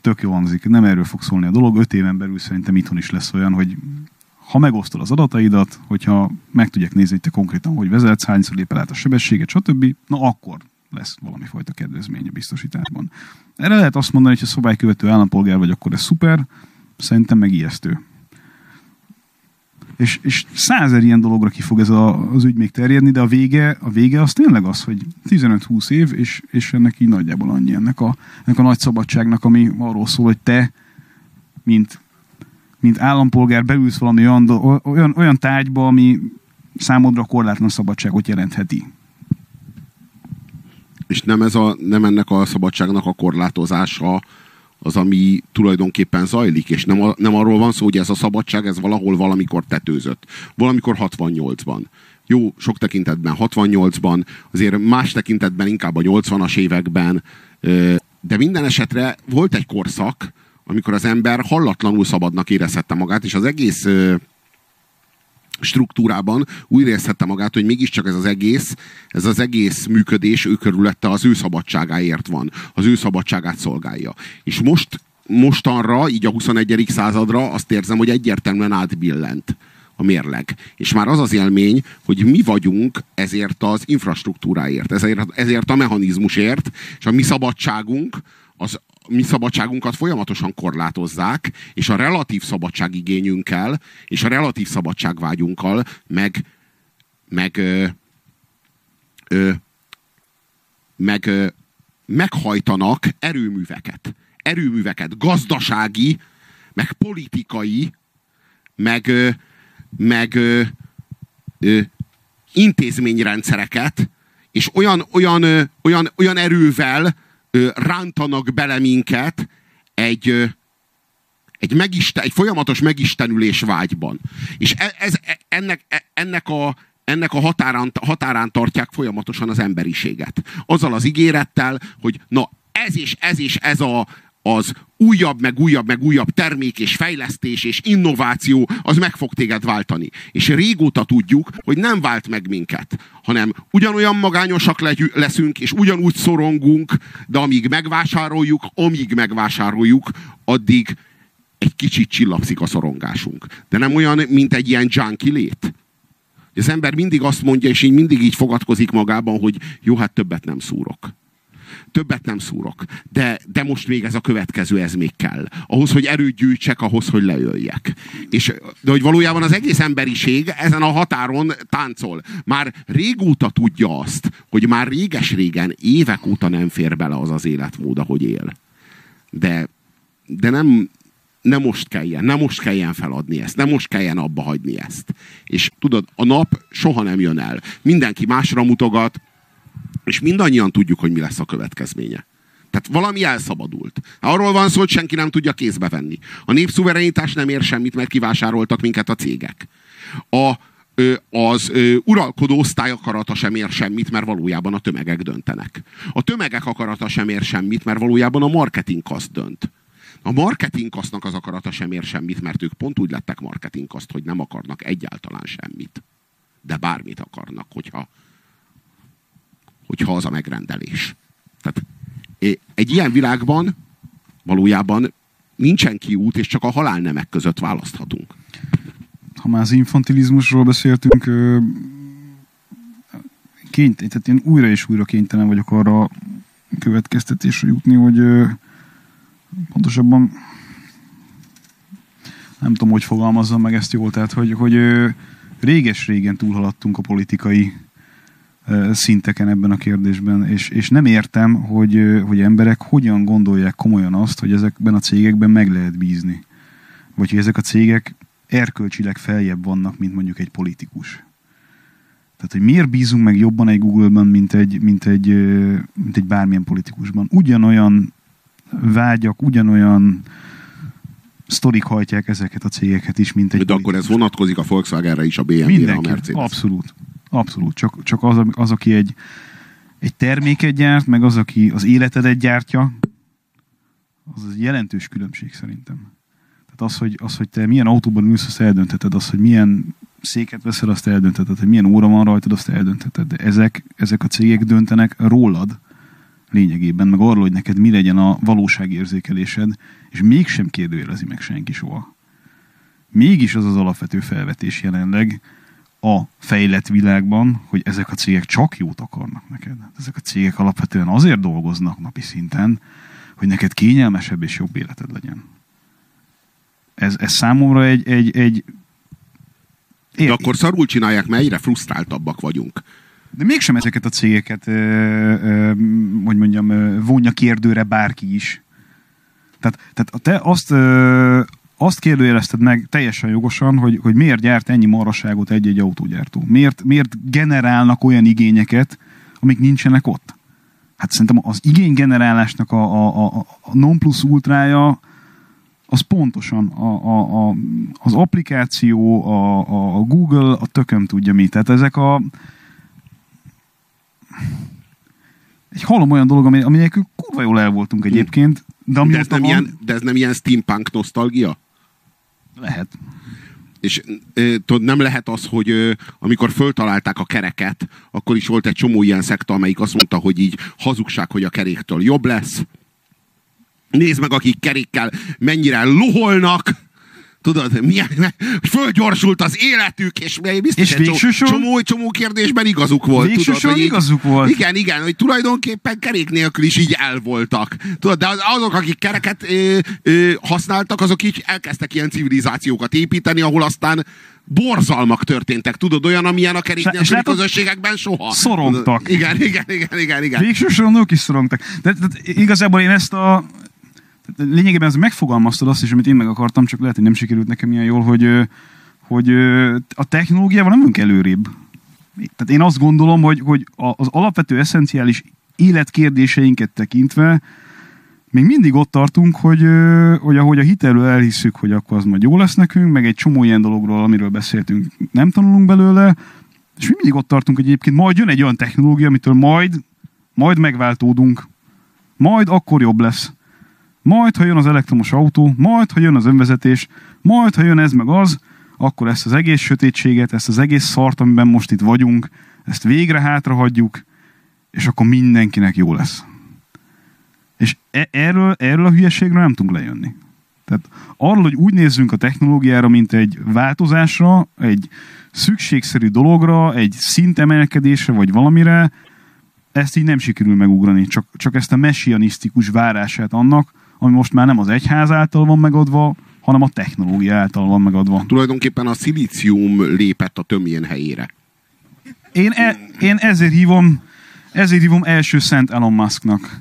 tök jó hangzik, nem erről fog szólni a dolog. Öt éven belül szerintem itthon is lesz olyan, hogy ha megosztod az adataidat, hogyha meg tudják nézni, hogy te konkrétan hogy vezetsz, hányszor lépel át a sebességet, stb., na akkor lesz valami fajta kedvezmény a biztosításban. Erre lehet azt mondani, hogy ha szobálykövető állampolgár vagy, akkor ez szuper, szerintem meg ijesztő. És, és százer ilyen dologra ki fog ez a, az ügy még terjedni, de a vége, a vége az tényleg az, hogy 15-20 év, és, és ennek így nagyjából annyi ennek a, ennek a nagy szabadságnak, ami arról szól, hogy te, mint, mint állampolgár beülsz valami olyan, olyan, olyan tárgyba, ami számodra korlátlan szabadságot jelentheti. És nem, ez a, nem ennek a szabadságnak a korlátozása az, ami tulajdonképpen zajlik, és nem, a, nem arról van szó, hogy ez a szabadság, ez valahol valamikor tetőzött. Valamikor 68-ban. Jó, sok tekintetben 68-ban, azért más tekintetben inkább a 80-as években, de minden esetre volt egy korszak, amikor az ember hallatlanul szabadnak érezhette magát, és az egész struktúrában úgy érezhette magát, hogy mégiscsak ez az egész, ez az egész működés ő körülötte az ő szabadságáért van, az ő szabadságát szolgálja. És most, mostanra, így a 21. századra azt érzem, hogy egyértelműen átbillent a mérleg. És már az az élmény, hogy mi vagyunk ezért az infrastruktúráért, ezért, ezért a mechanizmusért, és a mi szabadságunk az, mi szabadságunkat folyamatosan korlátozzák, és a relatív szabadságigényünkkel, és a relatív szabadságvágyunkkal meg, meg, ö, ö, meg ö, meghajtanak erőműveket. Erőműveket, gazdasági, meg politikai, meg, ö, meg ö, ö, intézményrendszereket, és olyan, olyan, ö, olyan, olyan erővel, rántanak bele minket egy, egy, megisten, egy folyamatos megistenülés vágyban. És e, ez, e, ennek, e, ennek a, ennek a határán, határán tartják folyamatosan az emberiséget. Azzal az ígérettel, hogy na ez és ez és ez a, az újabb, meg újabb, meg újabb termék és fejlesztés és innováció, az meg fog téged váltani. És régóta tudjuk, hogy nem vált meg minket, hanem ugyanolyan magányosak leszünk, és ugyanúgy szorongunk, de amíg megvásároljuk, amíg megvásároljuk, addig egy kicsit csillapszik a szorongásunk. De nem olyan, mint egy ilyen junkie lét. Az ember mindig azt mondja, és így mindig így fogadkozik magában, hogy jó, hát többet nem szúrok többet nem szúrok. De, de most még ez a következő, ez még kell. Ahhoz, hogy erőt gyűjtsek, ahhoz, hogy lejöjjek. És, de hogy valójában az egész emberiség ezen a határon táncol. Már régóta tudja azt, hogy már réges-régen, évek óta nem fér bele az az életmód, ahogy él. De, de nem, nem most kelljen, nem most kelljen feladni ezt, nem most kelljen abba hagyni ezt. És tudod, a nap soha nem jön el. Mindenki másra mutogat, és mindannyian tudjuk, hogy mi lesz a következménye. Tehát valami elszabadult. Arról van szó, hogy senki nem tudja kézbe venni. A népszuverenitás nem ér semmit, mert kivásároltak minket a cégek. A, az uralkodó osztály akarata sem ér semmit, mert valójában a tömegek döntenek. A tömegek akarata sem ér semmit, mert valójában a marketing dönt. A marketingkasznak az akarata sem ér semmit, mert ők pont úgy lettek marketingkaszt, hogy nem akarnak egyáltalán semmit. De bármit akarnak, hogyha hogyha az a megrendelés. Tehát egy ilyen világban valójában nincsen kiút, és csak a halálnemek között választhatunk. Ha már az infantilizmusról beszéltünk, kényt, tehát én újra és újra kénytelen vagyok arra következtetésre jutni, hogy pontosabban nem tudom, hogy fogalmazzam meg ezt jól, tehát hogy, hogy réges-régen túlhaladtunk a politikai szinteken ebben a kérdésben, és, és nem értem, hogy, hogy emberek hogyan gondolják komolyan azt, hogy ezekben a cégekben meg lehet bízni. Vagy hogy ezek a cégek erkölcsileg feljebb vannak, mint mondjuk egy politikus. Tehát, hogy miért bízunk meg jobban egy Google-ban, mint egy, mint egy, mint egy bármilyen politikusban. Ugyanolyan vágyak, ugyanolyan sztorik hajtják ezeket a cégeket is, mint egy De politikus. akkor ez vonatkozik a Volkswagenre is, a BMW-re, a Mercedes. Abszolút. Abszolút, csak, csak az, az, aki egy, egy terméket gyárt, meg az, aki az életedet gyártja, az egy jelentős különbség szerintem. Tehát az, hogy, az, hogy te milyen autóban ülsz, azt eldöntheted, az, hogy milyen széket veszel, azt eldöntheted, hogy milyen óra van rajtad, azt eldöntheted. De ezek, ezek a cégek döntenek rólad lényegében, meg arról, hogy neked mi legyen a valóságérzékelésed, és mégsem kérdőjelezi meg senki soha. Mégis az az alapvető felvetés jelenleg, a fejlett világban, hogy ezek a cégek csak jót akarnak neked. Ezek a cégek alapvetően azért dolgoznak napi szinten, hogy neked kényelmesebb és jobb életed legyen. Ez, ez számomra egy, egy, egy de akkor szarul csinálják, mert egyre frusztráltabbak vagyunk. De mégsem ezeket a cégeket, ö, ö, hogy mondjam, vonja kérdőre bárki is. Tehát, tehát te azt, ö, azt kérdőjelezted meg teljesen jogosan, hogy, hogy miért gyárt ennyi maraságot egy-egy autógyártó. Miért, miért generálnak olyan igényeket, amik nincsenek ott? Hát szerintem az igénygenerálásnak a, a, a, a non plus ultrája az pontosan a, a, a, az applikáció, a, a Google, a tököm tudja mi. Tehát ezek a egy halom olyan dolog, ami, ami nélkül kurva jól el voltunk egyébként. De, de, ez nem van, ilyen, de ez nem ilyen steampunk nosztalgia? Lehet. És tudod, nem lehet az, hogy amikor föltalálták a kereket, akkor is volt egy csomó ilyen szekta, amelyik azt mondta, hogy így hazugság, hogy a keréktől jobb lesz. Nézd meg, akik kerékkel mennyire loholnak, Tudod, milyen, fölgyorsult az életük, és biztos és csomó, csomó, csomó kérdésben igazuk volt. Tudod, hogy igazuk volt. Igen, igen, hogy tulajdonképpen kerék nélkül is így el voltak. Tudod, de azok, akik kereket ö, ö, használtak, azok így elkezdtek ilyen civilizációkat építeni, ahol aztán borzalmak történtek. Tudod, olyan, amilyen a kerék nélküli közösségekben soha. Szorongtak. Igen, igen, igen, igen, igen. Végső soron ők is szorongtak. De, de igazából én ezt a lényegében ez megfogalmaztad azt is, amit én meg akartam, csak lehet, hogy nem sikerült nekem ilyen jól, hogy, hogy a technológiával nem vagyunk előrébb. Tehát én azt gondolom, hogy, hogy az alapvető eszenciális életkérdéseinket tekintve még mindig ott tartunk, hogy, hogy ahogy a hitelről elhisszük, hogy akkor az majd jó lesz nekünk, meg egy csomó ilyen dologról, amiről beszéltünk, nem tanulunk belőle, és mi mindig ott tartunk, hogy egyébként majd jön egy olyan technológia, amitől majd, majd megváltódunk, majd akkor jobb lesz. Majd ha jön az elektromos autó, majd ha jön az önvezetés, majd ha jön ez meg az, akkor ezt az egész sötétséget, ezt az egész szart, amiben most itt vagyunk, ezt végre hátrahagyjuk, és akkor mindenkinek jó lesz. És e- erről, erről a hülyeségről nem tudunk lejönni. Tehát arról, hogy úgy nézzünk a technológiára, mint egy változásra, egy szükségszerű dologra, egy szintemelkedésre, vagy valamire, ezt így nem sikerül megugrani. Csak, csak ezt a messianisztikus várását annak, ami most már nem az egyház által van megadva, hanem a technológia által van megadva. Tulajdonképpen a szilícium lépett a tömjén helyére. Én, e, én ezért hívom, ezért hívom első szent Elon Musknak.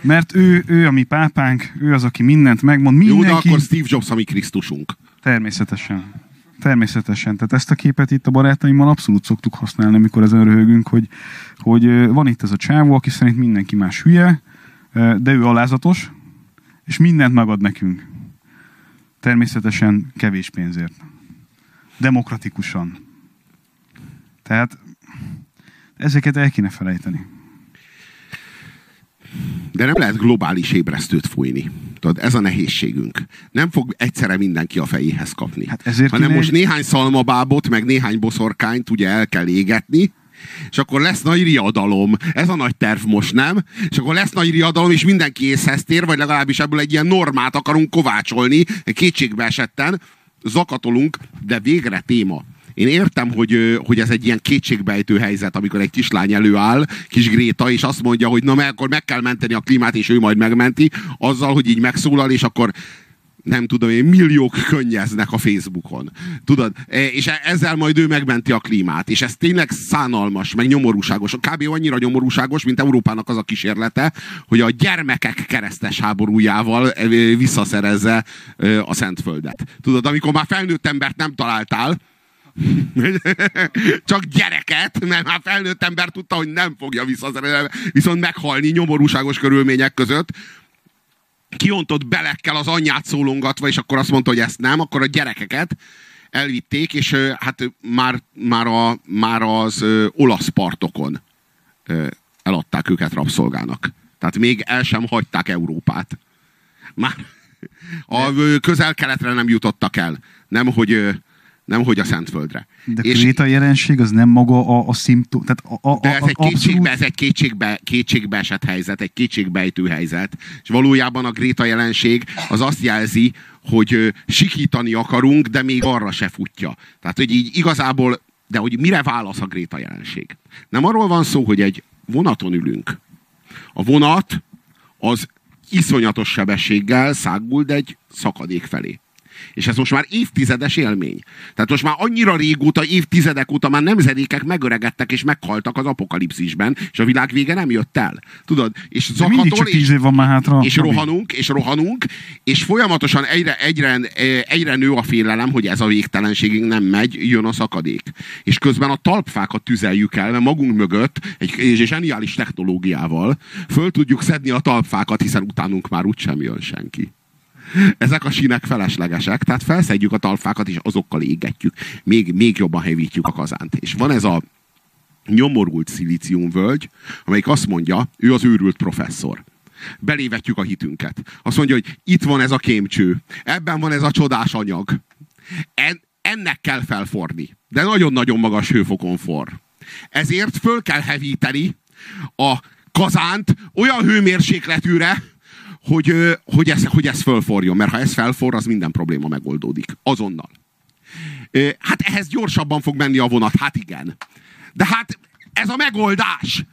Mert ő, ő a mi pápánk, ő az, aki mindent megmond. Mindenki... Jó, de akkor Steve Jobs a mi Krisztusunk. Természetesen. Természetesen. Tehát ezt a képet itt a barátaimmal abszolút szoktuk használni, amikor ezen röhögünk, hogy, hogy van itt ez a csávó, aki szerint mindenki más hülye, de ő alázatos, és mindent megad nekünk. Természetesen kevés pénzért. Demokratikusan. Tehát ezeket el kéne felejteni. De nem lehet globális ébresztőt fújni. Tudod, ez a nehézségünk. Nem fog egyszerre mindenki a fejéhez kapni. Hát ezért hanem most egy... néhány szalmabábot, meg néhány boszorkányt ugye el kell égetni, és akkor lesz nagy riadalom. Ez a nagy terv most, nem? És akkor lesz nagy riadalom, és mindenki észhez tér, vagy legalábbis ebből egy ilyen normát akarunk kovácsolni, kétségbe esetten, zakatolunk, de végre téma. Én értem, hogy, hogy ez egy ilyen kétségbejtő helyzet, amikor egy kislány előáll, kis Gréta, és azt mondja, hogy na, mert akkor meg kell menteni a klímát, és ő majd megmenti, azzal, hogy így megszólal, és akkor nem tudom én, milliók könnyeznek a Facebookon. Tudod? E, és e, ezzel majd ő megmenti a klímát. És ez tényleg szánalmas, meg nyomorúságos. Kb. annyira nyomorúságos, mint Európának az a kísérlete, hogy a gyermekek keresztes háborújával e, visszaszerezze a Szentföldet. Tudod, amikor már felnőtt embert nem találtál, csak gyereket, mert már felnőtt ember tudta, hogy nem fogja visszaszerezni, viszont meghalni nyomorúságos körülmények között, kiontott belekkel az anyját szólongatva, és akkor azt mondta, hogy ezt nem, akkor a gyerekeket elvitték, és hát már, már, a, már az olasz partokon eladták őket rabszolgának. Tehát még el sem hagyták Európát. Már a közel-keletre nem jutottak el. Nem, hogy nem hogy a Szentföldre. De és a jelenség az nem maga a, a szimptom. Tehát a, a, de ez egy, abszolút... kétségbe, ez egy kétségbe, kétségbe esett helyzet, egy kétségbejtő helyzet. És valójában a Gréta jelenség az azt jelzi, hogy sikítani akarunk, de még arra se futja. Tehát, hogy így igazából, de hogy mire válasz a Gréta jelenség? Nem arról van szó, hogy egy vonaton ülünk. A vonat az iszonyatos sebességgel száguld egy szakadék felé. És ez most már évtizedes élmény. Tehát most már annyira régóta, évtizedek óta már nemzedékek megöregedtek és meghaltak az apokalipszisben, és a világ vége nem jött el. Tudod? És zakatol, és, év van már hátra. És rohanunk, és rohanunk, és folyamatosan egyre, egyre, egyre nő a félelem, hogy ez a végtelenségig nem megy, jön a szakadék. És közben a talpfákat tüzeljük el, mert magunk mögött egy, egy zseniális technológiával föl tudjuk szedni a talpfákat, hiszen utánunk már úgysem jön senki ezek a sínek feleslegesek, tehát felszedjük a talfákat, és azokkal égetjük. Még, még jobban hevítjük a kazánt. És van ez a nyomorult szilíciumvölgy, amelyik azt mondja, ő az őrült professzor. Belévetjük a hitünket. Azt mondja, hogy itt van ez a kémcső, ebben van ez a csodás anyag. En, ennek kell felforni. De nagyon-nagyon magas hőfokon for. Ezért föl kell hevíteni a kazánt olyan hőmérsékletűre, hogy, hogy, ez, hogy ez fölforjon, mert ha ez felfor, az minden probléma megoldódik. Azonnal. Hát ehhez gyorsabban fog menni a vonat, hát igen. De hát ez a megoldás.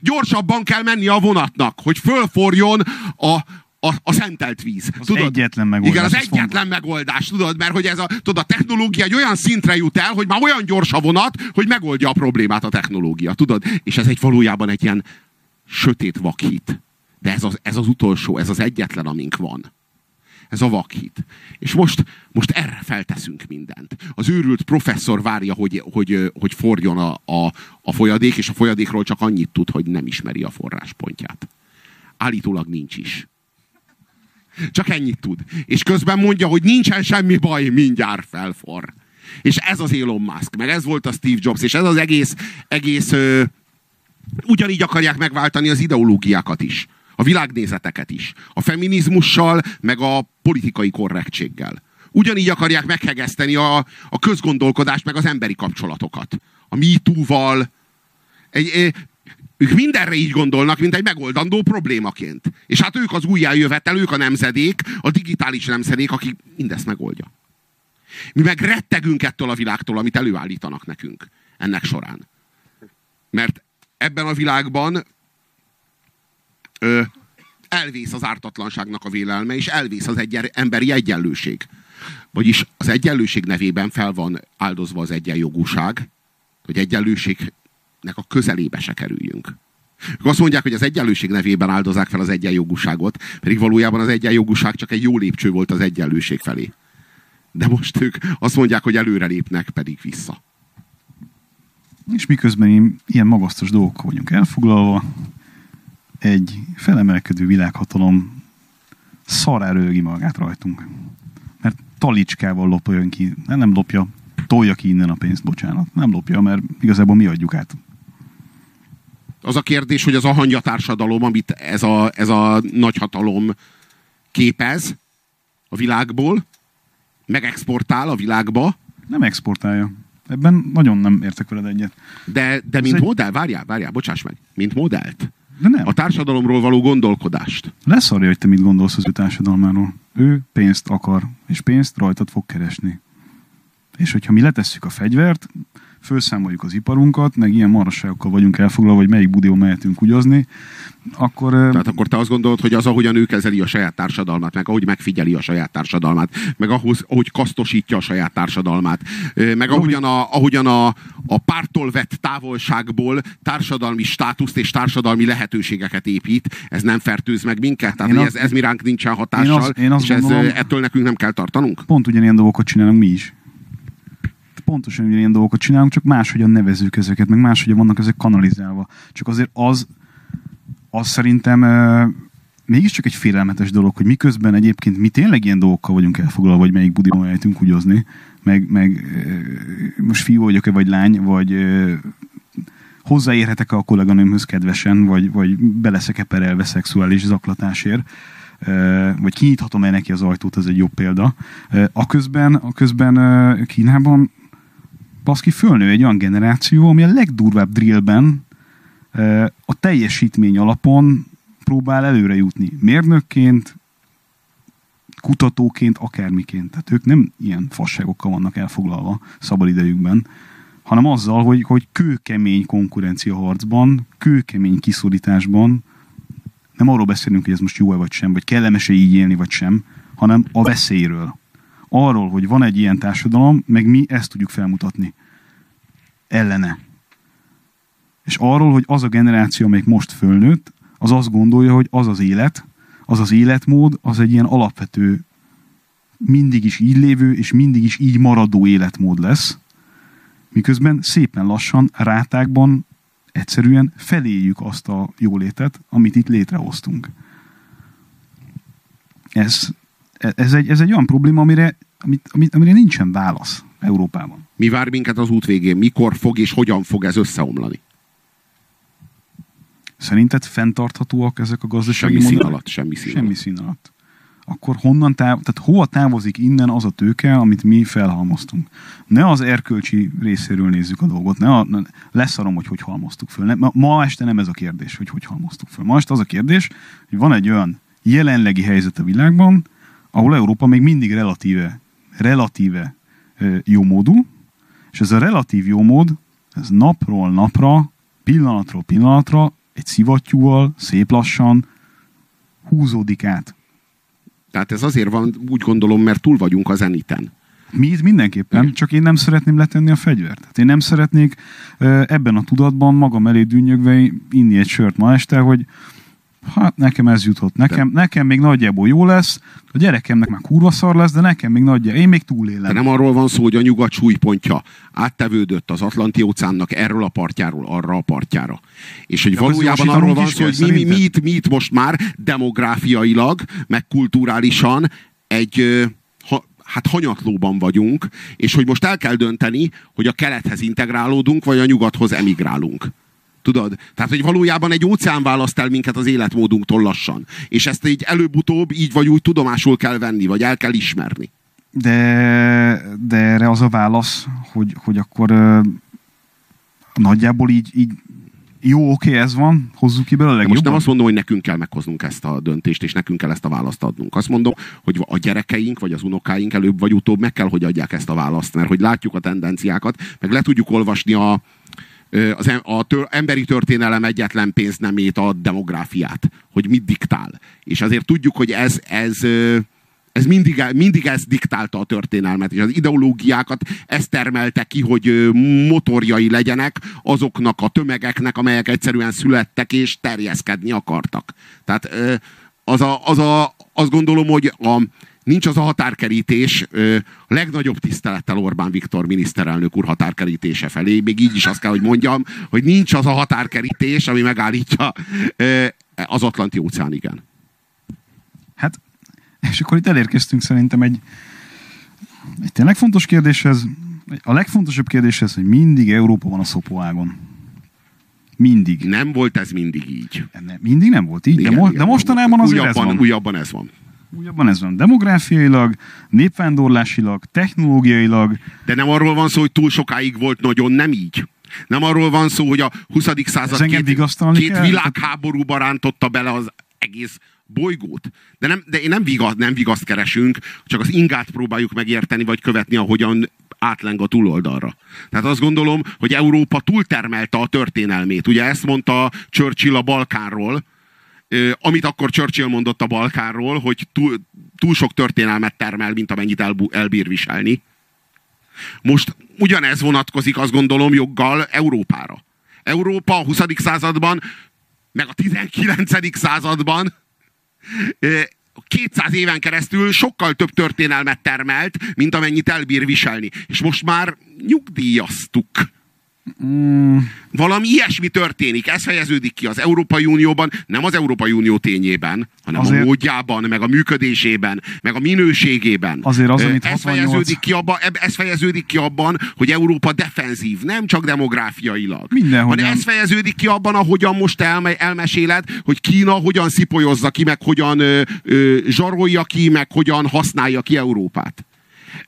Gyorsabban kell menni a vonatnak, hogy fölforjon a, a, a szentelt víz. Az tudod? egyetlen megoldás. Igen, az egyetlen fontos. megoldás, tudod, mert hogy ez a, tudod, a technológia egy olyan szintre jut el, hogy már olyan gyors a vonat, hogy megoldja a problémát a technológia, tudod? És ez egy valójában egy ilyen sötét vakhit. De ez az, ez az utolsó, ez az egyetlen, amink van. Ez a vakhit. És most, most erre felteszünk mindent. Az őrült professzor várja, hogy, hogy, hogy forjon a, a, a folyadék, és a folyadékról csak annyit tud, hogy nem ismeri a forráspontját. Állítólag nincs is. Csak ennyit tud. És közben mondja, hogy nincsen semmi baj, mindjárt felfor. És ez az Elon Musk, meg ez volt a Steve Jobs, és ez az egész, egész ö, ugyanígy akarják megváltani az ideológiákat is A világnézeteket is. A feminizmussal, meg a politikai korrektséggel. Ugyanígy akarják meghegeszteni a, a közgondolkodást, meg az emberi kapcsolatokat. A MeToo-val. Egy, ők mindenre így gondolnak, mint egy megoldandó problémaként. És hát ők az újjájövetelők, a nemzedék, a digitális nemzedék, aki mindezt megoldja. Mi meg rettegünk ettől a világtól, amit előállítanak nekünk ennek során. Mert ebben a világban ö, elvész az ártatlanságnak a vélelme, és elvész az egy emberi egyenlőség. Vagyis az egyenlőség nevében fel van áldozva az egyenjogúság, hogy egyenlőségnek a közelébe se kerüljünk. Ők azt mondják, hogy az egyenlőség nevében áldozák fel az egyenjogúságot, pedig valójában az egyenjogúság csak egy jó lépcső volt az egyenlőség felé. De most ők azt mondják, hogy előrelépnek, pedig vissza. És miközben ilyen magasztos dolgok vagyunk elfoglalva, egy felemelkedő világhatalom szarára rögi magát rajtunk. Mert talicskával lopjon ki, nem, nem lopja, tolja ki innen a pénzt, bocsánat. Nem lopja, mert igazából mi adjuk át. Az a kérdés, hogy az a hangya társadalom, amit ez a, ez a nagyhatalom képez a világból, megexportál a világba. Nem exportálja. Ebben nagyon nem értek veled egyet. De, de mint egy... modell, várjál, várjál, bocsáss meg, mint modellt. De nem. A társadalomról való gondolkodást. Leszarja, hogy te mit gondolsz az ő társadalmáról. Ő pénzt akar, és pénzt rajtad fog keresni. És hogyha mi letesszük a fegyvert, felszámoljuk az iparunkat, meg ilyen marasságokkal vagyunk elfoglalva, hogy melyik budió mehetünk ugyozni, akkor... Tehát akkor te azt gondolod, hogy az, ahogyan ő kezeli a saját társadalmát, meg ahogy megfigyeli a saját társadalmát, meg ahhoz, ahogy kasztosítja a saját társadalmát, meg ahogyan a, ahogyan a, a pártól vett távolságból társadalmi státuszt és társadalmi lehetőségeket épít, ez nem fertőz meg minket? Tehát azt, ez, ez mi ránk nincsen hatással, én azt, én azt és gondolom, ez, ettől nekünk nem kell tartanunk? Pont ugyanilyen dolgokat csinálunk mi is pontosan ugyanilyen dolgokat csinálunk, csak máshogyan nevezők ezeket, meg máshogyan vannak ezek kanalizálva. Csak azért az, az szerintem mégiscsak egy félelmetes dolog, hogy miközben egyébként mi tényleg ilyen dolgokkal vagyunk elfoglalva, vagy melyik budiban ejtünk húgyozni, meg, meg most fiú vagyok-e, vagy lány, vagy hozzáérhetek-e a kolléganőmhöz kedvesen, vagy, vagy beleszek-e perelve szexuális zaklatásért, vagy kinyithatom-e neki az ajtót, ez egy jobb példa. A közben, a közben Kínában baszki fölnő egy olyan generáció, ami a legdurvább drillben a teljesítmény alapon próbál előre jutni. Mérnökként, kutatóként, akármiként. Tehát ők nem ilyen fasságokkal vannak elfoglalva szabadidejükben, hanem azzal, hogy, hogy kőkemény konkurencia harcban, kőkemény kiszorításban, nem arról beszélünk, hogy ez most jó-e vagy sem, vagy kellemes-e így élni vagy sem, hanem a veszélyről arról, hogy van egy ilyen társadalom, meg mi ezt tudjuk felmutatni ellene. És arról, hogy az a generáció, amelyik most fölnőtt, az azt gondolja, hogy az az élet, az az életmód, az egy ilyen alapvető, mindig is így lévő, és mindig is így maradó életmód lesz, miközben szépen lassan, rátákban egyszerűen feléljük azt a jólétet, amit itt létrehoztunk. Ez ez egy, ez egy olyan probléma, amire, amit, amit, amire nincsen válasz Európában. Mi vár minket az út végén? Mikor fog és hogyan fog ez összeomlani? Szerinted fenntarthatóak ezek a gazdasági Semmi szín alatt, semmi szín Semmi szín alatt. Akkor honnan táv, tehát hova távozik innen az a tőke, amit mi felhalmoztunk? Ne az erkölcsi részéről nézzük a dolgot, ne, a, ne leszarom, hogy hogy halmoztuk föl. Ne, ma, ma este nem ez a kérdés, hogy hogy halmoztuk föl. Ma este az a kérdés, hogy van egy olyan jelenlegi helyzet a világban, ahol Európa még mindig relatíve, relatíve jó módú, és ez a relatív jó mód, ez napról napra, pillanatról pillanatra, egy szivattyúval, szép lassan húzódik át. Tehát ez azért van, úgy gondolom, mert túl vagyunk a zeniten. Mi itt mindenképpen, Igen. csak én nem szeretném letenni a fegyvert. Hát én nem szeretnék ebben a tudatban magam elé dünnyögve inni egy sört ma este, hogy Hát nekem ez jutott. Nekem, de... nekem még nagyjából jó lesz, a gyerekemnek már kurva szar lesz, de nekem még nagyjából, én még túlélem. De nem arról van szó, hogy a nyugat súlypontja áttevődött az Atlanti óceánnak erről a partjáról arra a partjára. És hogy ja, valójában arról van szó, hogy mi, mi, mi, itt, mi itt most már demográfiailag, meg kulturálisan egy ha, hát hanyatlóban vagyunk, és hogy most el kell dönteni, hogy a kelethez integrálódunk, vagy a nyugathoz emigrálunk. Tudod? Tehát, hogy valójában egy óceán választ el minket az életmódunktól lassan. És ezt így előbb-utóbb így vagy úgy tudomásul kell venni, vagy el kell ismerni. De, de erre az a válasz, hogy, hogy akkor uh, nagyjából így, így jó, oké, ez van, hozzuk ki belőle Most nem azt mondom, hogy nekünk kell meghoznunk ezt a döntést, és nekünk kell ezt a választ adnunk. Azt mondom, hogy a gyerekeink, vagy az unokáink előbb vagy utóbb meg kell, hogy adják ezt a választ, mert hogy látjuk a tendenciákat, meg le tudjuk olvasni a, az a tör, emberi történelem egyetlen pénznemét, a demográfiát, hogy mit diktál. És azért tudjuk, hogy ez, ez, ez mindig, mindig ez diktálta a történelmet, és az ideológiákat ez termelte ki, hogy motorjai legyenek azoknak a tömegeknek, amelyek egyszerűen születtek és terjeszkedni akartak. Tehát az a, az a, azt gondolom, hogy a, nincs az a határkerítés, a legnagyobb tisztelettel Orbán Viktor miniszterelnök úr határkerítése felé, még így is azt kell, hogy mondjam, hogy nincs az a határkerítés, ami megállítja az Atlanti óceán, igen. Hát, és akkor itt elérkeztünk szerintem egy, egy tényleg fontos kérdéshez. A legfontosabb kérdéshez, hogy mindig Európa van a szopóágon. Mindig. Nem volt ez mindig így. Nem, mindig nem volt így, igen, de, mo- igen, de mostanában azért újabban, ez van. Újabban ez van. Újabban ez van. Demográfiailag, népvándorlásilag, technológiailag. De nem arról van szó, hogy túl sokáig volt nagyon nem így. Nem arról van szó, hogy a 20. század két, két világháborúba rántotta bele az egész bolygót. De, nem, de én nem, vigaszt, nem vigaszt keresünk, csak az ingát próbáljuk megérteni, vagy követni, ahogyan átleng a túloldalra. Tehát azt gondolom, hogy Európa túltermelte a történelmét. Ugye ezt mondta Churchill a Balkánról, amit akkor Churchill mondott a Balkánról, hogy túl, túl sok történelmet termel, mint amennyit el, elbír viselni. Most ugyanez vonatkozik, azt gondolom, joggal Európára. Európa a 20. században, meg a 19. században 200 éven keresztül sokkal több történelmet termelt, mint amennyit elbír viselni. És most már nyugdíjaztuk Mm. Valami ilyesmi történik, ez fejeződik ki az Európai Unióban, nem az Európai Unió tényében, hanem azért, a módjában, meg a működésében, meg a minőségében. Azért az, amit ez, 68... fejeződik ki abban, ez fejeződik ki abban, hogy Európa defenzív, nem csak demográfiailag. Mindenhogyan. Hanem ez fejeződik ki abban, ahogyan most elme, elmeséled, hogy Kína hogyan szipolyozza ki, meg hogyan ö, ö, zsarolja ki, meg hogyan használja ki Európát.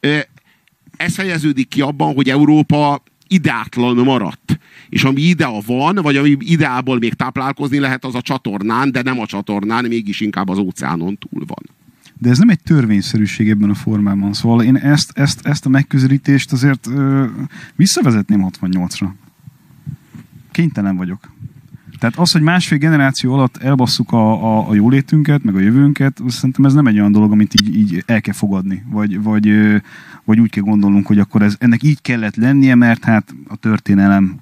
Ö, ez fejeződik ki abban, hogy Európa ideátlan maradt. És ami idea van, vagy ami ideából még táplálkozni lehet, az a csatornán, de nem a csatornán, mégis inkább az óceánon túl van. De ez nem egy törvényszerűség ebben a formában. Szóval én ezt, ezt, ezt a megközelítést azért ö, visszavezetném 68-ra. Kénytelen vagyok. Tehát az, hogy másfél generáció alatt elbasszuk a, a, a jólétünket, meg a jövőnket, szerintem ez nem egy olyan dolog, amit így, így el kell fogadni, vagy, vagy, vagy úgy kell gondolnunk, hogy akkor ez, ennek így kellett lennie, mert hát a történelem,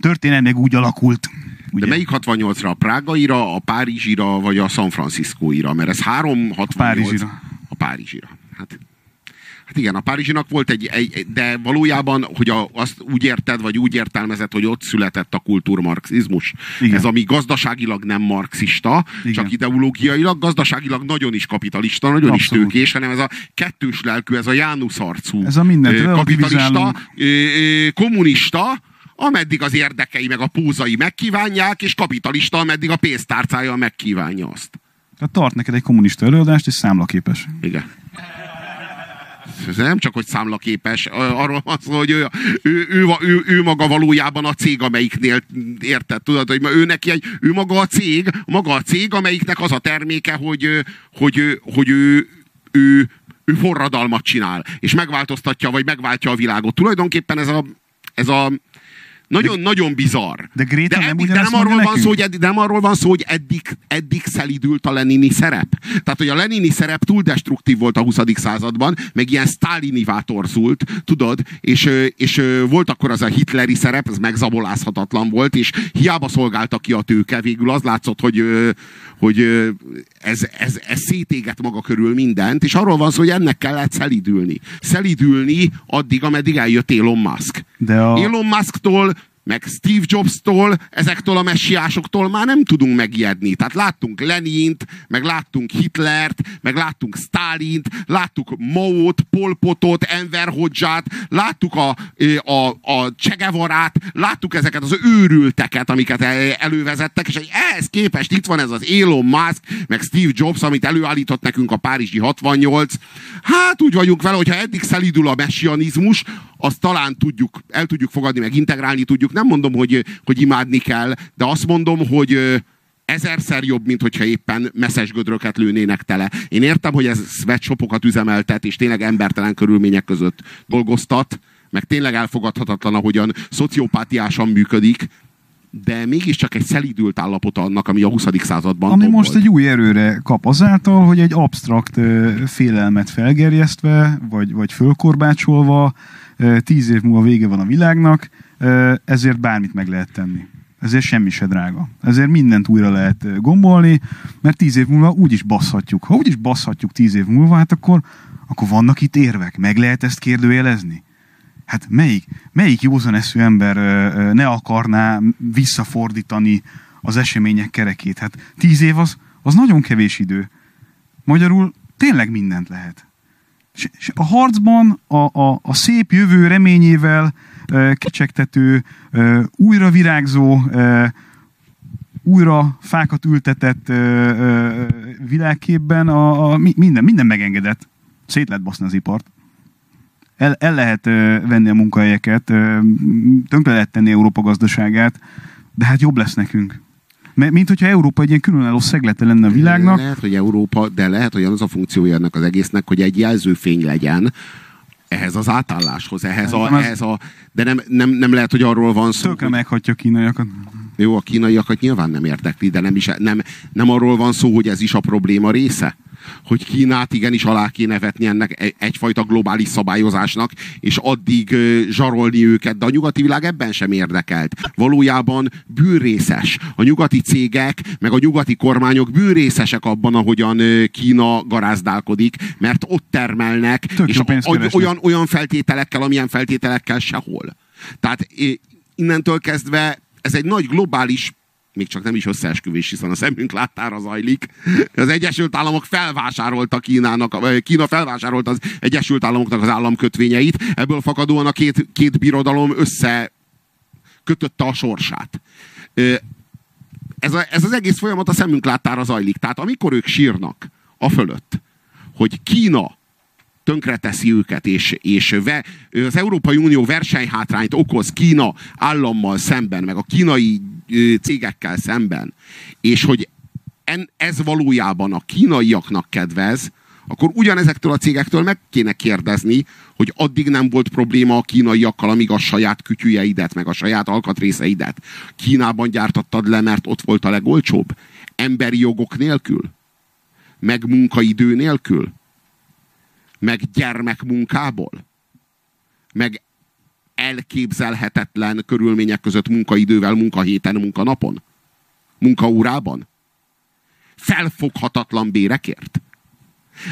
történelem meg úgy alakult. Ugye? De melyik 68-ra? A Prágaira, a Párizsira, vagy a San Franciscoira? Mert ez 368... A Párizsira. A Párizsira. Hát Hát igen, a Párizsinak volt egy, egy de valójában, hogy a, azt úgy érted, vagy úgy értelmezett, hogy ott született a kultúrmarxizmus. Igen. Ez ami gazdaságilag nem marxista, igen. csak ideológiailag, gazdaságilag nagyon is kapitalista, nagyon Abszolút. is tőkés, hanem ez a kettős lelkű, ez a Jánusz arcú ez a mindent kapitalista, kommunista, ameddig az érdekei meg a pózai megkívánják, és kapitalista, ameddig a pénztárcája megkívánja azt. Tehát tart neked egy kommunista előadást, és számlaképes. Igen nem csak, hogy számlaképes, arról van szó, hogy ő, ő, ő, ő, ő maga valójában a cég, amelyiknél érted, tudod, hogy ő neki egy, ő maga a cég, maga a cég, amelyiknek az a terméke, hogy, hogy, hogy ő, ő, ő forradalmat csinál, és megváltoztatja, vagy megváltja a világot. Tulajdonképpen ez a, ez a nagyon-nagyon bizarr. De, Greta de, eddig, nem, de nem, arról van szó, hogy eddig, nem arról van szó, hogy eddig, eddig szelidült a lenini szerep. Tehát, hogy a lenini szerep túl destruktív volt a 20. században, meg ilyen sztálinivá torzult, tudod, és, és volt akkor az a hitleri szerep, ez megzabolázhatatlan volt, és hiába szolgálta ki a tőke, végül az látszott, hogy, hogy ez, ez, ez szétéget maga körül mindent, és arról van szó, hogy ennek kellett szelidülni. Szelidülni addig, ameddig eljött Elon Musk. De a... Elon Musktól meg Steve Jobs-tól, ezektől a messiásoktól már nem tudunk megijedni. Tehát láttunk Lenint, meg láttunk Hitlert, meg láttunk Stalint, láttuk Maót, Polpotot, Enver Hodzsát, láttuk a, a, a Csegevarát, láttuk ezeket az őrülteket, amiket elővezettek, és ehhez képest itt van ez az Elon Musk, meg Steve Jobs, amit előállított nekünk a Párizsi 68. Hát úgy vagyunk vele, hogyha eddig szelidül a messianizmus, azt talán tudjuk, el tudjuk fogadni, meg integrálni tudjuk. Nem mondom, hogy, hogy imádni kell, de azt mondom, hogy ezerszer jobb, mint hogyha éppen messzes gödröket lőnének tele. Én értem, hogy ez sweatshopokat üzemeltet, és tényleg embertelen körülmények között dolgoztat, meg tényleg elfogadhatatlan, ahogyan szociopátiásan működik, de mégiscsak egy szelídült állapot annak, ami a 20. században Ami most egy új erőre kap azáltal, hogy egy absztrakt félelmet felgerjesztve, vagy, vagy fölkorbácsolva, tíz év múlva vége van a világnak, ezért bármit meg lehet tenni. Ezért semmi se drága. Ezért mindent újra lehet gombolni, mert tíz év múlva úgyis basszhatjuk. Ha úgyis basszhatjuk tíz év múlva, hát akkor, akkor vannak itt érvek. Meg lehet ezt kérdőjelezni? Hát melyik, melyik józan eszű ember ne akarná visszafordítani az események kerekét? Hát tíz év az, az nagyon kevés idő. Magyarul tényleg mindent lehet. És a harcban a, a, a szép jövő reményével kecsegtető, újra virágzó, újra fákat ültetett világképben a, a, minden, minden megengedett. Szét lehet baszni az ipart. El, el lehet venni a munkahelyeket, tönkre lehet tenni Európa gazdaságát, de hát jobb lesz nekünk. Mint hogyha Európa egy ilyen különálló szeglete lenne a világnak. Lehet, hogy Európa, de lehet, hogy az a funkciója ennek az egésznek, hogy egy jelzőfény legyen, ehhez az átálláshoz, ehhez a, ehhez a de nem, nem, nem lehet, hogy arról van szó. Tökre meghatja a kínaiakat. Jó, a kínaiakat nyilván nem érdekli, de nem, is, nem, nem arról van szó, hogy ez is a probléma része hogy Kínát igenis alá kéne vetni ennek e- egyfajta globális szabályozásnak, és addig zsarolni őket, de a nyugati világ ebben sem érdekelt. Valójában bűrészes. A nyugati cégek, meg a nyugati kormányok bűrészesek abban, ahogyan Kína garázdálkodik, mert ott termelnek, Tök és olyan, olyan feltételekkel, amilyen feltételekkel sehol. Tehát innentől kezdve ez egy nagy globális még csak nem is összeesküvés, hiszen a szemünk láttára zajlik. Az Egyesült Államok felvásárolta Kínának, Kína felvásárolt az Egyesült Államoknak az államkötvényeit, ebből fakadóan a két, két birodalom össze kötötte a sorsát. Ez, a, ez az egész folyamat a szemünk láttára zajlik. Tehát amikor ők sírnak a fölött, hogy Kína tönkreteszi őket, és, és ve, az Európai Unió versenyhátrányt okoz Kína állammal szemben, meg a kínai cégekkel szemben, és hogy en, ez valójában a kínaiaknak kedvez, akkor ugyanezektől a cégektől meg kéne kérdezni, hogy addig nem volt probléma a kínaiakkal, amíg a saját kütyüjeidet, meg a saját alkatrészeidet Kínában gyártattad le, mert ott volt a legolcsóbb. Emberi jogok nélkül. Meg munkaidő nélkül. Meg gyermekmunkából. Meg elképzelhetetlen körülmények között munkaidővel, munkahéten, munkanapon? Munkaórában? Felfoghatatlan bérekért?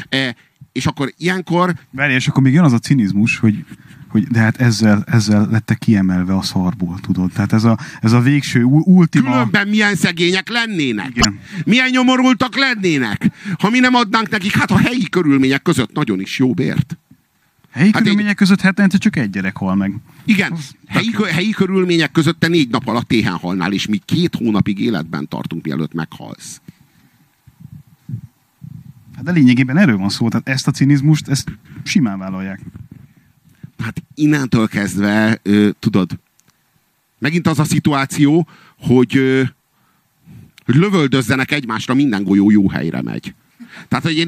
E, és akkor ilyenkor... Várj, és akkor még jön az a cinizmus, hogy, hogy de hát ezzel, ezzel lettek kiemelve a szarból, tudod? Tehát ez a, ez a végső ultima... Különben milyen szegények lennének? Igen. Milyen nyomorultak lennének? Ha mi nem adnánk nekik, hát a helyi körülmények között nagyon is jó bért. Helyi hát körülmények egy... között hetente csak egy gyerek hal meg. Igen, helyi, helyi körülmények között te négy nap alatt téhen halnál, és mi két hónapig életben tartunk, mielőtt meghalsz. Hát de lényegében erről van szó, tehát ezt a cinizmust, ezt simán vállalják. Hát innentől kezdve, ö, tudod, megint az a szituáció, hogy, ö, hogy lövöldözzenek egymásra, minden golyó jó helyre megy. Tehát, hogy én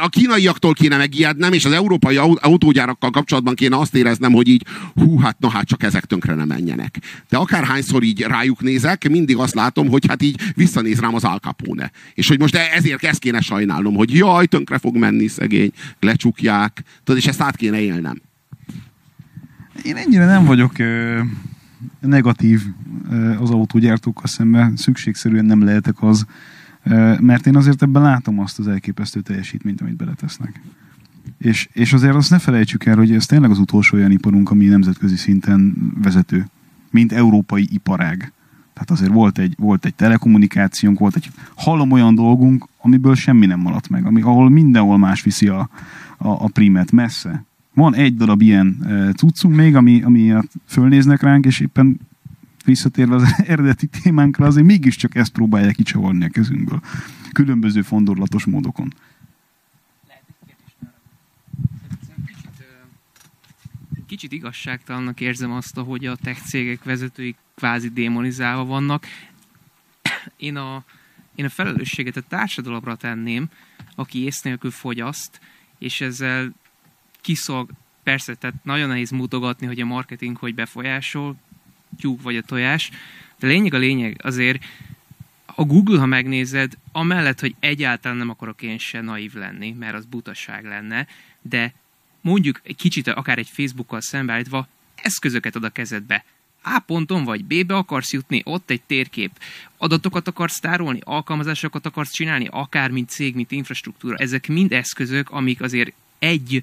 a kínaiaktól kéne megijednem, és az európai autógyárakkal kapcsolatban kéne azt éreznem, hogy így, hú, hát na hát csak ezek tönkre nem menjenek. De akárhányszor így rájuk nézek, mindig azt látom, hogy hát így visszanéz rám az Al Capone. És hogy most ezért ezt kéne sajnálnom, hogy jaj, tönkre fog menni szegény, lecsukják. Tudod, és ezt át kéne élnem. Én ennyire nem vagyok ö, negatív ö, az autógyártókkal szemben. Szükségszerűen nem lehetek az, mert én azért ebben látom azt az elképesztő teljesítményt, amit beletesznek. És, és azért azt ne felejtsük el, hogy ez tényleg az utolsó olyan iparunk, ami nemzetközi szinten vezető. mint európai iparág. Tehát azért volt egy, volt egy telekommunikációnk, volt egy halom olyan dolgunk, amiből semmi nem maradt meg, ami, ahol mindenhol más viszi a, a, a primet messze. Van egy darab ilyen cuccunk még, ami, ami fölnéznek ránk, és éppen visszatérve az eredeti témánkra, azért mégiscsak ezt próbálják kicsavarni a kezünkből. Különböző fondorlatos módokon. kicsit igazságtalannak érzem azt, hogy a tech cégek vezetői kvázi démonizálva vannak. Én a, én a felelősséget a társadalomra tenném, aki ész nélkül fogyaszt, és ezzel kiszolg, persze, tehát nagyon nehéz mutogatni, hogy a marketing hogy befolyásol, tyúk vagy a tojás, de lényeg a lényeg, azért a Google, ha megnézed, amellett, hogy egyáltalán nem akarok én se naív lenni, mert az butaság lenne, de mondjuk egy kicsit akár egy Facebookkal szembeállítva eszközöket ad a kezedbe. A ponton vagy B-be akarsz jutni, ott egy térkép. Adatokat akarsz tárolni, alkalmazásokat akarsz csinálni, akár mint cég, mint infrastruktúra. Ezek mind eszközök, amik azért egy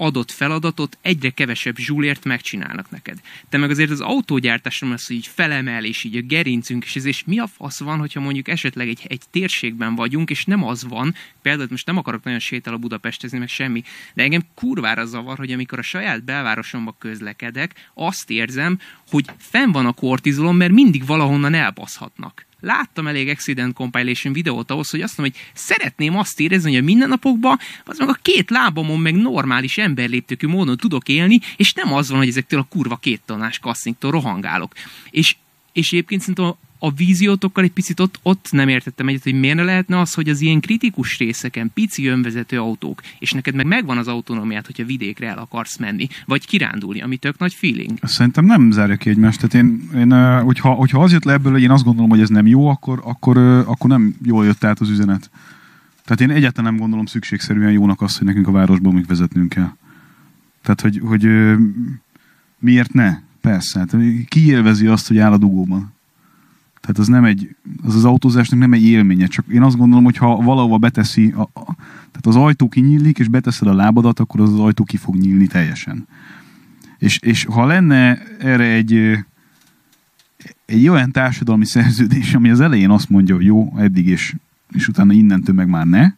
adott feladatot egyre kevesebb zsúlért megcsinálnak neked. Te meg azért az autógyártásról az, hogy így felemel, és így a gerincünk, és ez és mi a fasz van, hogyha mondjuk esetleg egy, egy térségben vagyunk, és nem az van, például most nem akarok nagyon sétál a Budapestezni, meg semmi, de engem kurvára zavar, hogy amikor a saját belvárosomba közlekedek, azt érzem, hogy fenn van a kortizolom, mert mindig valahonnan elbaszhatnak láttam elég accident compilation videót ahhoz, hogy azt mondom, hogy szeretném azt érezni, hogy a mindennapokban az meg a két lábamon meg normális emberléptékű módon tudok élni, és nem az van, hogy ezektől a kurva két tonnás kasszinktól rohangálok. És, és egyébként szerintem a víziótokkal egy picit ott, ott nem értettem egyet, hogy miért ne lehetne az, hogy az ilyen kritikus részeken pici önvezető autók, és neked meg megvan az autonómiát, hogyha vidékre el akarsz menni, vagy kirándulni, ami tök nagy feeling. Szerintem nem zárja ki egymást. Tehát én, én hogyha, hogyha az jött le ebből, hogy én azt gondolom, hogy ez nem jó, akkor, akkor, akkor nem jól jött át az üzenet. Tehát én egyáltalán nem gondolom szükségszerűen jónak azt, hogy nekünk a városban még vezetnünk kell. Tehát, hogy, hogy miért ne? Persze. Hát, ki élvezi azt, hogy áll a dugóban? Tehát az nem egy, az az autózásnak nem egy élménye, csak én azt gondolom, hogy ha valahova beteszi, a, a, tehát az ajtó kinyílik, és beteszed a lábadat, akkor az, az ajtó ki fog nyílni teljesen. És, és ha lenne erre egy, egy olyan társadalmi szerződés, ami az elején azt mondja, hogy jó, eddig és, és utána innentől meg már ne,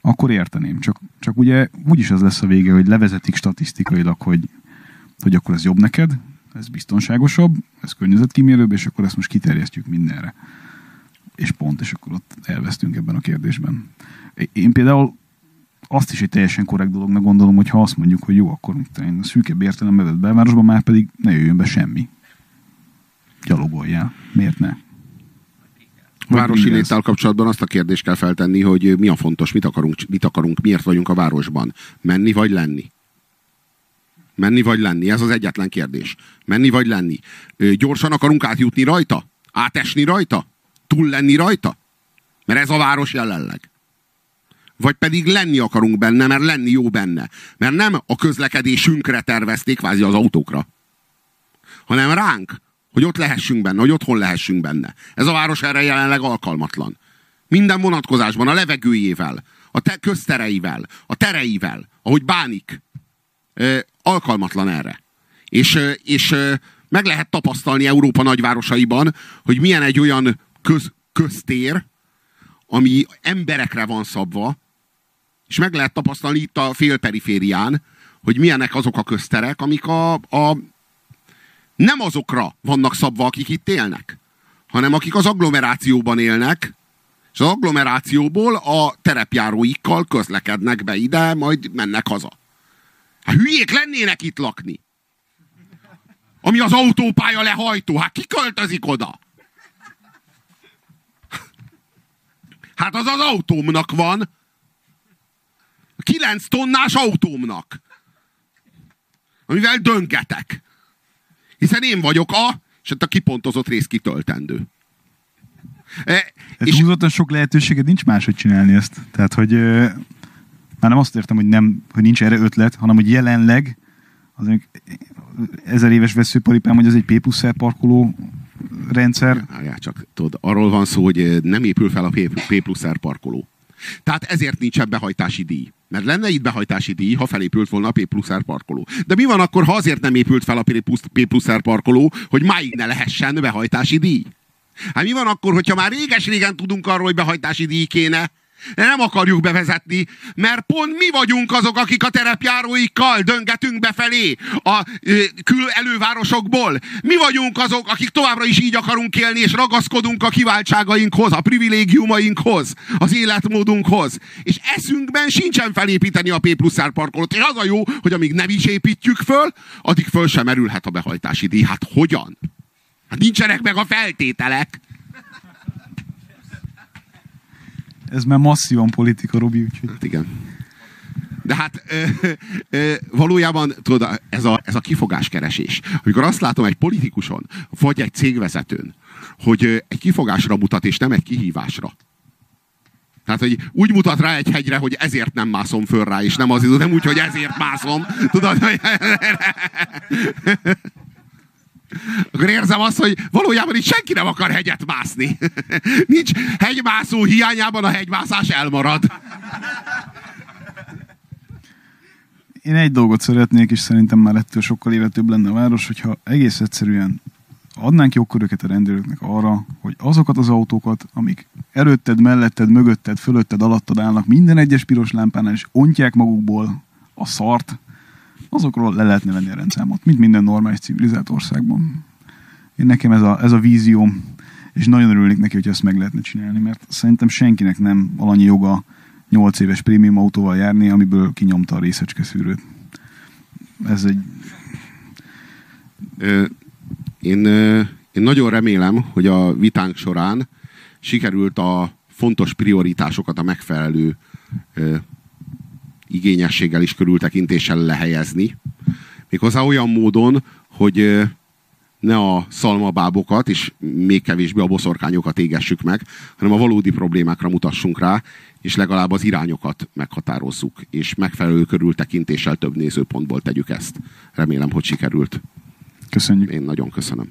akkor érteném. Csak, csak ugye úgyis az lesz a vége, hogy levezetik statisztikailag, hogy, hogy akkor ez jobb neked, ez biztonságosabb, ez környezetkímélőbb, és akkor ezt most kiterjesztjük mindenre. És pont, és akkor ott elvesztünk ebben a kérdésben. Én például azt is egy teljesen korrekt dolognak gondolom, hogy ha azt mondjuk, hogy jó, akkor én a szűkebb értelem vett belvárosba, már pedig ne jöjjön be semmi. Gyalogoljál. Miért ne? Városi léttel kapcsolatban azt a kérdést kell feltenni, hogy mi a fontos, mit akarunk, mit akarunk, miért vagyunk a városban. Menni vagy lenni? Menni vagy lenni? Ez az egyetlen kérdés. Menni vagy lenni? Gyorsan akarunk átjutni rajta? Átesni rajta? Túl lenni rajta? Mert ez a város jelenleg. Vagy pedig lenni akarunk benne, mert lenni jó benne. Mert nem a közlekedésünkre tervezték, kvázi az autókra. Hanem ránk, hogy ott lehessünk benne, hogy otthon lehessünk benne. Ez a város erre jelenleg alkalmatlan. Minden vonatkozásban, a levegőjével, a te köztereivel, a tereivel, ahogy bánik alkalmatlan erre. És, és meg lehet tapasztalni Európa nagyvárosaiban, hogy milyen egy olyan köz, köztér, ami emberekre van szabva, és meg lehet tapasztalni itt a félperiférián, hogy milyenek azok a közterek, amik a, a nem azokra vannak szabva, akik itt élnek, hanem akik az agglomerációban élnek, és az agglomerációból a terepjáróikkal közlekednek be ide, majd mennek haza. Hát hülyék lennének itt lakni. Ami az autópálya lehajtó. Hát ki költözik oda? Hát az az autómnak van. Kilenc tonnás autómnak. Amivel döngetek. Hiszen én vagyok a, és a kipontozott rész kitöltendő. E, és túlzottan sok lehetőséged nincs máshogy csinálni ezt. Tehát, hogy már nem azt értem, hogy, nem, hogy nincs erre ötlet, hanem hogy jelenleg az ezer éves veszőparipám, hogy az egy P plusz parkoló rendszer. Ja, csak tudod, arról van szó, hogy nem épül fel a P plusz parkoló. Tehát ezért nincsen behajtási díj. Mert lenne itt behajtási díj, ha felépült volna a P plusz parkoló. De mi van akkor, ha azért nem épült fel a P plusz parkoló, hogy máig ne lehessen behajtási díj? Hát mi van akkor, hogyha már réges-régen tudunk arról, hogy behajtási díj kéne, nem akarjuk bevezetni, mert pont mi vagyunk azok, akik a terepjáróikkal döngetünk befelé a ö, kül elővárosokból. Mi vagyunk azok, akik továbbra is így akarunk élni, és ragaszkodunk a kiváltságainkhoz, a privilégiumainkhoz, az életmódunkhoz. És eszünkben sincsen felépíteni a P plusz parkolót. És az a jó, hogy amíg nem is építjük föl, addig föl sem merülhet a behajtási díj. Hát hogyan? Hát nincsenek meg a feltételek. Ez már masszívan politika, Robi, úgyhogy... Hát igen. De hát ö, ö, valójában tudod, ez a, ez a kifogáskeresés. Amikor azt látom egy politikuson, vagy egy cégvezetőn, hogy egy kifogásra mutat, és nem egy kihívásra. Tehát, hogy úgy mutat rá egy hegyre, hogy ezért nem mászom föl rá, és nem az, nem úgy, hogy ezért mászom. Tudod, hogy akkor érzem azt, hogy valójában itt senki nem akar hegyet mászni. Nincs hegymászó hiányában a hegymászás elmarad. Én egy dolgot szeretnék, és szerintem már ettől sokkal életőbb lenne a város, hogyha egész egyszerűen adnánk jogköröket a rendőröknek arra, hogy azokat az autókat, amik előtted, melletted, mögötted, fölötted, alattad állnak minden egyes piros lámpánál, és ontják magukból a szart, azokról le lehetne venni a rendszámot, mint minden normális civilizált országban. Én nekem ez a, ez a vízióm, és nagyon örülnék neki, hogy ezt meg lehetne csinálni, mert szerintem senkinek nem alanyi joga 8 éves prémium autóval járni, amiből kinyomta a részecske szűrőt. Ez egy... Én, én nagyon remélem, hogy a vitánk során sikerült a fontos prioritásokat a megfelelő igényességgel és körültekintéssel lehelyezni. Méghozzá olyan módon, hogy ne a szalmabábokat és még kevésbé a boszorkányokat égessük meg, hanem a valódi problémákra mutassunk rá, és legalább az irányokat meghatározzuk, és megfelelő körültekintéssel több nézőpontból tegyük ezt. Remélem, hogy sikerült. Köszönjük. Én nagyon köszönöm.